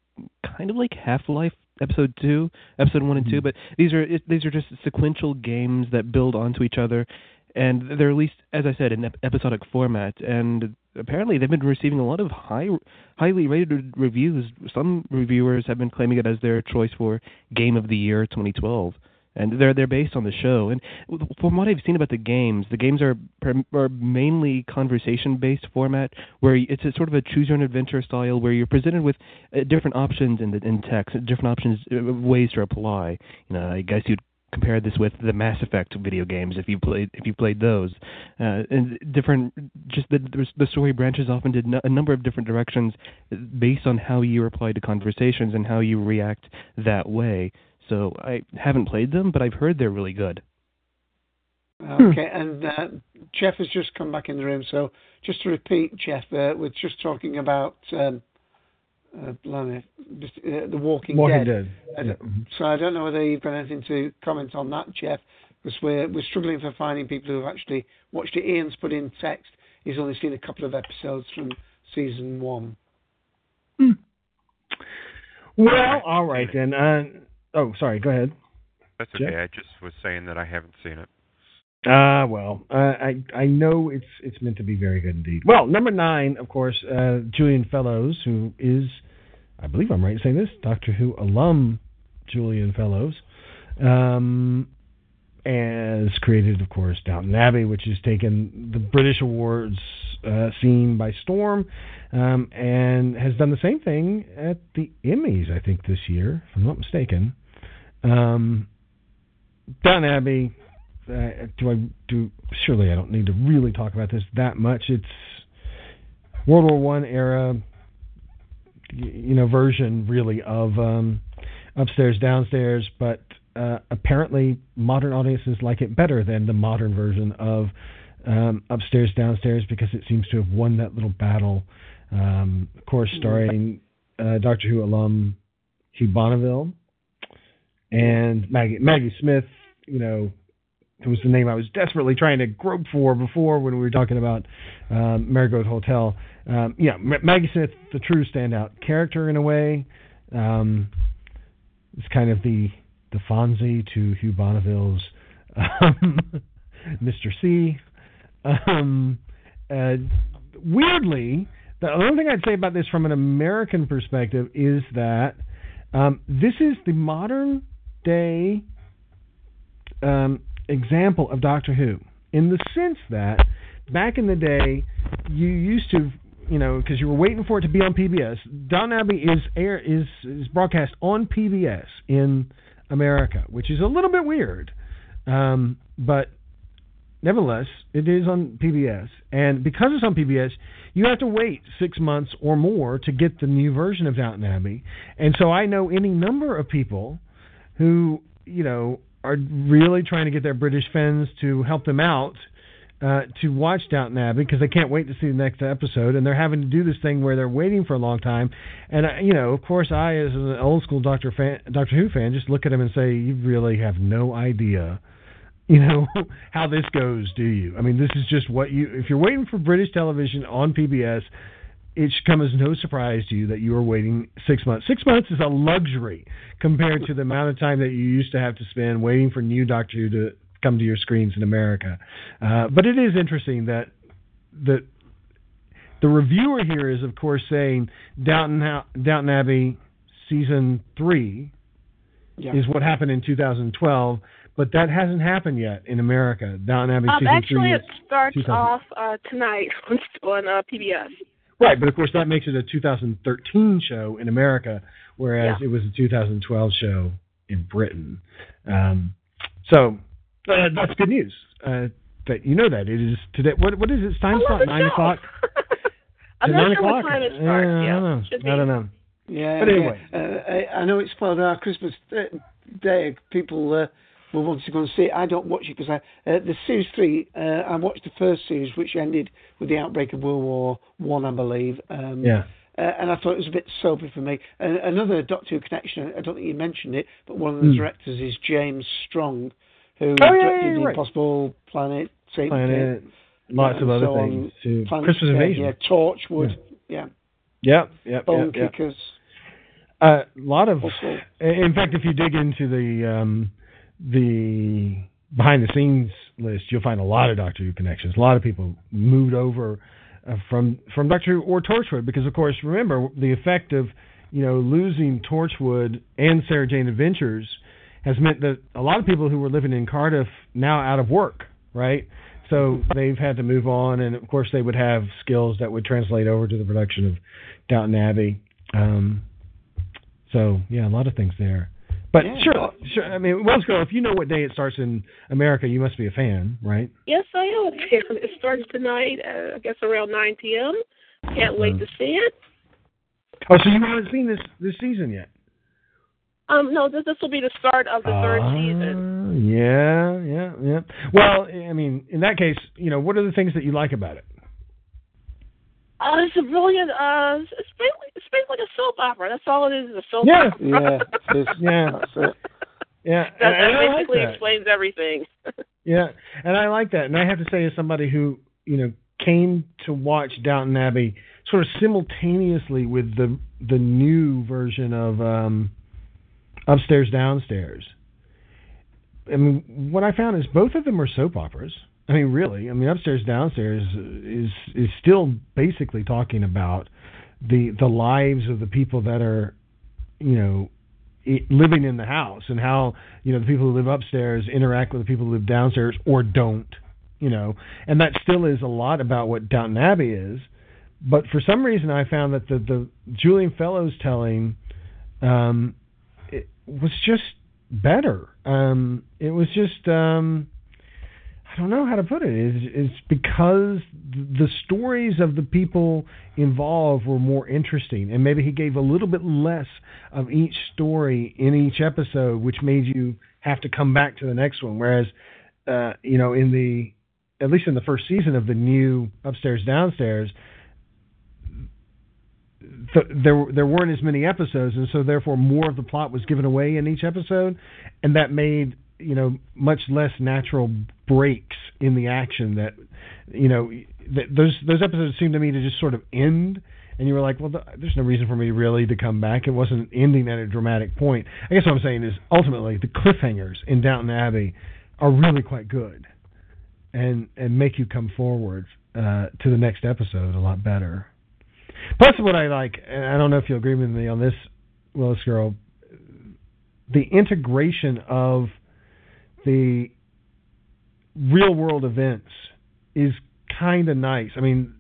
kind of like Half-Life episode two, episode one and two. Hmm. But these are these are just sequential games that build onto each other, and they're released, as I said, in episodic format. And apparently, they've been receiving a lot of high, highly rated reviews. Some reviewers have been claiming it as their choice for Game of the Year 2012 and they're they're based on the show. And from what I've seen about the games, the games are are mainly conversation based format where it's a sort of a choose your own adventure style where you're presented with uh, different options in the in text, different options uh, ways to apply. You know, I guess you'd compare this with the Mass Effect video games if you played if you played those. Uh, and different, just the the story branches off into a number of different directions based on how you reply to conversations and how you react that way. So I haven't played them, but I've heard they're really good.
Okay, and uh, Jeff has just come back in the room. So just to repeat, Jeff, uh, we're just talking about um, uh, uh The Walking,
Walking
Dead.
Dead. Yeah.
So I don't know whether you've got anything to comment on that, Jeff, because we're we're struggling for finding people who have actually watched it. Ian's put in text. He's only seen a couple of episodes from season one.
Hmm. Well, all right then. Oh, sorry. Go ahead.
That's okay. Jeff? I just was saying that I haven't seen it.
Ah, uh, well, uh, I I know it's it's meant to be very good indeed. Well, number nine, of course, uh, Julian Fellowes, who is, I believe I'm right in saying this, Doctor Who alum, Julian Fellowes, um, has created, of course, Downton Abbey, which has taken the British awards uh, scene by storm, um, and has done the same thing at the Emmys, I think, this year, if I'm not mistaken. Um, Down Abbey. Uh, do I do? Surely I don't need to really talk about this that much. It's World War One era, you know, version really of um, upstairs downstairs, but uh, apparently modern audiences like it better than the modern version of um, upstairs downstairs because it seems to have won that little battle. Um, of course, starring uh, Doctor Who alum Hugh Bonneville and Maggie Maggie Smith you know, was the name I was desperately trying to grope for before when we were talking about um, Marigold Hotel. Um, yeah, Maggie Smith, the true standout character in a way. Um, it's kind of the the Fonzie to Hugh Bonneville's um, Mr. C. Um, uh, weirdly, the only thing I'd say about this from an American perspective is that um, this is the modern day um, example of Doctor Who in the sense that back in the day, you used to, you know, because you were waiting for it to be on PBS. Downton Abbey is air is is broadcast on PBS in America, which is a little bit weird, um, but nevertheless, it is on PBS. And because it's on PBS, you have to wait six months or more to get the new version of Downton Abbey. And so I know any number of people who, you know, are really trying to get their British fans to help them out uh, to watch Downton Abbey because they can't wait to see the next episode, and they're having to do this thing where they're waiting for a long time. And uh, you know, of course, I, as an old school Doctor fan, Doctor Who fan, just look at them and say, "You really have no idea." You know how this goes, do you? I mean, this is just what you. If you're waiting for British television on PBS, it should come as no surprise to you that you are waiting six months. Six months is a luxury compared to the amount of time that you used to have to spend waiting for new Doctor Who to come to your screens in America. Uh, but it is interesting that that the reviewer here is, of course, saying Downton, Downton Abbey season three
Yeah.
is what happened in 2012, but that hasn't happened yet in America. Downton Abbey
Um,
season
actually,
three
it
is
starts off uh, tonight on uh, PBS.
Right, but of course that makes it a 2013 show in America, whereas
Yeah.
it was a 2012 show in Britain. Um, so uh, that's good news. Uh, that you know that it is today. What what is it? It's time
I
slot nine
show.
o'clock.
I'm not
nine
sure what
o'clock?
time it
Yeah,
starts.
I
yeah,
don't know. I don't know.
Yeah,
But anyway.
yeah. Uh, I, I know it's part of our Christmas uh, day. People uh, will want to go and see it. I don't watch it because I, uh, the series three. Uh, I watched the first series, which ended with the outbreak of World War One, I, believe. Um,
Yeah.
Uh, and I thought it was a bit soapy for me. And another Doctor Who connection. I don't think you mentioned it, but one of the
Hmm.
directors is James Strong, who
Oh, yeah,
directed
yeah,
The
right.
Impossible Planet, Saint
Planet, lots of other
so
things too.
Planet,
Christmas
uh,
Invasion.
Yeah, Torchwood. Yeah.
Yeah. yep,
Bone. Kickers.
A lot of,
Also-
in fact, if you dig into the um, the behind the scenes list, you'll find a lot of Doctor Who connections. A lot of people moved over uh, from from Doctor Who or Torchwood because, of course, remember the effect of you know losing Torchwood and Sarah Jane Adventures has meant that a lot of people who were living in Cardiff now out of work, right? So they've had to move on, and of course they would have skills that would translate over to the production of Downton Abbey. Um, so yeah, a lot of things there. But
Yeah.
sure, sure. I mean, Willis Girl, if you know what day it starts in America, you must be a fan, right?
Yes, I am a fan. It starts tonight, uh, I guess around 9 p.m. Can't wait to see it.
Oh, so you haven't seen this this season yet?
Um, no, this this will be the start of the third
Ah,
season.
Yeah, yeah, yeah. Well, I mean, in that case, you know, what are the things that you like about it?
Uh, it's a brilliant. Uh, it's basically it's basically like a soap opera. That's all it is. Is a soap
Yeah.
opera.
Yeah, it's,
Yeah. Yeah,
that,
and- and
that
I like
basically
that.
explains everything.
Yeah, and I like that. And I have to say, as somebody who you know came to watch Downton Abbey sort of simultaneously with the the new version of um, Upstairs Downstairs. I mean, what I found is both of them are soap operas. I mean, really. I mean, Upstairs Downstairs is is still basically talking about the the lives of the people that are, you know, living in the house and how you know the people who live upstairs interact with the people who live downstairs or don't you know and that still is a lot about what Downton Abbey is but for some reason I found that the the Julian Fellowes telling um it was just better um it was just um I don't know how to put it. It's, it's because the stories of the people involved were more interesting, and maybe he gave a little bit less of each story in each episode, which made you have to come back to the next one. Whereas, uh, you know, in the at least in the first season of the new Upstairs Downstairs, th- there there weren't as many episodes, and so therefore more of the plot was given away in each episode, and that made you know much less natural breaks in the action that you know that those those episodes seem to me to just sort of end and you were like, well, th- there's no reason for me really to come back. It wasn't ending at a dramatic point. I guess what I'm saying is ultimately the cliffhangers in Downton Abbey are really quite good, and and make you come forward uh, to the next episode a lot better. Plus, what I like, and I don't know if you'll agree with me on this, Willis Girl, the integration of the real world events is kind of nice. I mean,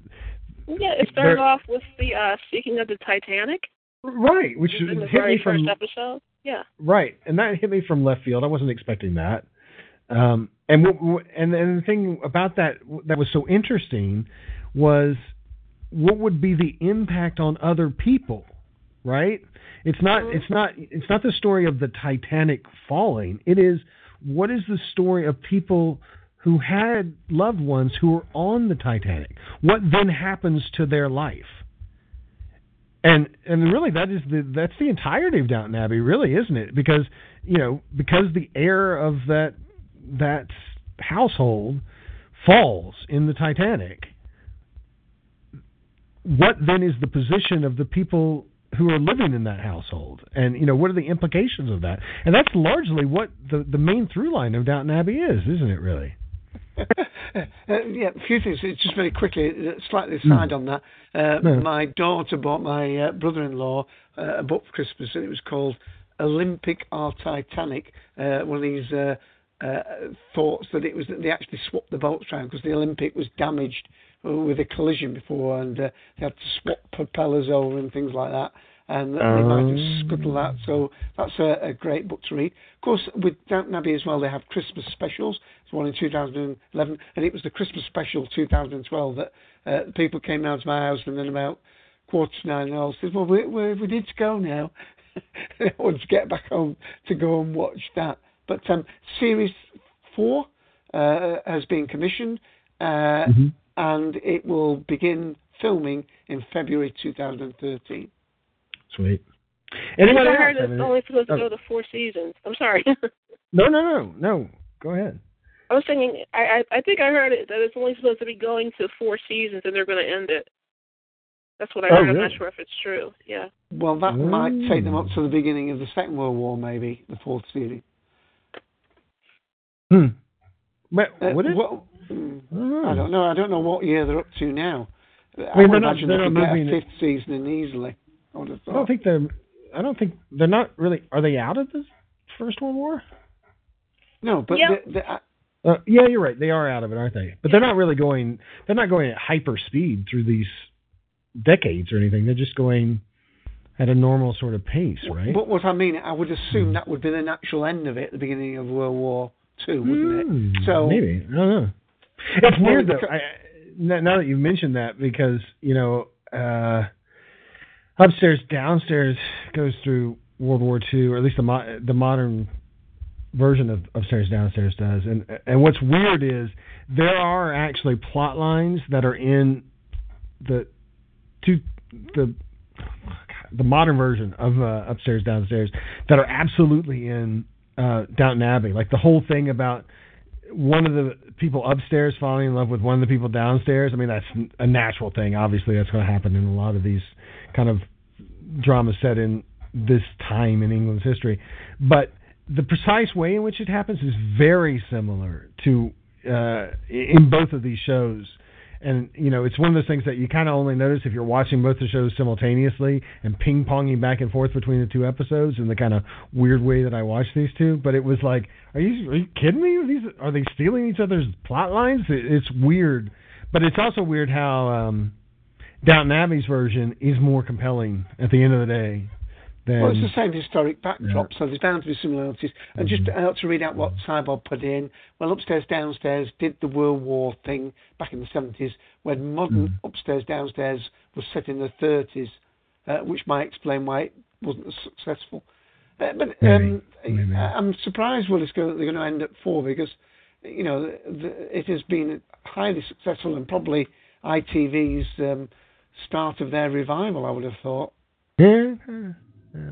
Yeah, it started off with the uh speaking of the Titanic.
right, which hit me from
first episode. Yeah.
Right, and that hit me from left field. I wasn't expecting that. Um, and w- w- and and the thing about that that was so interesting was what would be the impact on other people, right? It's not it's not it's not the story of the Titanic falling. It is what is the story of people who had loved ones who were on the Titanic. What then happens to their life? and and really that is the that's the entirety of Downton Abbey, really, isn't it? Because you know because the heir of that that household falls in the Titanic. What then is the position of the people who are living in that household, and you know what are the implications of that? And that's largely what the the main through line of Downton Abbey is, isn't it? Really?
Uh, yeah, a few things. Just very quickly, uh, slightly aside on that. Uh,
No.
My daughter bought my uh, brother-in-law uh, a book for Christmas, and it was called Olympic or Titanic. Uh, one of these uh, uh, thoughts that it was that they actually swapped the boats around because the Olympic was damaged with a collision before, and uh, they had to swap propellers over and things like that. And they might have scuttled that. So that's a, a great book to read. Of course, with Downton Abbey as well, they have Christmas specials. There's one in 2011, and it was the Christmas special 2012 that uh, people came round to my house, and then about quarter to nine, and all said, "Well, we, we, we need to go now." I wanted to get back home to go and watch that. But um, series four uh, has been commissioned, uh, and it will begin filming in February 2013.
Sweet.
I
Anyone
I
else
heard
have
it's
any-
only supposed to
oh,
go to four seasons. I'm sorry.
No, no, no, no. Go ahead.
I was thinking. I, I I think I heard it that it's only supposed to be going to four seasons and they're going to end it. That's what I
Oh,
heard. I'm not sure if it's true. Yeah.
Well, that might take them up to the beginning of the Second World War, maybe the fourth series.
Hmm. But
Uh,
would it?
what- mm, I don't know. I don't know what year they're up to now. I,
I mean,
would
they're not-
imagine
they're
could get a fifth season in easily. I would have
I don't think they're. I don't think they're not really. Are they out of the First World War?
No, but
Yeah.
the, the, uh,
Uh, yeah, you're right. They are out of it, aren't they? But they're not really going. They're not going at hyper speed through these decades or anything. They're just going at a normal sort of pace, right?
But what I mean, I would assume that would be the natural end of it at the beginning of World War Two, wouldn't
Hmm,
it? So
maybe I don't know. It's weird though. I, now now that you've mentioned that, because you know, uh, upstairs, downstairs goes through World War II, or at least the mo- the modern version of upstairs, downstairs does. And and what's weird is there are actually plot lines that are in the two the the modern version of uh, upstairs downstairs that are absolutely in uh, Downton Abbey. Like the whole thing about one of the people upstairs falling in love with one of the people downstairs. I mean, that's a natural thing. Obviously, that's going to happen in a lot of these kind of dramas set in this time in England's history. But the precise way in which it happens is very similar to uh, in both of these shows. And you know, it's one of those things that you kind of only notice if you're watching both the shows simultaneously and ping ponging back and forth between the two episodes in the kind of weird way that I watched these two. But it was like, are you are you kidding me? Are these are they stealing each other's plot lines? It, it's weird, but it's also weird how um, Downton Abbey's version is more compelling at the end of the day. Than,
Well, it's the same historic backdrop, so there's bound to be similarities. And just
Mm-hmm.
uh, to read out what Cyborg put in, well, Upstairs Downstairs did the World War thing back in the 70s, when modern
Mm.
Upstairs Downstairs was set in the 30s, uh, which might explain why it wasn't as successful. Uh, but um,
Maybe.
I'm surprised Willis they're going to end at four because, you know, the, the, it has been highly successful and probably ITV's um, start of their revival, I would have thought.
Yeah, yeah,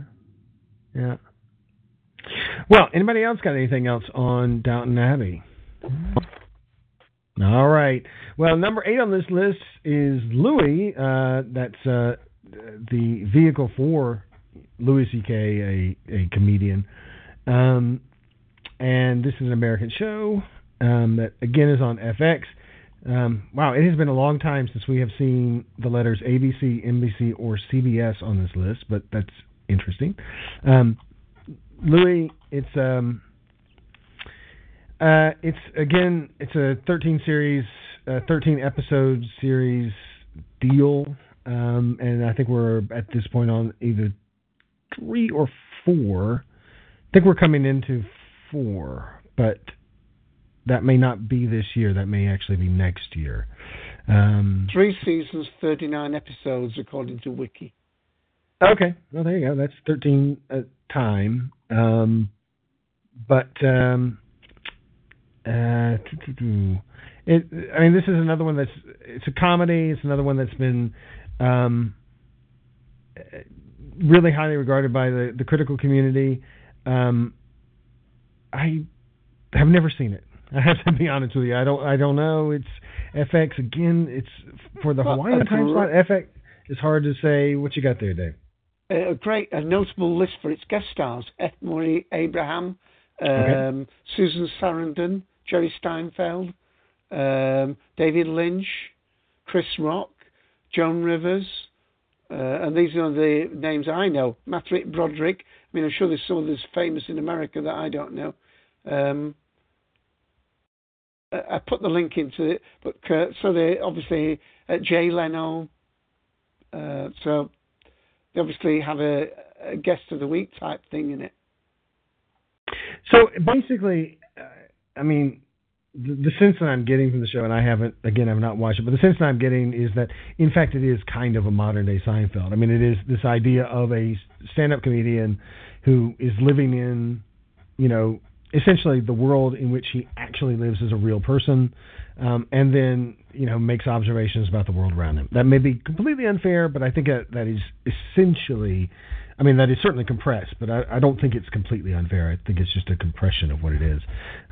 yeah. Well, anybody else got anything else on Downton Abbey? All right. Well, number eight on this list is Louie. Uh, that's uh, the vehicle for Louis C.K., a, a comedian. Um, and this is an American show um, that, again, is on FX. Um, wow, it has been a long time since we have seen the letters ABC, NBC, or CBS on this list, but that's interesting. Um, Louie, it's um, uh, it's again, it's a 13 series, uh, 13 episode series deal, um, and I think we're at this point on either three or four. I think we're coming into four, but that may not be this year. That may actually be next year. Um,
Three seasons, 39 episodes, according to Wiki.
Okay, well there you go. That's 13 at time. Um, but um, uh, it, I mean, this is another one that's it's a comedy. It's another one that's been um, really highly regarded by the the critical community. Um, I have never seen it. I have to be honest with you. I don't. I don't know. It's FX again. It's for the
Well,
Hawaiian
uh,
time slot. FX. It's hard to say. What you got there, Dave?
a great, a notable list for its guest stars: F. Murray Abraham, um,
Okay.
Susan Sarandon, Jerry Seinfeld, um, David Lynch, Chris Rock, Joan Rivers, uh, and these are the names I know. Matrick Broderick. I mean, I'm sure there's some others famous in America that I don't know. Um, I put the link into it, but uh, so they obviously uh, Jay Leno. Uh, so they obviously have a, a guest of the week type thing in it.
So basically, uh, I mean, the, the sense that I'm getting from the show, and I haven't, again, I've not watched it, but the sense that I'm getting is that, in fact, it is kind of a modern day Seinfeld. I mean, it is this idea of a stand up comedian who is living in, you know, essentially the world in which he actually lives as a real person, um, and then, you know, makes observations about the world around him. That may be completely unfair, but I think that, that is essentially. I mean, that is certainly compressed, but I, I don't think it's completely unfair. I think it's just a compression of what it is.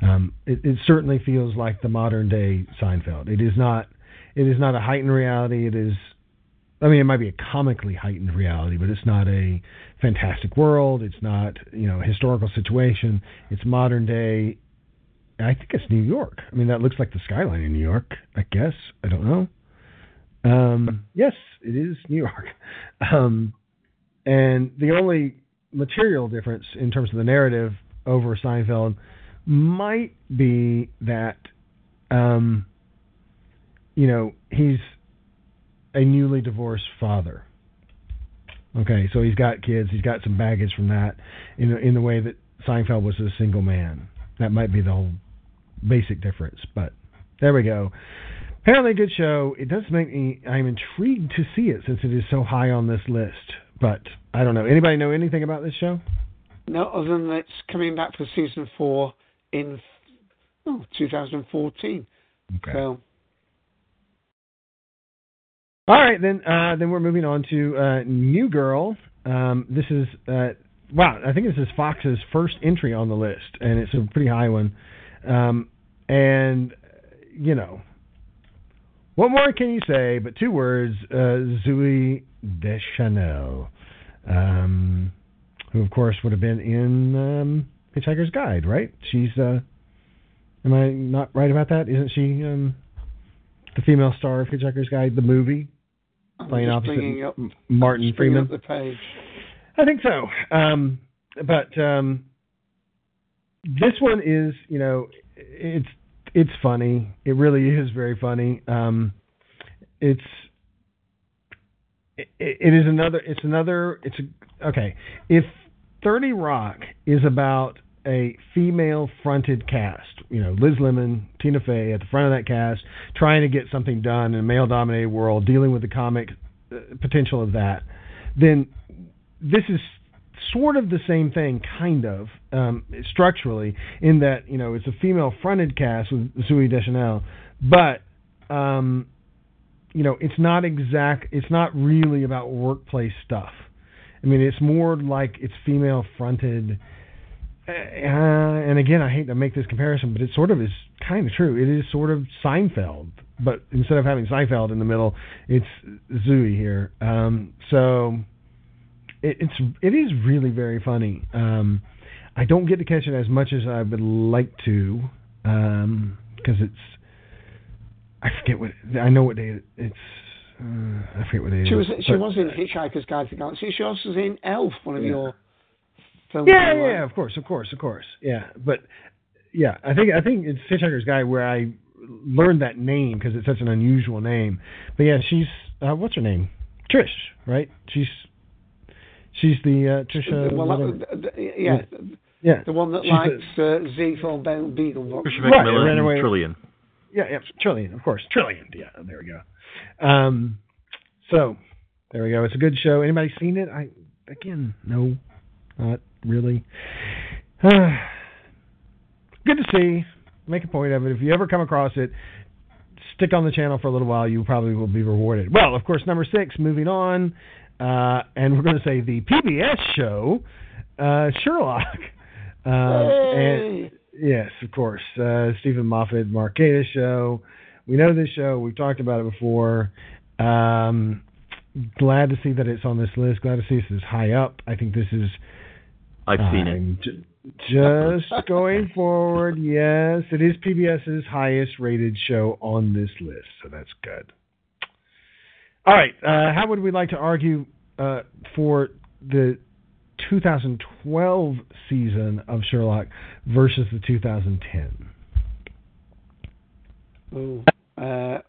Um, it, it certainly feels like the modern day Seinfeld. It is not. It is not a heightened reality. It is. I mean, it might be a comically heightened reality, but it's not a fantastic world. It's not, you know, a historical situation. It's modern day. I think it's New York. I mean, that looks like the skyline in New York. I guess. I don't know. Um, yes, it is New York. Um, and the only material difference in terms of the narrative over Seinfeld might be that, um, you know, he's a newly divorced father. Okay, so he's got kids. He's got some baggage from that, in the, in the way that Seinfeld was a single man. That might be the whole basic difference. But there we go. Apparently, a good show. It does make me. I'm intrigued to see it since it is so high on this list. But I don't know. Anybody know anything about this show?
No, other than it's coming back for season four in oh, 2014.
Okay.
So
All right, then. Uh, then we're moving on to uh, New Girl. Um, this is uh, wow. I think this is Fox's first entry on the list, and it's a pretty high one. Um, and you know, what more can you say? But two words: uh, Zooey Deschanel, um, who of course would have been in um, Hitchhiker's Guide, right? She's. Uh, am I not right about that? Isn't she? Um, the female star of Hitchhiker's Guide, the movie, playing opposite
up,
Martin Freeman.
the page.
I think so. Um, but um, this one is, you know, it's it's funny. It really is very funny. Um, it's it, it is another. It's another. It's a okay. If Thirty Rock is about a female fronted cast, you know, Liz Lemon, Tina Fey at the front of that cast, trying to get something done in a male dominated world, dealing with the comic uh, potential of that, then this is sort of the same thing, kind of um, structurally, in that you know it's a female-fronted cast with Zooey Deschanel, but um, you know it's not exact. It's not really about workplace stuff. I mean, it's more like it's female-fronted uh, and again, I hate to make this comparison, but it sort of is kind of true. It is sort of Seinfeld, but instead of having Seinfeld in the middle, it's Zooey here. Um, so it, it's it is really very funny. Um, I don't get to catch it as much as I would like to because um, it's I forget what I know what day it's. Uh, I forget what day
She
it
was
is,
she was in Hitchhiker's Guide to the Galaxy. She also was in Elf, one of
Yeah.
your films.
Yeah, yeah, yeah, of course, of course, of course. Yeah, but yeah, I think I think it's Hitchhiker's Guide where I learned that name because it's such an unusual name. But yeah, she's uh, what's her name? Trish, right? She's she's the uh, Trisha.
well, that, the- the- yeah,
yeah,
the one that
She's
likes uh, Z for Bell Beagle.
Tricia
McMillan
ran
and Trillian.
Yeah, yeah, Trillian, of course, Trillian. Yeah, there we go. Um, so there we go. It's a good show. Anybody seen it? I again, no, not really. good to see. Make a point of it. If you ever come across it, stick on the channel for a little while. You probably will be rewarded. Well, of course, number six. Moving on, uh, and we're going to say the PBS show, uh, Sherlock. Uh, and yes, of course, uh, Steven Moffat, Mark Gatiss show. We know this show. We've talked about it before. Um, glad to see that it's on this list. Glad to see this is high up. I think this is.
I've seen it.
I'm j- just going forward, yes, it is PBS's highest rated show on this list, so that's good. All right, uh, how would we like to argue uh, for the 2012 season of Sherlock versus the 2010?
Ooh. Uh,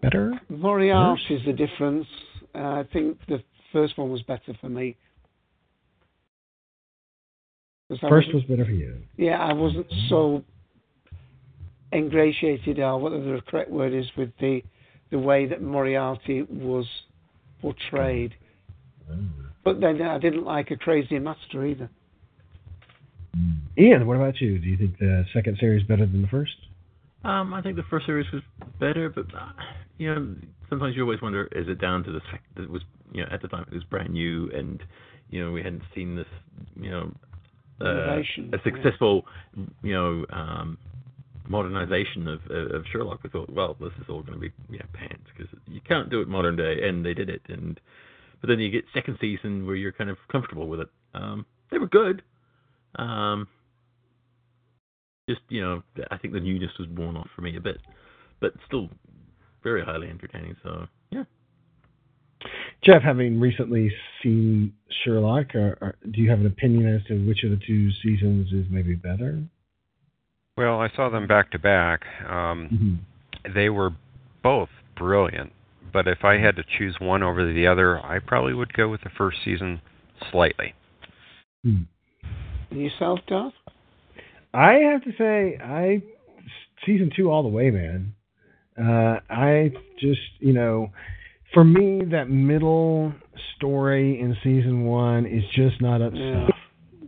Better?
Moriarty is the difference. Uh, I think the first one was better for me.
First was better for you.
Yeah, I wasn't mm-hmm. so ingratiated, or whatever the correct word is, with the the way that Moriarty was portrayed. Mm-hmm. But then I didn't like a crazy master either. Mm.
Ian, what about you? Do you think the second series better than the first?
Um, I think the first series was better, but uh, you know, sometimes you always wonder: is it down to the fact that it was, you know, at the time it was brand new, and you know, we hadn't seen this, you know, uh, a successful, you know, um, modernization of of Sherlock. We thought, well, this is all going to be you know, pants because you can't do it modern day, and they did it. And but then you get second season where you're kind of comfortable with it. Um, they were good. Um, just you know, I think the newness was worn off for me a bit, but still very highly entertaining. So yeah,
Jeff, having recently seen Sherlock, or, or do you have an opinion as to which of the two seasons is maybe better?
Well, I saw them back to back. Um, They were both brilliant, but if I had to choose one over the other, I probably would go with the first season slightly.
And yourself, Darth?
I have to say, I season two all the way, man. Uh, I just, you know, for me, that middle story in season one is just not up to
Yeah.
snuff.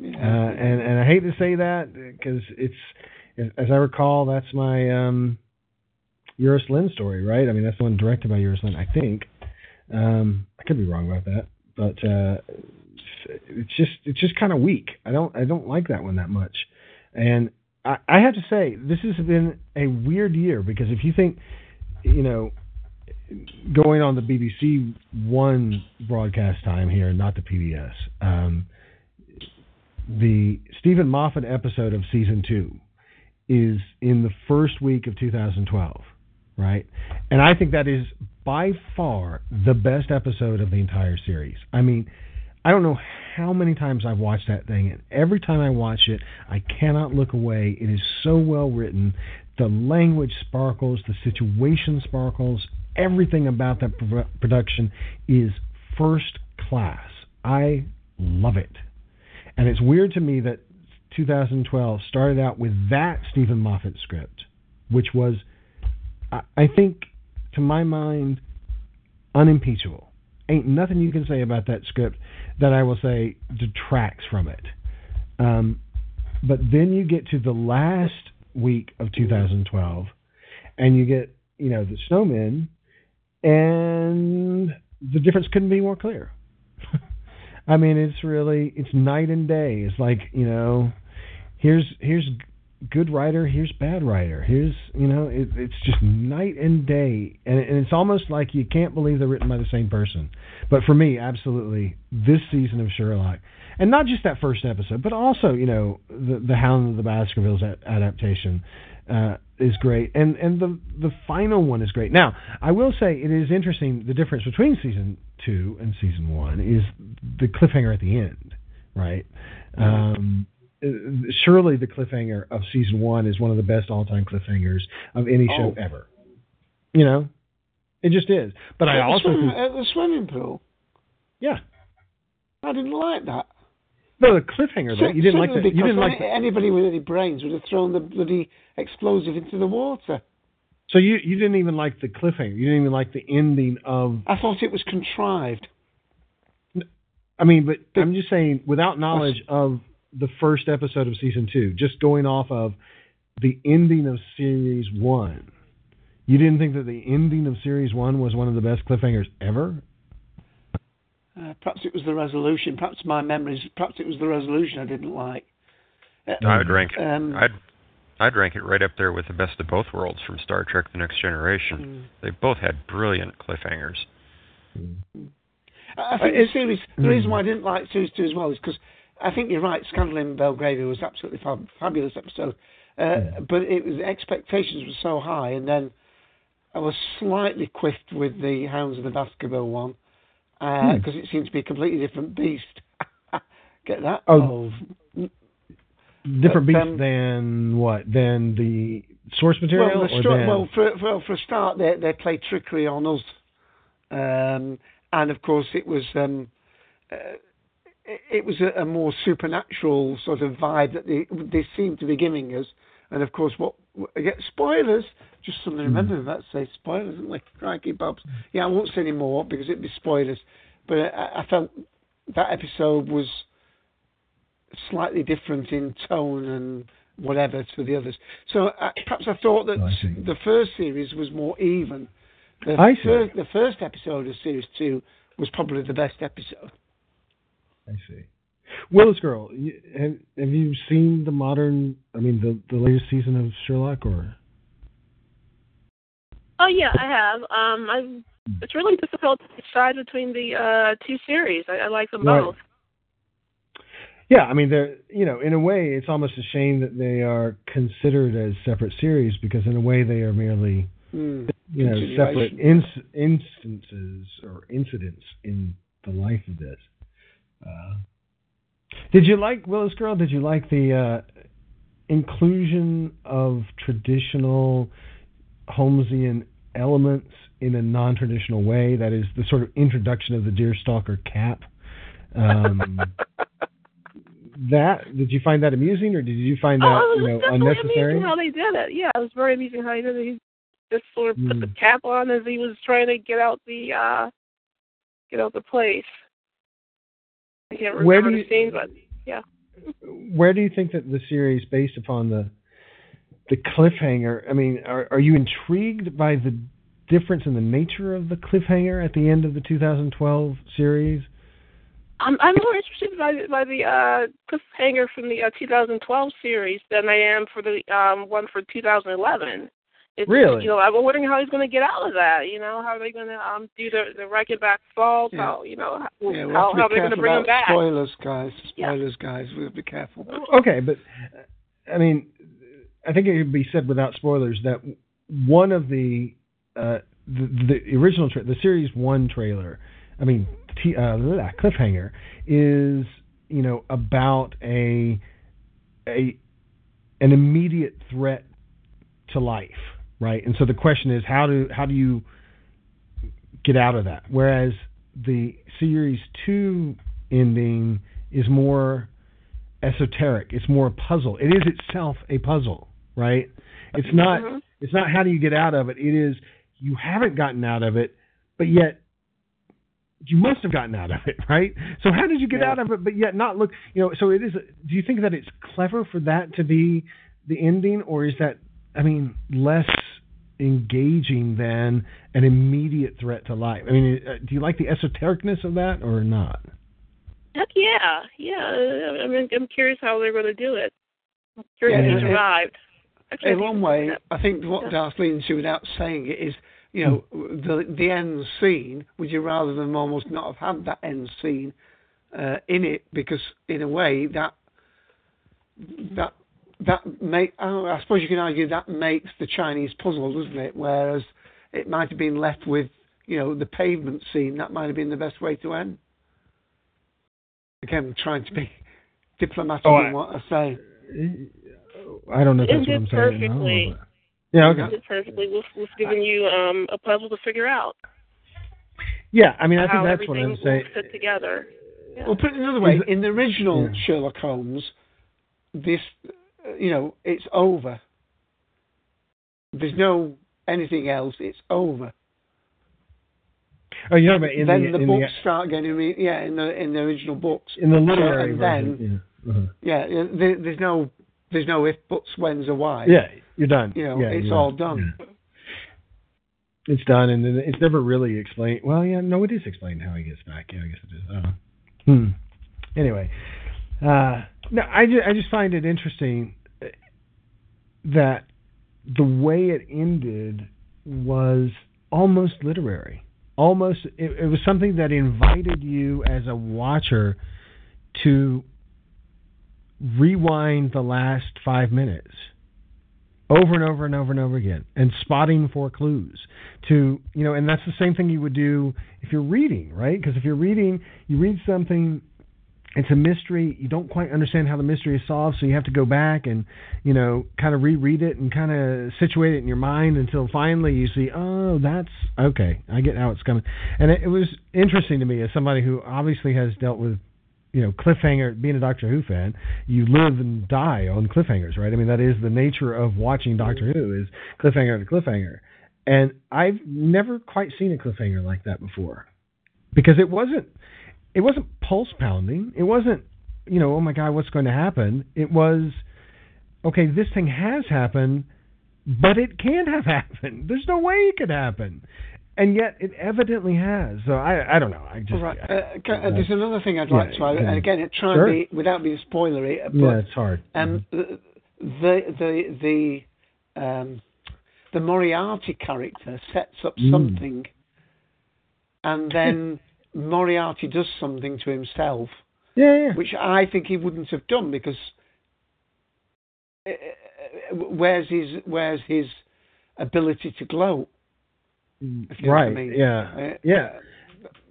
Uh, and and I hate to say that because it's, as I recall, that's my um, Euros Lyn story, right? I mean, that's the one directed by Euros Lyn, I think. Um, I could be wrong about that, but uh, it's just it's just kind of weak. I don't I don't like that one that much. And I, I have to say, this has been a weird year because if you think, you know, going on the BBC One broadcast time here, not the PBS, um, the Steven Moffat episode of season two is in the first week of 2012, right? And I think that is by far the best episode of the entire series. I mean, I don't know how many times I've watched that thing, and every time I watch it, I cannot look away. It is so well written. The language sparkles, the situation sparkles, everything about that pro- production is first class. I love it. And it's weird to me that 2012 started out with that Steven Moffat script, which was, I- I think, to my mind, unimpeachable. Ain't nothing you can say about that script that I will say detracts from it. Um, but then you get to the last week of 2012, and you get, you know, the snowmen, and the difference couldn't be more clear. I mean, it's really it's night and day. It's like you know, here's here's good writer, here's bad writer. Here's you know, it, it's just night and day, and, and it's almost like you can't believe they're written by the same person. But for me, absolutely, this season of Sherlock, and not just that first episode, but also you know the the Hound of the Baskervilles adaptation. Uh, is great, and and the the final one is great. Now, I will say it is interesting. The difference between season two and season one is the cliffhanger at the end, right? Um, surely the cliffhanger of season one is one of the best all-time cliffhangers of any
Oh.
show ever. You know, it just is. But I
At the
also think,
at the swimming pool.
yeah,
I didn't like that.
no, the cliffhanger though. You didn't like that. You didn't like. The,
anybody with any brains would have thrown the bloody explosive into the water.
so you you didn't even like the cliffhanger. You didn't even like the ending of.
I thought it was contrived.
I mean, but I'm just saying, without knowledge of the first episode of season two, just going off of the ending of series one, you didn't think that the ending of series one was one of the best cliffhangers ever?
Uh, perhaps it was the resolution. Perhaps my memories. Perhaps it was the resolution I didn't like. Uh,
I would rank it.
Um,
I'd I'd rank it right up there with the best of both worlds from Star Trek: The Next Generation.
Mm.
They both had brilliant cliffhangers.
I think
Uh,
the series. The
Hmm.
reason why I didn't like series two as well is because I think you're right. Scandal in Belgravia was absolutely fab- fabulous episode, uh, but it was expectations were so high, and then I was slightly quiffed with the Hounds of the Baskerville one
Hmm.
because it seemed to be a completely different beast. Get that?
Oh. Different
But,
beast
um,
than what? Than the source material,
Well, the
or
stro-
than
well for, for for a start, they they played trickery on us, um, and of course it was um, uh, it, it was a, a more supernatural sort of vibe that they they seemed to be giving us, and of course what again spoilers. Just something to remember about say spoilers, isn't it? Crikey, Bobs. Yeah, I won't say any more because it'd be spoilers. But I, I felt that episode was slightly different in tone and whatever to the others. So uh, perhaps I thought that
I
the first series was more even. The
I see.
First, the first episode of series two was probably the best episode.
I see. Willis Girl, have have you seen the modern? I mean, the the latest season of Sherlock, or
Oh yeah, I have. Um, I. It's really difficult to decide between the uh, two series. I, I like them
Right.
both.
yeah, I mean, they're you know, in a way, it's almost a shame that they are considered as separate series because in a way they are merely
Mm.
you know separate ins- instances or incidents in the life of this. Uh, did you like Willis Girl? Did you like the uh, inclusion of traditional Holmesian elements in a non-traditional way? That is the sort of introduction of the Deerstalker cap. Um, that did you find that amusing, or did you find that
oh, it
you
was
know unnecessary?
how they did it. Yeah, it was very amusing how he did it. He just sort of put the
Mm.
cap on as he was trying to get out the uh get out the place. I can't remember
Where do
the
you-
scene, but yeah.
where do you think that the series, based upon the the cliffhanger, I mean, are are you intrigued by the difference in the nature of the cliffhanger at the end of the 2012 series?
I'm I'm more interested by the, by the uh cliffhanger from the uh, 2012 series than I am for the um one for 2011. It's,
Really?
You know, I'm wondering how he's going to get out of that. You know, how are they going to um do the the Reichenbach fall?
Yeah.
How you know how,
Yeah, we
how,
have to
how
be
they're going to
careful
bring him back?
spoilers, guys.
Yeah.
Spoilers, guys. We'll be careful.
Okay, but uh, I mean, I think it could be said without spoilers that one of the uh, the, the original tra- the series one trailer, I mean, t- uh, blah, cliffhanger is you know about a a an immediate threat to life, right? And so the question is how do how do you get out of that? Whereas the series two ending is more esoteric. It's more a puzzle. It is itself a puzzle, right? It's not.
Mhm.
It's not how do you get out of it. It is you haven't gotten out of it, but yet you must have gotten out of it, right? So how did you get
Yeah.
out of it, but yet not look? You know. So it is. Do you think that it's clever for that to be the ending, or is that? I mean, less engaging than an immediate threat to life. I mean, uh, do you like the esotericness of that or not?
Heck yeah, yeah. I mean, I'm curious how they're going to do it. I'm curious
Yeah,
if
it-
he survived. Actually,
in one way. I think what Darth leans to without saying it is, you know, the the end scene. Would you rather them almost not have had that end scene uh, in it? Because in a way, that that that make oh, I suppose you can argue that makes the Chinese puzzle, doesn't it? Whereas it might have been left with, you know, the pavement scene. That might have been the best way to end. Again, trying to be diplomatic
Oh,
in
I-
what I say.
I don't know if
It
that's what I'm
did
saying. now,
perfectly.
but- Yeah, okay.
perfectly. We've, we've given you um, a puzzle to figure out
Yeah, I mean, I think that's what I'm saying.
will fit together. Yeah.
Well, put it another way, in the original
Yeah.
Sherlock Holmes, this, you know, it's over. There's no anything else. It's over.
Oh, talking about in
then
the,
the
in
books start getting, re- yeah, in the in the original books.
in the literary
and
version.
then,
yeah. Uh-huh.
yeah, yeah, there, there's no there's no if, buts, whens, or why.
Yeah, you're done.
You know,
yeah,
it's all done.
It's done, and then it's never really explained. Well, yeah, no, it is explained how he gets back. Yeah, I guess it is. I. Hmm. Anyway, uh, no, I just, I just find it interesting that the way it ended was almost literary. Almost, it, it was something that invited you as a watcher to rewind the last five minutes over and over and over and over again and spotting for clues to you know and that's the same thing you would do if you're reading right because if you're reading you read something it's a mystery you don't quite understand how the mystery is solved so you have to go back and you know kind of reread it and kind of situate it in your mind until finally you see oh that's okay i get how it's coming and it, it was interesting to me as somebody who obviously has dealt with you know, cliffhanger. Being a Doctor Who fan, you live and die on cliffhangers, right? I mean, that is the nature of watching Doctor mm-hmm. Who is cliffhanger to cliffhanger. And I've never quite seen a cliffhanger like that before, because it wasn't, it wasn't pulse pounding. It wasn't, you know, oh my God, what's going to happen? It was, okay, this thing has happened, but it can't have happened. There's no way it could happen. And yet, it evidently has. So I, I don't know. I just,
right.
I-
Uh, ca- uh, there's another thing I'd
Yeah,
like to add, and again, it try
Sure.
and be without being spoilery. But
yeah, it's hard.
Um, the the the the, um, the Moriarty character sets up
Mm.
something, and then Moriarty does something to himself,
yeah, yeah.
which I think he wouldn't have done because uh, uh, where's his where's his ability to gloat? If you know what I
right.
mean.
Yeah.
Uh,
yeah.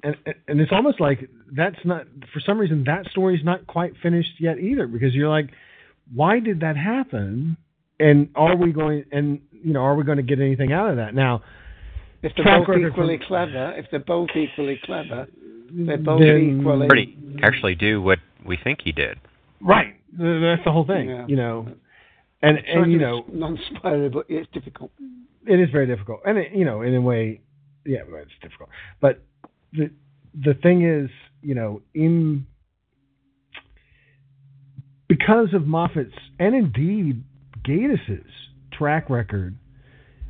And and it's almost like that's not for some reason that story's not quite finished yet either because you're like, why did that happen? And are we going and you know are we going to get anything out of that now?
If they're
track
both equally
from-
clever, if they're both equally clever, they're both
Then-
equally.
Pretty actually do what we think he did.
Right. That's the whole thing.
Yeah.
You know. And and you know
non-spoiler, but it's difficult.
it is very difficult, and it, you know, in a way, yeah, it's difficult. But the the thing is, you know, in because of Moffat's and indeed Gatiss's track record.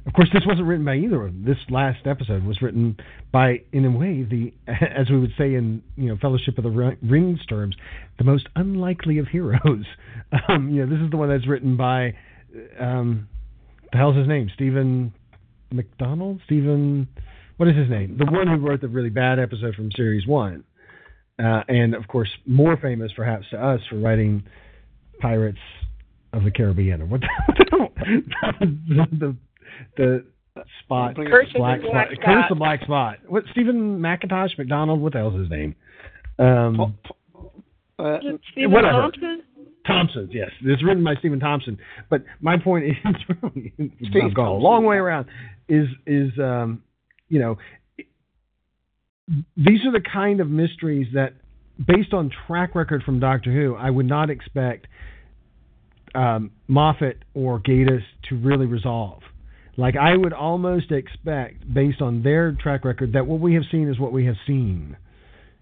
Of course, this wasn't written by either of them. This last episode was written by, in a way, the as we would say in you know Fellowship of the Rings terms, the most unlikely of heroes. Um, you know, this is the one that's written by, um, the hell's his name? Stephen McDonald? Stephen, what is his name? The one who wrote the really bad episode from series one, uh, and of course more famous perhaps to us for writing Pirates of the Caribbean or what the the, the, the spot
Curse of the
black
Black
spot,
Spot.
curse the black spot. What Stephen McIntosh McDonald? What the hell's his name? Um,
Uh,
Stephen
whatever.
Thompson?
Thompson, yes, it's written by Stephen Thompson. But my point is, really,
Steve
I've gone a long way around. Is is um, you know, these are the kind of mysteries that, based on track record from Doctor Who, I would not expect um, Moffat or Gatiss to really resolve. Like I would almost expect, based on their track record, that what we have seen is what we have seen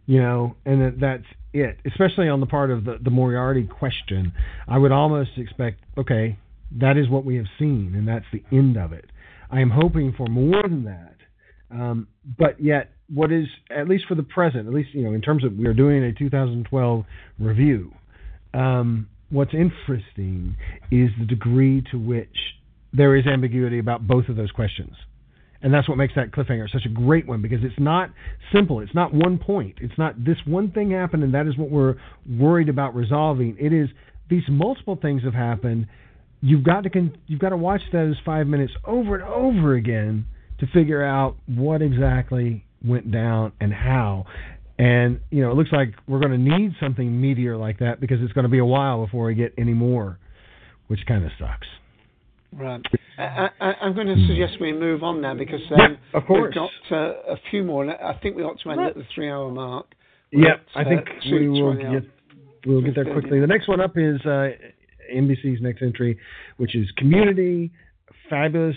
you know, and that that's it. Especially on the part of the, the Moriarty question, I would almost expect, okay, that is what we have seen, and that's the end of it. I am hoping for more than that, Um, but yet, what is at least for the present, at least you know, in terms of we are doing a 2012 review. Um, what's interesting is the degree to which there is ambiguity about both of those questions. And that's what makes that cliffhanger such a great one because it's not simple. It's not one point. It's not this one thing happened and that is what we're worried about resolving. It is these multiple things have happened. You've got to con- you've got to watch those five minutes over and over again to figure out what exactly went down and how. And you know, it looks like we're going to need something meteor like that because it's going to be a while before we get any more, which kind of sucks.
Right. I, I, I'm going to suggest we move on now because um,
Yeah, of course.
we've got uh, a few more. I think we ought to end at the three-hour mark.
Yeah,
But,
I think
uh,
we will get we'll get there quickly. The next one up is uh, NBC's next entry, which is Community, fabulous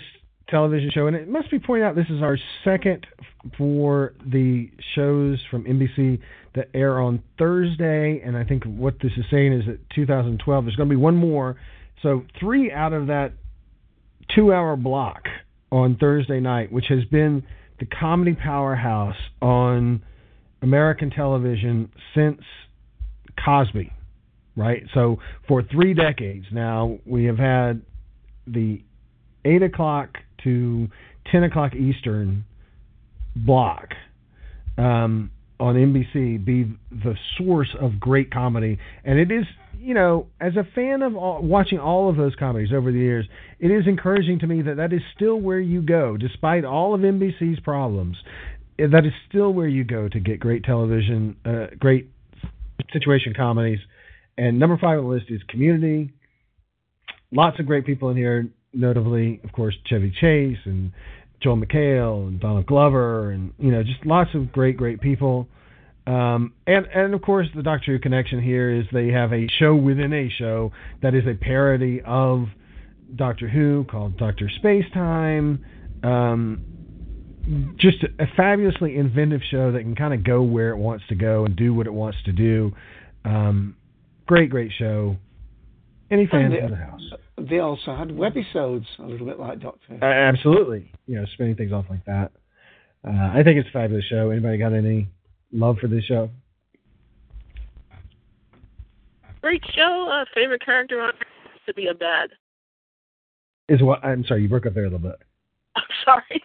television show, and it must be pointed out this is our second for the shows from NBC that air on Thursday, and I think what this is saying is that 2012 there's going to be one more, so three out of that two-hour block on Thursday night, which has been the comedy powerhouse on American television since Cosby, right? So for three decades now, we have had the eight o'clock to ten o'clock Eastern block um, on NBC be the source of great comedy, and it is. You know, as a fan of all, watching all of those comedies over the years, it is encouraging to me that that is still where you go, despite all of NBC's problems. eh, That is still where you go to get great television, uh, great situation comedies. And number five on the list is Community. Lots of great people in here, notably, of course, Chevy Chase and Joel McHale and Donald Glover, and you know, just lots of great, great people. Um, and and of course, the Doctor Who connection here is they have a show within a show that is a parody of Doctor Who called Doctor Space Time. Um, just a fabulously inventive show that can kind of go where it wants to go and do what it wants to do. Um, great, great show. Any fans
And
of the house?
They also had webisodes, a little bit like Doctor. Who.
Uh, absolutely. You know, spinning things off like that. Uh, I think it's a fabulous show. Anybody got any love for this show?
Great show. Uh, favorite character on to be a bad.
Is what I'm sorry, you broke up there a little bit.
I'm sorry.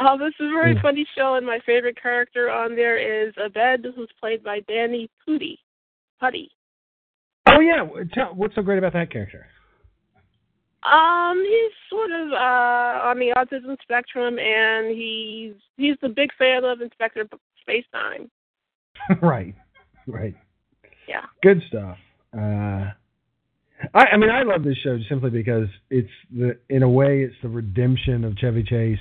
Um, this is a very
Yeah.
funny show, and my favorite character on there is Abed, who's played by Danny Pudi. Putty.
Oh yeah, tell, what's so great about that character?
Um, he's sort of uh on the autism spectrum, and he's he's the big fan of Inspector Space Time.
right, right.
Yeah.
Good stuff. Uh, I, I mean, I love this show simply because it's the, in a way, it's the redemption of Chevy Chase,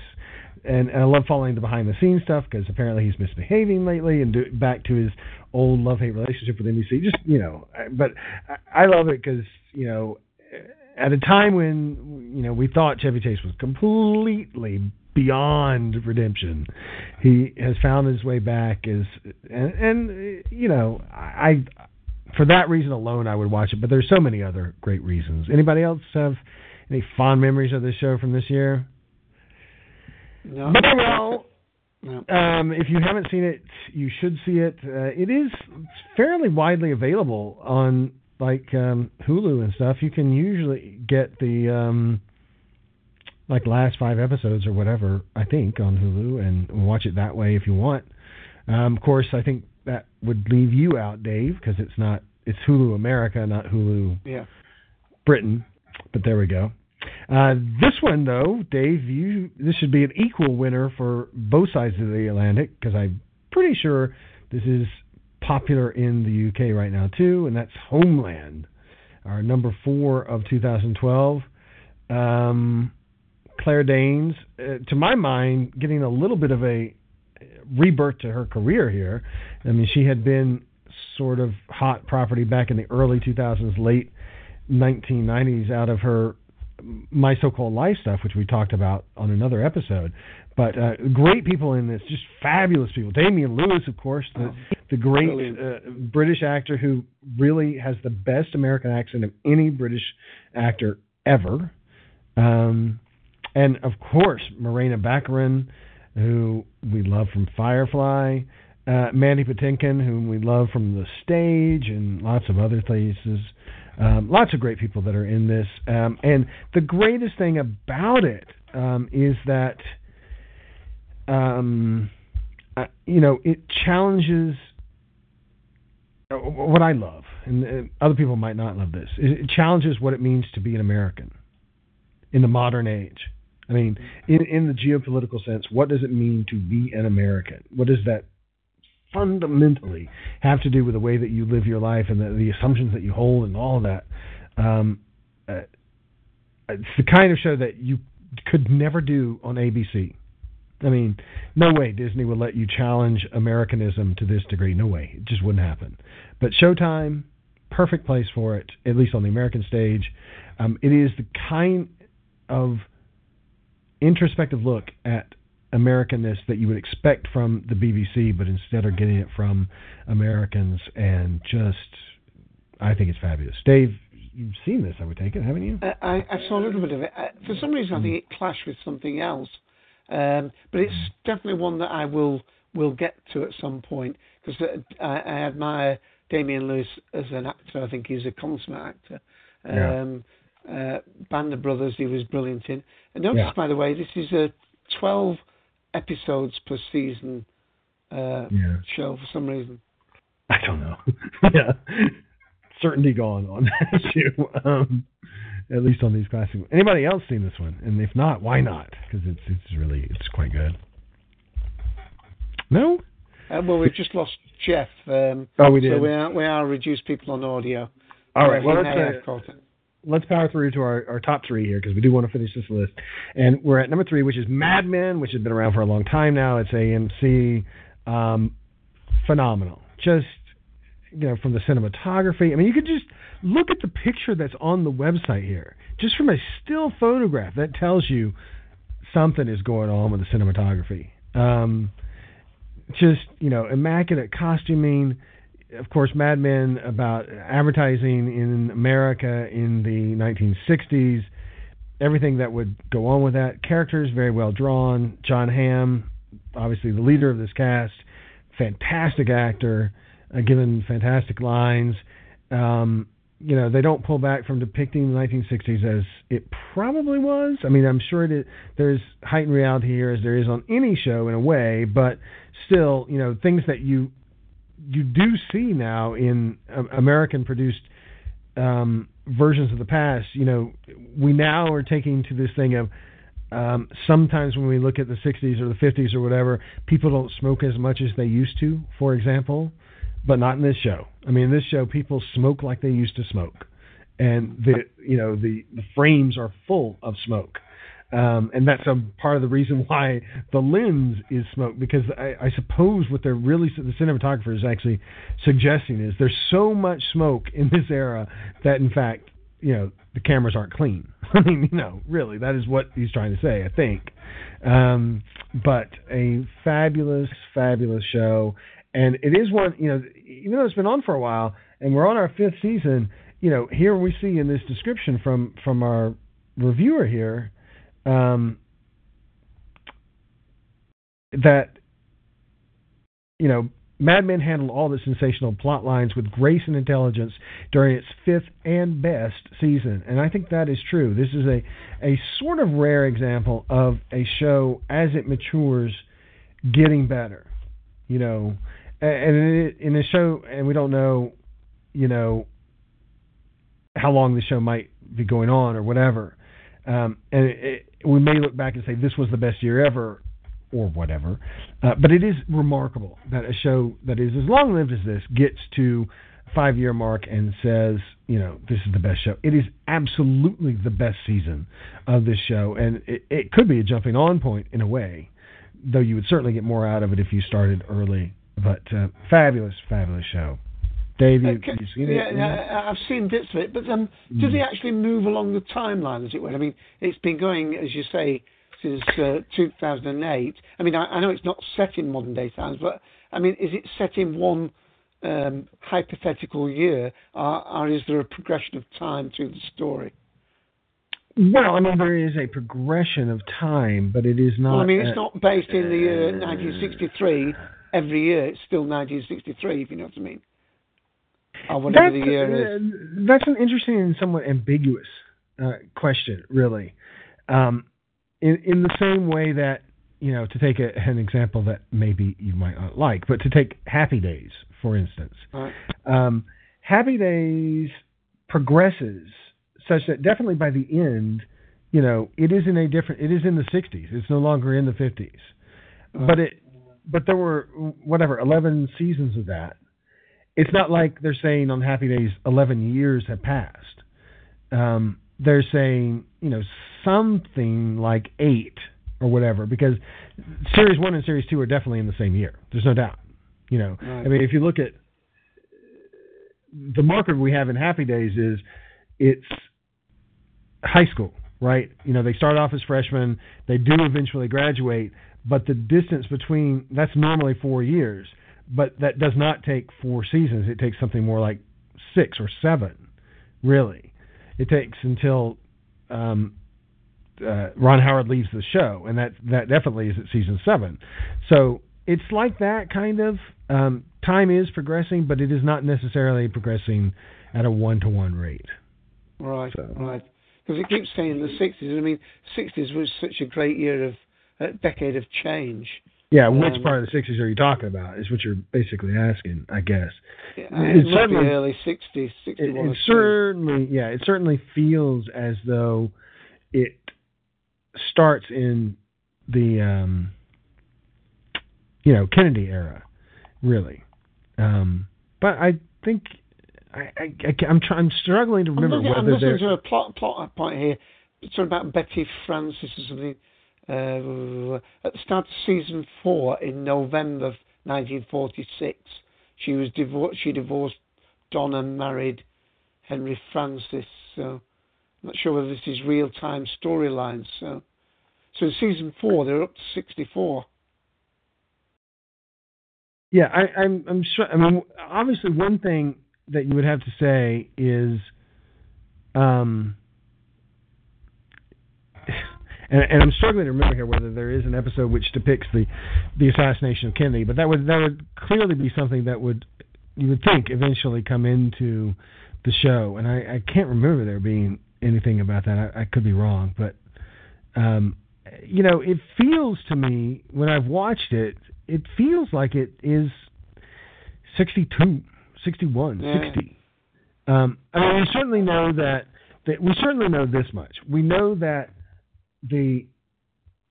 and, and I love following the behind the scenes stuff because apparently he's misbehaving lately and do, back to his old love hate relationship with NBC. Just you know, but I, I love it because you know, at a time when you know we thought Chevy Chase was completely beyond redemption, he has found his way back as and, and you know I for that reason alone I would watch it. But there's so many other great reasons. Anybody else have any fond memories of this show from this year?
No.
Very well.
No.
Um, if you haven't seen it, you should see it. Uh, it is fairly widely available on like um, Hulu and stuff. You can usually get the um, like last five episodes or whatever. I think on Hulu and watch it that way if you want. Um, of course, I think that would leave you out, Dave, because it's not it's Hulu America, not Hulu
Yeah.
Britain. But there we go. Uh, this one, though, Dave, you this should be an equal winner for both sides of the Atlantic because I'm pretty sure this is popular in the UK right now too, and that's Homeland, our number four of 2012. Um, Claire Danes, uh, to my mind, getting a little bit of a rebirth to her career here. I mean, she had been sort of hot property back in the early 2000s, late 1990s, out of her my so-called life stuff, which we talked about on another episode. But uh, great people in this, just fabulous people. Damian Lewis, of course, the the great uh, British actor who really has the best American accent of any British actor ever. Um, and of course, Morena Baccarin, who we love from Firefly, uh, Mandy Patinkin, whom we love from the stage and lots of other places. Um, lots of great people that are in this. Um, and the greatest thing about it um, is that, um, uh, you know, it challenges what I love, and uh, other people might not love this. It, it challenges what it means to be an American in the modern age. I mean, in, in the geopolitical sense, what does it mean to be an American? What does that fundamentally have to do with the way that you live your life and the, the assumptions that you hold and all of that? Um, uh, it's the kind of show that you could never do on ABC. I mean, no way Disney would let you challenge Americanism to this degree. No way. It just wouldn't happen. But Showtime, perfect place for it, at least on the American stage. Um, it is the kind of introspective look at Americanness that you would expect from the BBC, but instead are getting it from Americans, and just I think it's fabulous. Dave, you've seen this, I would take it, haven't you?
I, I saw a little bit of it. Uh, for some reason, I think it clashed with something else, um, but it's definitely one that I will will get to at some point because uh, I, I admire Damian Lewis as an actor. I think he's a consummate actor. Um, uh, Band of Brothers, he was brilliant in. And notice,
Yeah.
by the way, this is a 12 episodes per season uh,
Yeah.
show for some reason.
I don't know. yeah, certainty gone on. Um, at least on these classic. Anybody else seen this one? And if not, why not? Because it's it's really it's quite good. No.
Uh, well, we've just lost Jeff. Um,
Oh, we did.
So we are, we are reduced people on audio.
All right. Well, let's uh, let's power through to our, our top three here because we do want to finish this list. And we're at number three, which is Mad Men, which has been around for a long time now. It's AMC. Um, phenomenal. Just you know, from the cinematography. I mean, you could just look at the picture that's on the website here. Just from a still photograph, that tells you something is going on with the cinematography. Um, just you know, immaculate costuming. Of course, Mad Men about advertising in America in the 1960s. Everything that would go on with that. Characters very well drawn. Jon Hamm, obviously the leader of this cast, fantastic actor, uh, given fantastic lines. Um, you know, they don't pull back from depicting the 1960s as it probably was. I mean, I'm sure that there's heightened reality here as there is on any show in a way, but still, you know, things that you you do see now in uh, American produced um, versions of the past. You know, we now are taking to this thing of um, sometimes when we look at the 60s or the 50s or whatever, people don't smoke as much as they used to, for example, but not in this show. I mean, in this show, people smoke like they used to smoke, and the you know the the frames are full of smoke. Um, and that's a part of the reason why the lens is smoke because I, I suppose what they're really the cinematographer is actually suggesting is there's so much smoke in this era that in fact you know the cameras aren't clean. I mean you know really that is what he's trying to say I think. Um, but a fabulous fabulous show and it is one you know even though it's been on for a while and we're on our fifth season you know here we see in this description from from our reviewer here um, that you know Mad Men handled all the sensational plot lines with grace and intelligence during its fifth and best season, and I think that is true. This is a a sort of rare example of a show as it matures getting better. You know, and in the show, and we don't know, you know, how long the show might be going on or whatever. Um, and it, we may look back and say this was the best year ever, or whatever. Uh, but it is remarkable that a show that is as long lived as this gets to five year mark and says, you know, this is the best show. It is absolutely the best season of this show, and it, it could be a jumping on point in a way, though you would certainly get more out of it if you started early. But uh, fabulous, fabulous show. Dave, you,
Uh, ca-
you seen it?
yeah, yeah, I've seen bits of it, but um,
Mm.
they actually move along the timeline, as it were? I mean, it's been going, as you say, since uh, 2008. I mean, I, I know it's not set in modern day times, but I mean, is it set in one um, hypothetical year, or, or is there a progression of time through the story?
Well, I mean, there is a progression of time, but it is not.
well, I mean, it's
uh,
not based in the year 1963 every year. It's still 1963, if you know what I mean. Or whatever
that's,
the year is.
uh, that's an interesting and somewhat ambiguous uh, question, really. Um, in in the same way that you know, to take a, an example that maybe you might not like, but to take Happy Days for instance,
Right.
um, Happy Days progresses such that definitely by the end, you know, it is in a different. It is in the 60s. It's no longer in the 50s. But it, but there were whatever 11 seasons of that. It's not like they're saying on Happy Days 11 years have passed. Um, they're saying you know something like eight or whatever because series one and series two are definitely in the same year. There's no doubt. You know,
Right.
I mean, if you look at the marker we have in Happy Days is it's high school, right? You know, they start off as freshmen, they do eventually graduate, but the distance between that's normally four years, but that does not take four seasons. It takes something more like six or seven, really. It takes until um, uh, Ron Howard leaves the show, and that that definitely is at season seven. So it's like that kind of. Um, time is progressing, but it is not necessarily progressing at a one to one rate.
Right, right. Because it keeps saying the 60s. I mean, 60s was such a great year of, decade of change.
Yeah, which
Um,
part of the '60s are you talking about? Is what you're basically asking, I guess.
Yeah,
It
be
certainly-
early 60s,
It,
61
it certainly, yeah, it certainly feels as though it starts in the, um, you know, Kennedy era, really. Um, but I think I, I, I am trying, I'm struggling to
I'm
remember
looking, I'm
whether
listening to a plot plot point here. It's sort of about Betty Francis or something. Uh, at the start of season four in November of 1946, she was divorced. She divorced Don and married Henry Francis. So I'm not sure whether this is real time storylines. So, so in season four they're up to 64.
Yeah, I, I'm. I'm sure. I mean, obviously, one thing that you would have to say is, um, and, and I'm struggling to remember here whether there is an episode which depicts the the assassination of Kennedy, but that would that would clearly be something that would you would think eventually come into the show, and I, I can't remember there being anything about that. I, I could be wrong, but um, you know, it feels to me when I've watched it, it feels like it is 62, 61,
Yeah.
60. Um, I mean, we certainly know that, that we certainly know this much. We know that the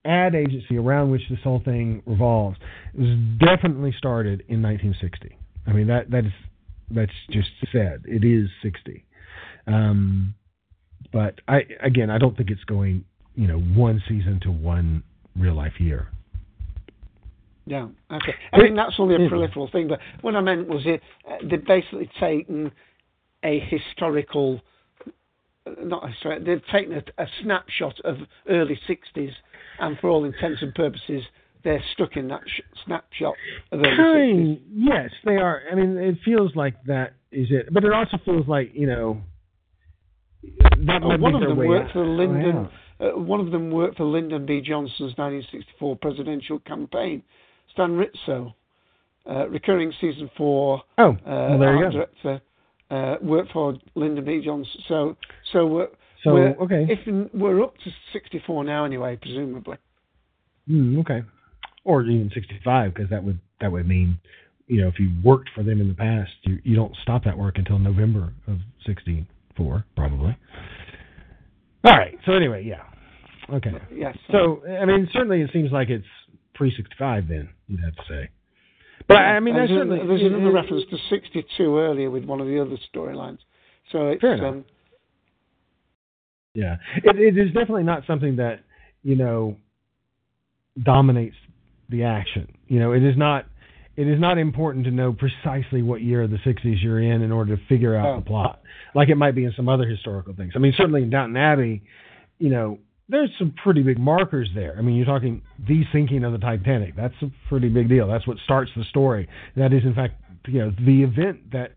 ad agency around which this whole thing revolves was definitely started in 1960. I mean that that is that's just said. It is 60. Um, but I again, I don't think it's going you know one season to one real life year.
Yeah, okay. I mean, that's only a peripheral thing, but what I meant was it, uh, they've basically taken a historical, not historic, they've taken a, a snapshot of early 60s, and for all intents and purposes, they're stuck in that sh- snapshot of early 60s.
Kind, yes, they are. I mean, it feels like that is it, but it also feels like you know that might
one of them worked
out.
for Lyndon.
Oh,
Uh, one of them worked for Lyndon B. Johnson's 1964 presidential campaign. Stan Rizzo, uh, recurring season four.
Oh,
uh,
well, there you go.
director, uh, worked for Lyndon B. Johnson. So, so we're,
So,
we're,
okay.
if we're up to 64 now anyway, presumably.
Hmm, okay, or even 65 because that would that would mean you know if you worked for them in the past, you you don't stop that work until November of 64 probably. All right. So anyway, yeah. Okay.
Yes.
So I mean, certainly it seems like it's pre 65 then you'd have to say. But I I mean,
there's,
certainly
there's another
it-
reference to 62 earlier with one of the other storylines. So it's
Fair enough.
um,
Yeah, it, it is definitely not something that you know dominates the action. You know, it is not. It is not important to know precisely what year of the '60s you're in in order to figure out
Oh.
the plot, like it might be in some other historical things. I mean, certainly in Downton Abbey, you know, there's some pretty big markers there. I mean, you're talking the sinking of the Titanic. That's a pretty big deal. That's what starts the story. That is, in fact, you know, the event that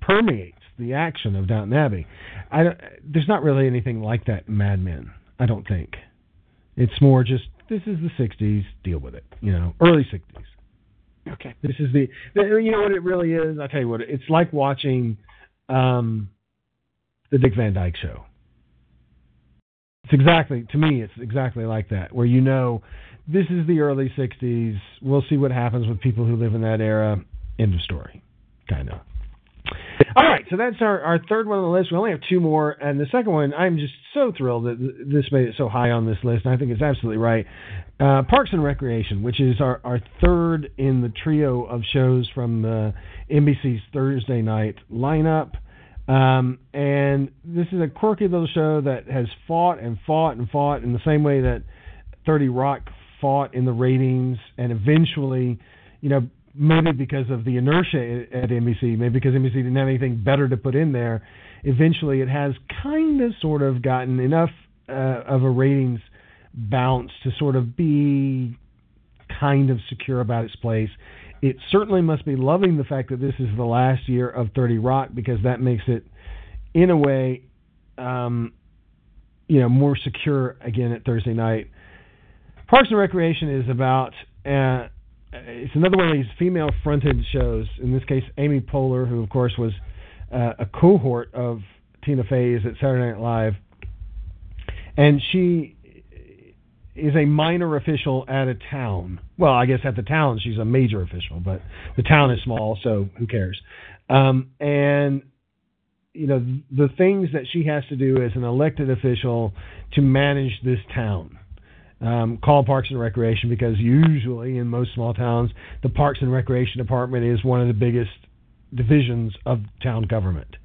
permeates the action of Downton Abbey. I don't, there's not really anything like that in Mad Men. I don't think. It's more just this is the '60s. Deal with it. You know, early '60s.
Okay.
This is the, the you know what it really is. I tell you what, it's like watching um, the Dick Van Dyke Show. It's exactly to me. It's exactly like that, where you know this is the early '60s. We'll see what happens with people who live in that era. End of story, kind of. All right, so that's our, our third one on the list. We only have two more, and the second one, I'm just so thrilled that th- this made it so high on this list, and I think it's absolutely right. Uh, Parks and Recreation, which is our, our third in the trio of shows from uh, NBC's Thursday night lineup. Um, and this is a quirky little show that has fought and fought and fought in the same way that 30 Rock fought in the ratings, and eventually, you know, maybe because of the inertia at NBC, maybe because NBC didn't have anything better to put in there, eventually it has kind of sort of gotten enough uh, of a ratings bounce to sort of be kind of secure about its place. It certainly must be loving the fact that this is the last year of 30 Rock because that makes it, in a way, um, you know, more secure again at Thursday night. Parks and Recreation is about. Uh, it's another one of these female-fronted shows. In this case, Amy Poehler, who of course was uh, a cohort of Tina Fey's at Saturday Night Live, and she is a minor official at a town. Well, I guess at the town she's a major official, but the town is small, so who cares? Um, and you know the things that she has to do as an elected official to manage this town um, call Parks and Recreation because usually in most small towns, the Parks and Recreation Department is one of the biggest divisions of town government.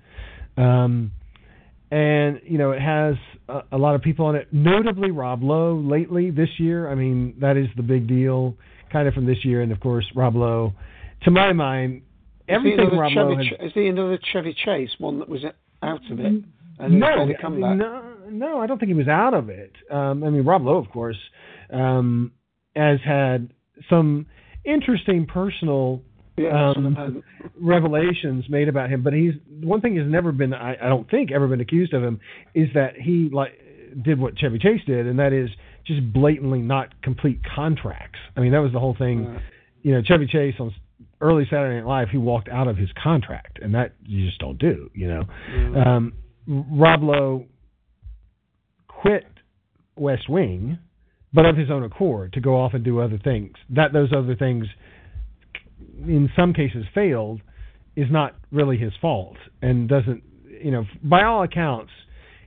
Um, and you know it has a, a, lot of people on it, notably Rob Lowe. Lately this year, I mean that is the big deal, kind of from this year, and of course Rob Lowe. To my mind, everything Rob
Chevy,
Lowe has,
is he another Chevy Chase one that was out of it? And
no,
come back?
no, no, I don't think he was out of it. Um, I mean, Rob Lowe, of course, um, has had some interesting personal um, revelations made about him. But he's one thing has never been, I, I don't think, ever been accused of him is that he like did what Chevy Chase did, and that is just blatantly not complete contracts. I mean, that was the whole thing.
Right.
You know, Chevy Chase on early Saturday Night Live, he walked out of his contract, and that you just don't do. You know.
Mm.
Um, Rob Lowe quit West Wing, but of his own accord to go off and do other things. That those other things, in some cases, failed, is not really his fault, and doesn't. You know, by all accounts,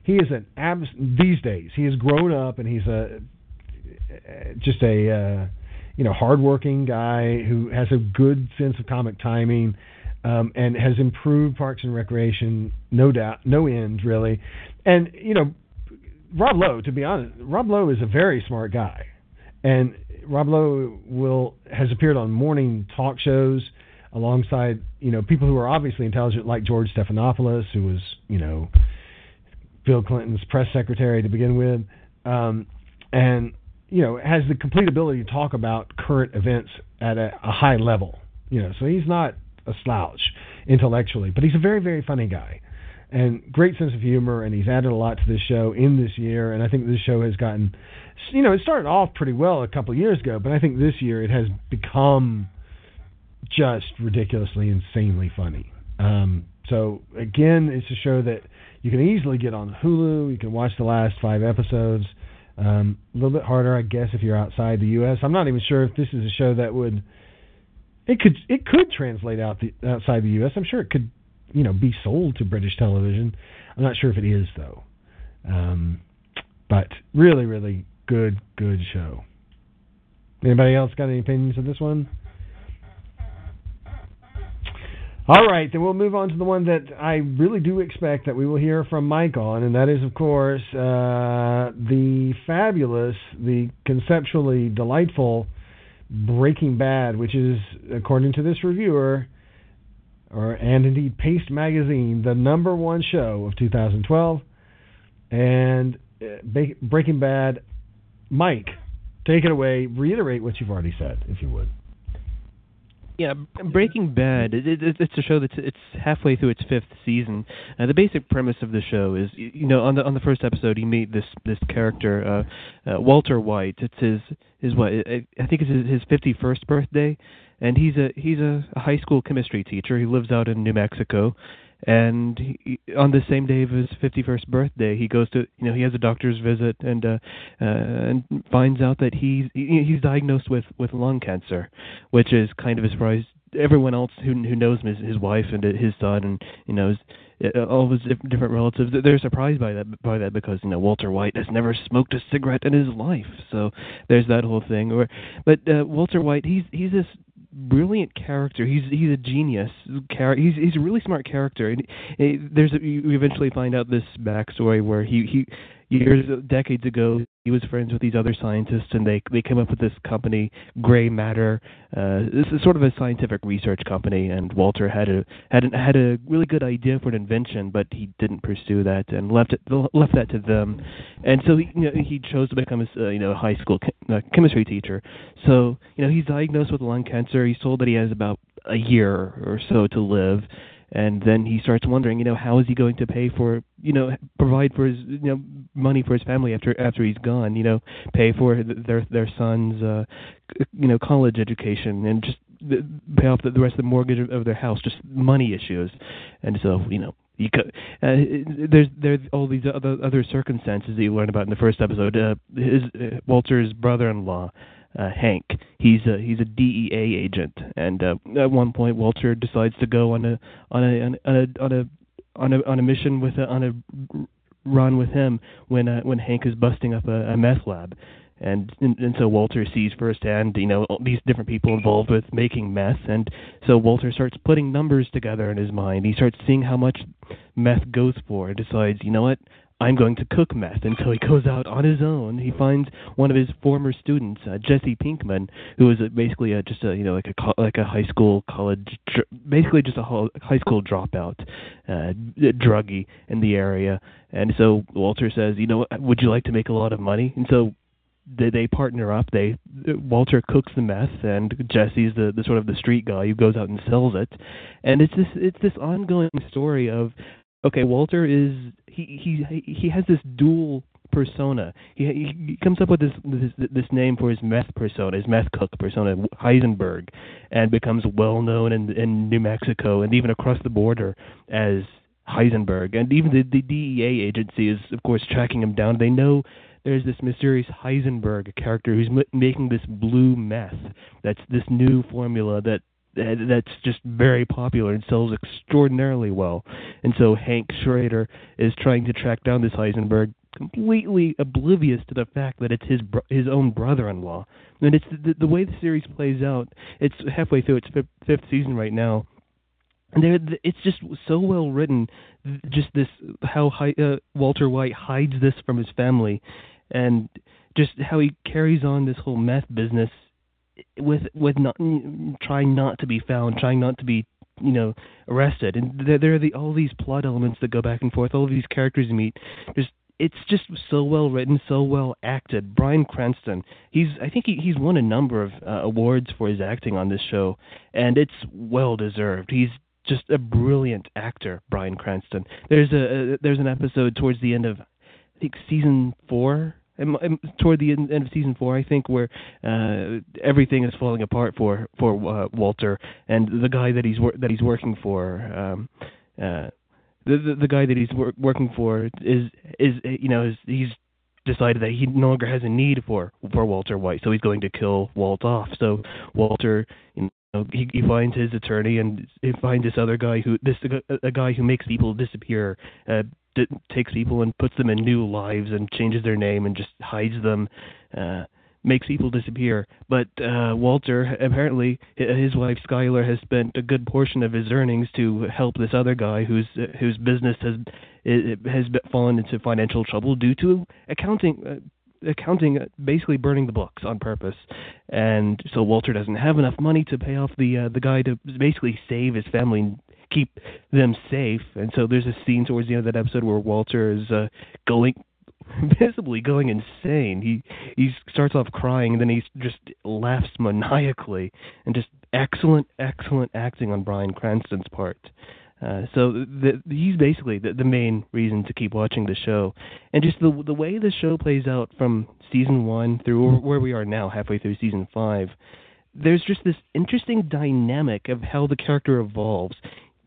he is an abs. These days, he has grown up, and he's a just a uh, you know hardworking guy who has a good sense of comic timing um, and has improved Parks and Recreation, no doubt, no end really. And you know, Rob Lowe, to be honest, Rob Lowe is a very smart guy, and Rob Lowe will has appeared on morning talk shows alongside you know people who are obviously intelligent, like George Stephanopoulos, who was you know Bill Clinton's press secretary to begin with, um, and you know has the complete ability to talk about current events at a, a high level. You know, so he's not a slouch intellectually, but he's a very very funny guy and great sense of humor and he's added a lot to this show in this year and I think this show has gotten you know it started off pretty well a couple years ago but I think this year it has become just ridiculously insanely funny um, so again it's a show that you can easily get on Hulu you can watch the last five episodes um, a little bit harder I guess if you're outside the US I'm not even sure if this is a show that would it could it could translate out the outside the U.S. I'm sure it could, you know, be sold to British television. I'm not sure if it is though. Um, but really, really good, good show. Anybody else got any opinions on this one? All right, then we'll move on to the one that I really do expect that we will hear from Mike on, and that is, of course, uh, the fabulous, the conceptually delightful Breaking Bad, which is, according to this reviewer, or and indeed Paste Magazine, the number one show of 2012. And uh, Breaking Bad, Mike, take it away. Reiterate what you've already said, if you would.
Yeah, Breaking Bad. It, it, it's a show that's it's halfway through its fifth season. Uh, the basic premise of the show is, you know, on the on the first episode, you meet this this character, uh, uh, Walter White. It's his his what I I think it's his, his 51st birthday, and he's a he's a high school chemistry teacher. He lives out in New Mexico, and he, on the same day of his 51st birthday, he goes to you know he has a doctor's visit and uh, uh, and finds out that he's he, he's diagnosed with with lung cancer, which is kind of a surprise. Everyone else who who knows him, his, his wife and his son, and you know. His, uh, all of his different relatives they're surprised by that by that because you know Walter White has never smoked a cigarette in his life so there's that whole thing or but uh, Walter White he's he's this brilliant character. He's he's a genius. He's he's a really smart character. And there's a, you eventually find out this backstory where he he years decades ago he was friends with these other scientists and they they came up with this company gray matter. Uh this is sort of a scientific research company and walter had a had a, had a really good idea for an invention but he didn't pursue that and left it left that to them. And so he you know, he chose to become a uh, you know high school uh, chemistry teacher. So you know he's diagnosed with lung cancer. He's told that he has about a year or so to live. And then he starts wondering, you know, how is he going to pay for, you know, provide for his, you know, money for his family after after he's gone, you know, pay for their their son's, uh, you know, college education and just pay off the, the rest of the mortgage of, their house, just money issues, and so you know. You could, uh, there's there's all these other other circumstances that you learn about in the first episode. Uh, his uh, Walter's brother-in-law uh, Hank. He's a he's a DEA agent, and uh, at one point Walter decides to go on a on a on a on a on a, on a mission with a, on a run with him when uh, when Hank is busting up a, a meth lab. And, and and so Walter sees firsthand, you know, all these different people involved with making meth, and so Walter starts putting numbers together in his mind. He starts seeing how much meth goes for, and decides, you know what, I'm going to cook meth. And so he goes out on his own. He finds one of his former students, uh, Jesse Pinkman, who is a, basically a, just a you know like a like a high school college, basically just a high school dropout, uh, druggie in the area. And so Walter says, you know, would you like to make a lot of money? And so they, they partner up. They Walter cooks the meth, and Jesse's the, the sort of the street guy who goes out and sells it. And it's this it's this ongoing story of okay, Walter is he he he has this dual persona. He he comes up with this this this name for his meth persona, his meth cook persona, Heisenberg, and becomes well known in in New Mexico and even across the border as Heisenberg. And even the the DEA agency is of course tracking him down. They know there's this mysterious Heisenberg character who's m- making this blue meth. That's this new formula that that's just very popular and sells extraordinarily well. And so Hank Schrader is trying to track down this Heisenberg, completely oblivious to the fact that it's his bro- his own brother-in-law. And it's the, the way the series plays out. It's halfway through its fifth, fifth season right now. And there, it's just so well written. Just this, how uh, Walter White hides this from his family, and just how he carries on this whole meth business with with not trying not to be found, trying not to be you know arrested, and there, there are the, all these plot elements that go back and forth. All of these characters meet, just it's just so well written, so well acted. Bryan Cranston, he's I think he, he's won a number of uh, awards for his acting on this show, and it's well deserved. He's just a brilliant actor, Bryan Cranston. There's a, a there's an episode towards the end of I think season four toward the end, of season four, I think, where uh, everything is falling apart for for uh, Walter and the guy that he's wor- that he's working for. Um, uh, the, the the guy that he's wor- working for is is you know is, he's decided that he no longer has a need for for Walter White, so he's going to kill Walt off. So Walter, you know, he, he finds his attorney and he finds this other guy who this a, guy who makes people disappear, uh, takes people and puts them in new lives and changes their name and just hides them, uh, makes people disappear. But uh, Walter, apparently, his wife Skyler has spent a good portion of his earnings to help this other guy whose uh, whose business has has fallen into financial trouble due to accounting. Uh, accounting basically burning the books on purpose and so Walter doesn't have enough money to pay off the uh, the guy to basically save his family keep them safe. And so there's a scene towards the end of that episode where Walter is uh, going visibly going insane. He he starts off crying and then he just laughs maniacally and just excellent, excellent acting on Bryan Cranston's part. Uh, so the, he's basically the, the main reason to keep watching the show, and just the the way the show plays out from season one through where we are now, halfway through season five. There's just this interesting dynamic of how the character evolves.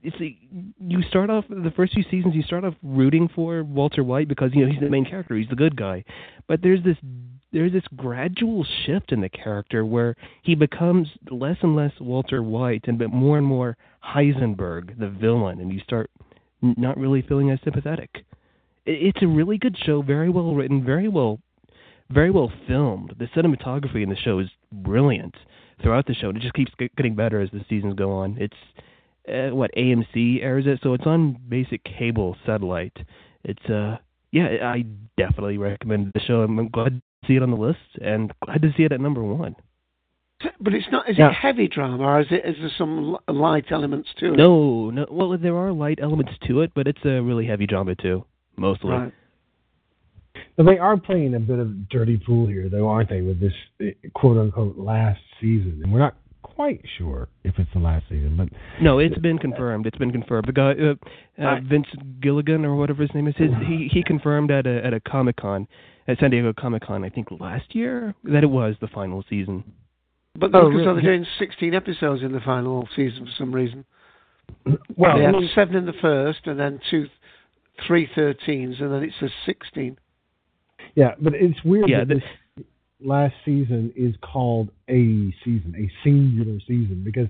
You start off the first few seasons. You start off rooting for Walter White because you know he's the main character. He's the good guy, but there's this there's this gradual shift in the character where he becomes less and less Walter White and but more and more Heisenberg, the villain, and you start not really feeling as sympathetic. It's a really good show, very well written, very well, very well filmed. The cinematography in the show is brilliant throughout the show, and it just keeps getting better as the seasons go on. It's uh, what AMC airs it, so it's on basic cable satellite. It's uh yeah, I definitely recommend the show. I'm glad to see it on the list, and glad to see it at number one.
But it's not. Is
Yeah.
it heavy drama, or is it? Is there some light elements to it?
No, no. Well, there are light elements to it, but it's a really heavy drama too, mostly.
Right.
But they are playing a bit of dirty pool here, though, aren't they, with this eh, quote unquote last season? And we're not quite sure if it's the last season, but
No, it's been confirmed. It's been confirmed. The guy, uh, uh,
Right.
Vince Gilligan or whatever his name is, his, he he confirmed at a at a Comic Con, at San Diego Comic Con, I think last year, that it was the final season.
But
Oh,
look as though
really?
they're doing 16 episodes in the final season for some reason.
well,
they had
mean-
seven in the first, and then two, three 13s, and then it says 16.
yeah, but it's weird
Yeah,
that
the-
this last season is called a season, a singular season, because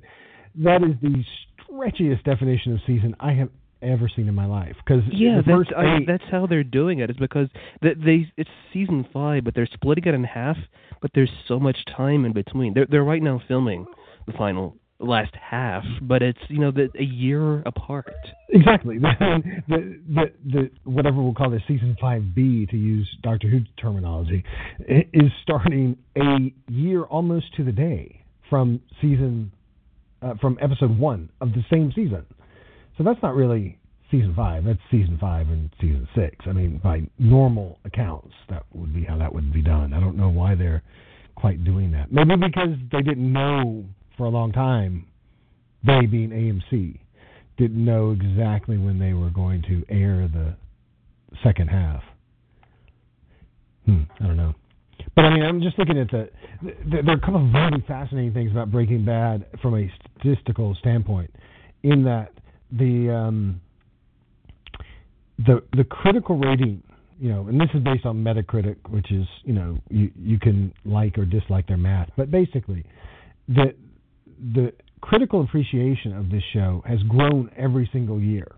that is the stretchiest definition of season I have ever seen in my life. Because
Yeah, that's
first
I, that's how they're doing it. Is because they, they it's season five, but they're splitting it in half. But there's so much time in between. They're they're right now filming the final last half, but it's you know the, a year apart.
Exactly. the, the, the, the whatever we'll call this season five B to use Doctor Who terminology is starting a year almost to the day from season uh, from episode one of the same season. So that's not really season five. That's season five and season six. I mean, by normal accounts, that would be how that would be done. I don't know why they're quite doing that. Maybe because they didn't know for a long time. They being AMC didn't know exactly when they were going to air the second half. Hmm, I don't know. But I mean, I'm just looking at the, the. There are a couple of very fascinating things about Breaking Bad from a statistical standpoint, in that the um, the the critical rating, you know, and this is based on Metacritic, which is you know you you can like or dislike their math, but basically, the the critical appreciation of this show has grown every single year,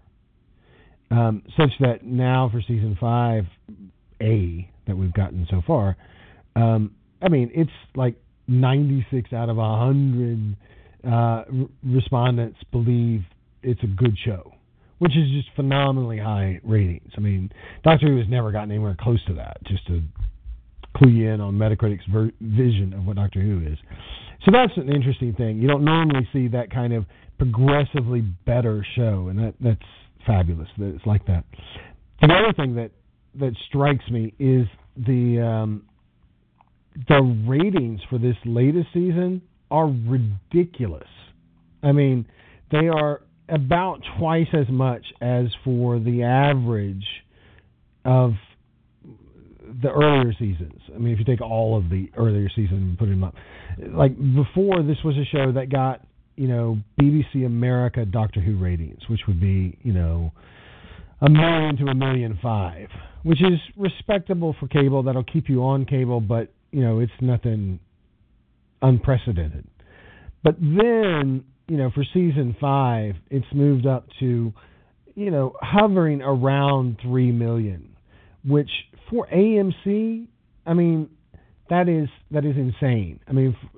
um, such that now for season five, A that we've gotten so far, um, I mean it's like 96 out of 100 uh, respondents believe it's a good show, which is just phenomenally high ratings. I mean, Doctor Who has never gotten anywhere close to that. Just to clue you in on Metacritic's ver- vision of what Doctor Who is. So that's an interesting thing. You don't normally see that kind of progressively better show, and that that's fabulous. That it's like that. The other thing that that strikes me is the um, the ratings for this latest season are ridiculous. I mean, they are about twice as much as for the average of the earlier seasons. I mean, if you take all of the earlier seasons and put them up, like before, this was a show that got you know BBC America Doctor Who ratings, which would be you know a million to a million five, which is respectable for cable. That'll keep you on cable, but you know it's nothing unprecedented. But then you know for season five, it's moved up to you know hovering around three million, which for AMC, I mean that is that is insane. I mean, f-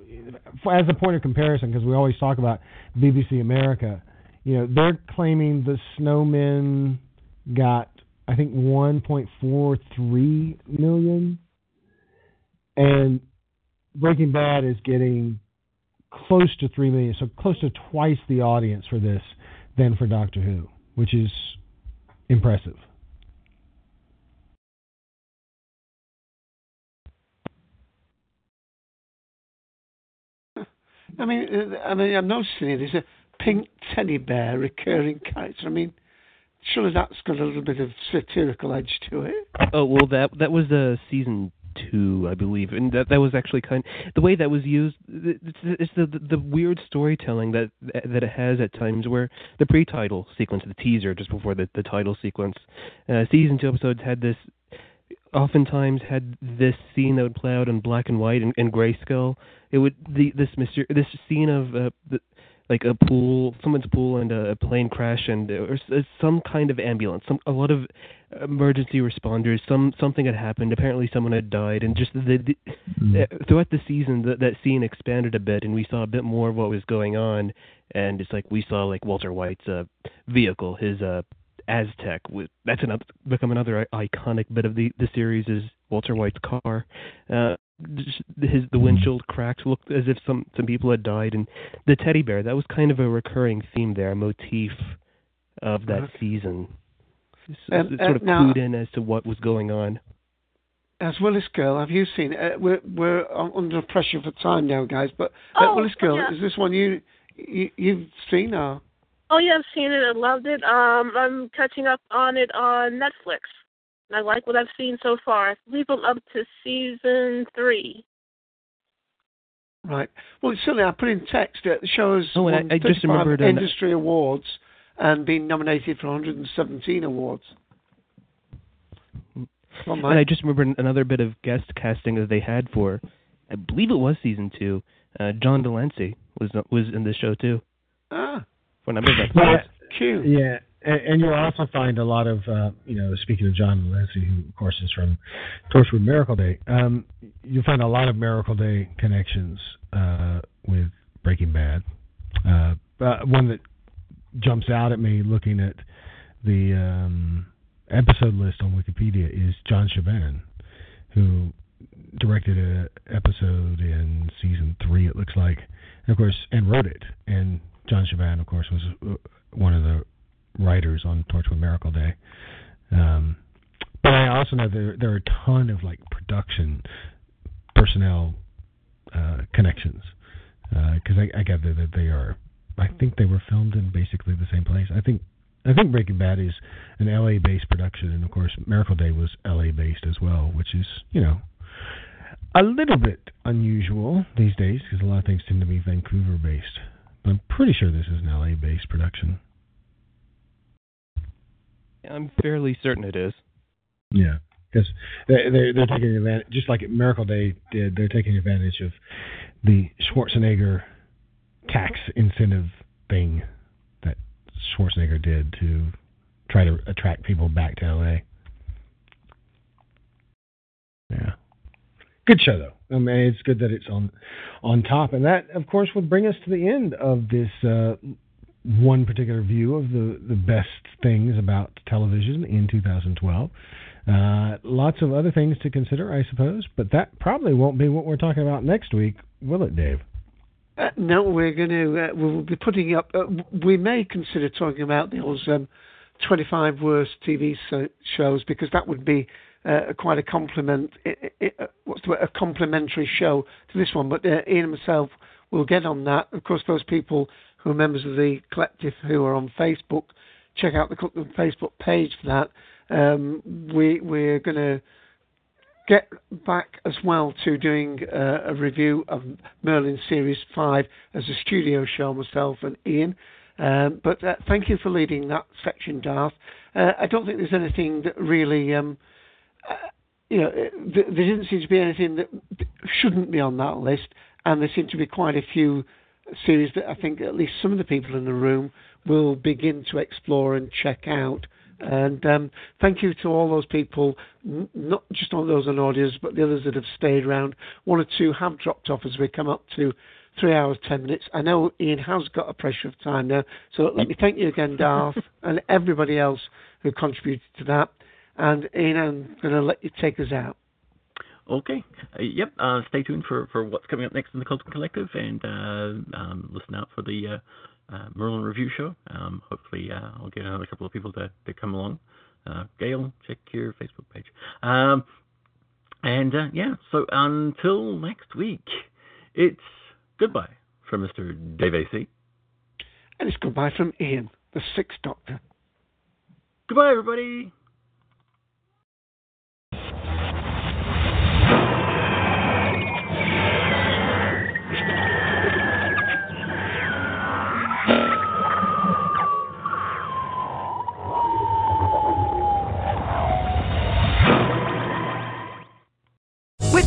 f- as a point of comparison, because we always talk about BBC America, you know, they're claiming the Snowmen got I think 1.43 million, and Breaking Bad is getting close to three million, so close to twice the audience for this than for Doctor Who, which is impressive.
I mean, uh, I mean, I'm noticing it. There's a pink teddy bear recurring character. I mean, surely that's got a little bit of satirical edge to it.
Oh well, that that was uh, season two, I believe, and that that was actually kind. The way that was used, it's, it's the, the the weird storytelling that that it has at times, where the pre-title sequence, the teaser just before the the title sequence, uh, season two episodes had this. Oftentimes had this scene that would play out in black and white and, and grayscale. It would the this myster- this scene of uh, the like a pool, someone's pool, and a plane crash, and or some kind of ambulance, some a lot of emergency responders. Some something had happened. Apparently, someone had died, and just the, the mm. uh, throughout the season, that that scene expanded a bit, and we saw a bit more of what was going on. And it's like we saw like Walter White's uh, vehicle, his uh, Aztek. That's another become another iconic bit of the the series is Walter White's car. Uh, his the windshield cracks looked as if some some people had died and the teddy bear that was kind of a recurring theme there a motif of that okay. season so, um, sort of uh, now, clued in as to what was going on
as Willis Girl, have you seen it? Uh, we're we're under pressure for time now, guys. But uh,
oh,
Willis Girl,
yeah.
is this one you, you you've seen or?
Oh yeah, I've seen it. I loved it. Um, I'm catching up on it on Netflix. I like what I've seen so far. I believe I'm up to season three.
Right. Well, certainly I put in text that the show has
oh,
won
I, I just remembered
industry an... awards and been nominated for 117 awards.
Well, and I just remember another bit of guest casting that they had for, I believe it was season two. Uh, John de Lancie was was in the show too.
Ah.
For a number of
episodes. Yeah, and, and you'll also find a lot of, uh, you know, speaking of John Leslie, who of course is from Torchwood Miracle Day, um, you'll find a lot of Miracle Day connections uh, with Breaking Bad. Uh, one that jumps out at me looking at the um, episode list on Wikipedia is John Shiban, who directed an episode in season three, it looks like, and of course, and wrote it. And John Shiban, of course, was uh, one of the writers on Torchwood Miracle Day. Um, but I also know there there are a ton of like production personnel uh, connections because uh, I, I gather that they are. I think they were filmed in basically the same place. I think I think Breaking Bad is an LA based production, and of course Miracle Day was LA based as well, which is you know a little bit unusual these days because a lot of things tend to be Vancouver based. But I'm pretty sure this is an LA based production.
I'm fairly certain it is.
Yeah, because they, they're they're taking advantage, just like Miracle Day did. They're taking advantage of the Schwarzenegger tax incentive thing that Schwarzenegger did to try to attract people back to LA. Yeah. Good show though. I mean, it's good that it's on on top, and that, of course, would bring us to the end of this uh, one particular view of the, the best things about television in 2012. Uh, lots of other things to consider, I suppose, but that probably won't be what we're talking about next week, will it, Dave?
Uh, no, we're going to uh, we'll be putting up. Uh, we may consider talking about those um, 25 worst TV shows because that would be uh, quite a compliment. It, it, uh, what's the word? A complimentary show to this one. But Ian and myself will get on that. Of course, those people who are members of the collective who are on Facebook, check out the Facebook page for that. Um, we we're going to get back as well to doing uh, a review of Merlin Series 5 as a studio show, myself and Ian. Um, but uh, thank you for leading that section, Darth. Uh, I don't think there's anything that really, um, uh, you know, there didn't seem to be anything that shouldn't be on that list, and there seem to be quite a few series that I think at least some of the people in the room will begin to explore and check out. And um, thank you to all those people, n- not just on those on audience, but the others that have stayed around. One or two have dropped off as we come up to three hours, ten minutes. I know Ian has got a pressure of time now, so let me thank you again, Darth, and everybody else who contributed to that. And Ian, I'm going to let you take us out.
Okay. Uh, yep. Uh, stay tuned for, for what's coming up next in the Colton Collective, and uh, um, listen out for the uh, uh, Merlin review show. Um, hopefully, uh, I'll get another couple of people to, to come along. Gail, check your Facebook page. Um, and yeah, so until next week, it's goodbye from Mr. Dave AC.
And it's goodbye from Ian, the Sixth Doctor.
Goodbye, everybody.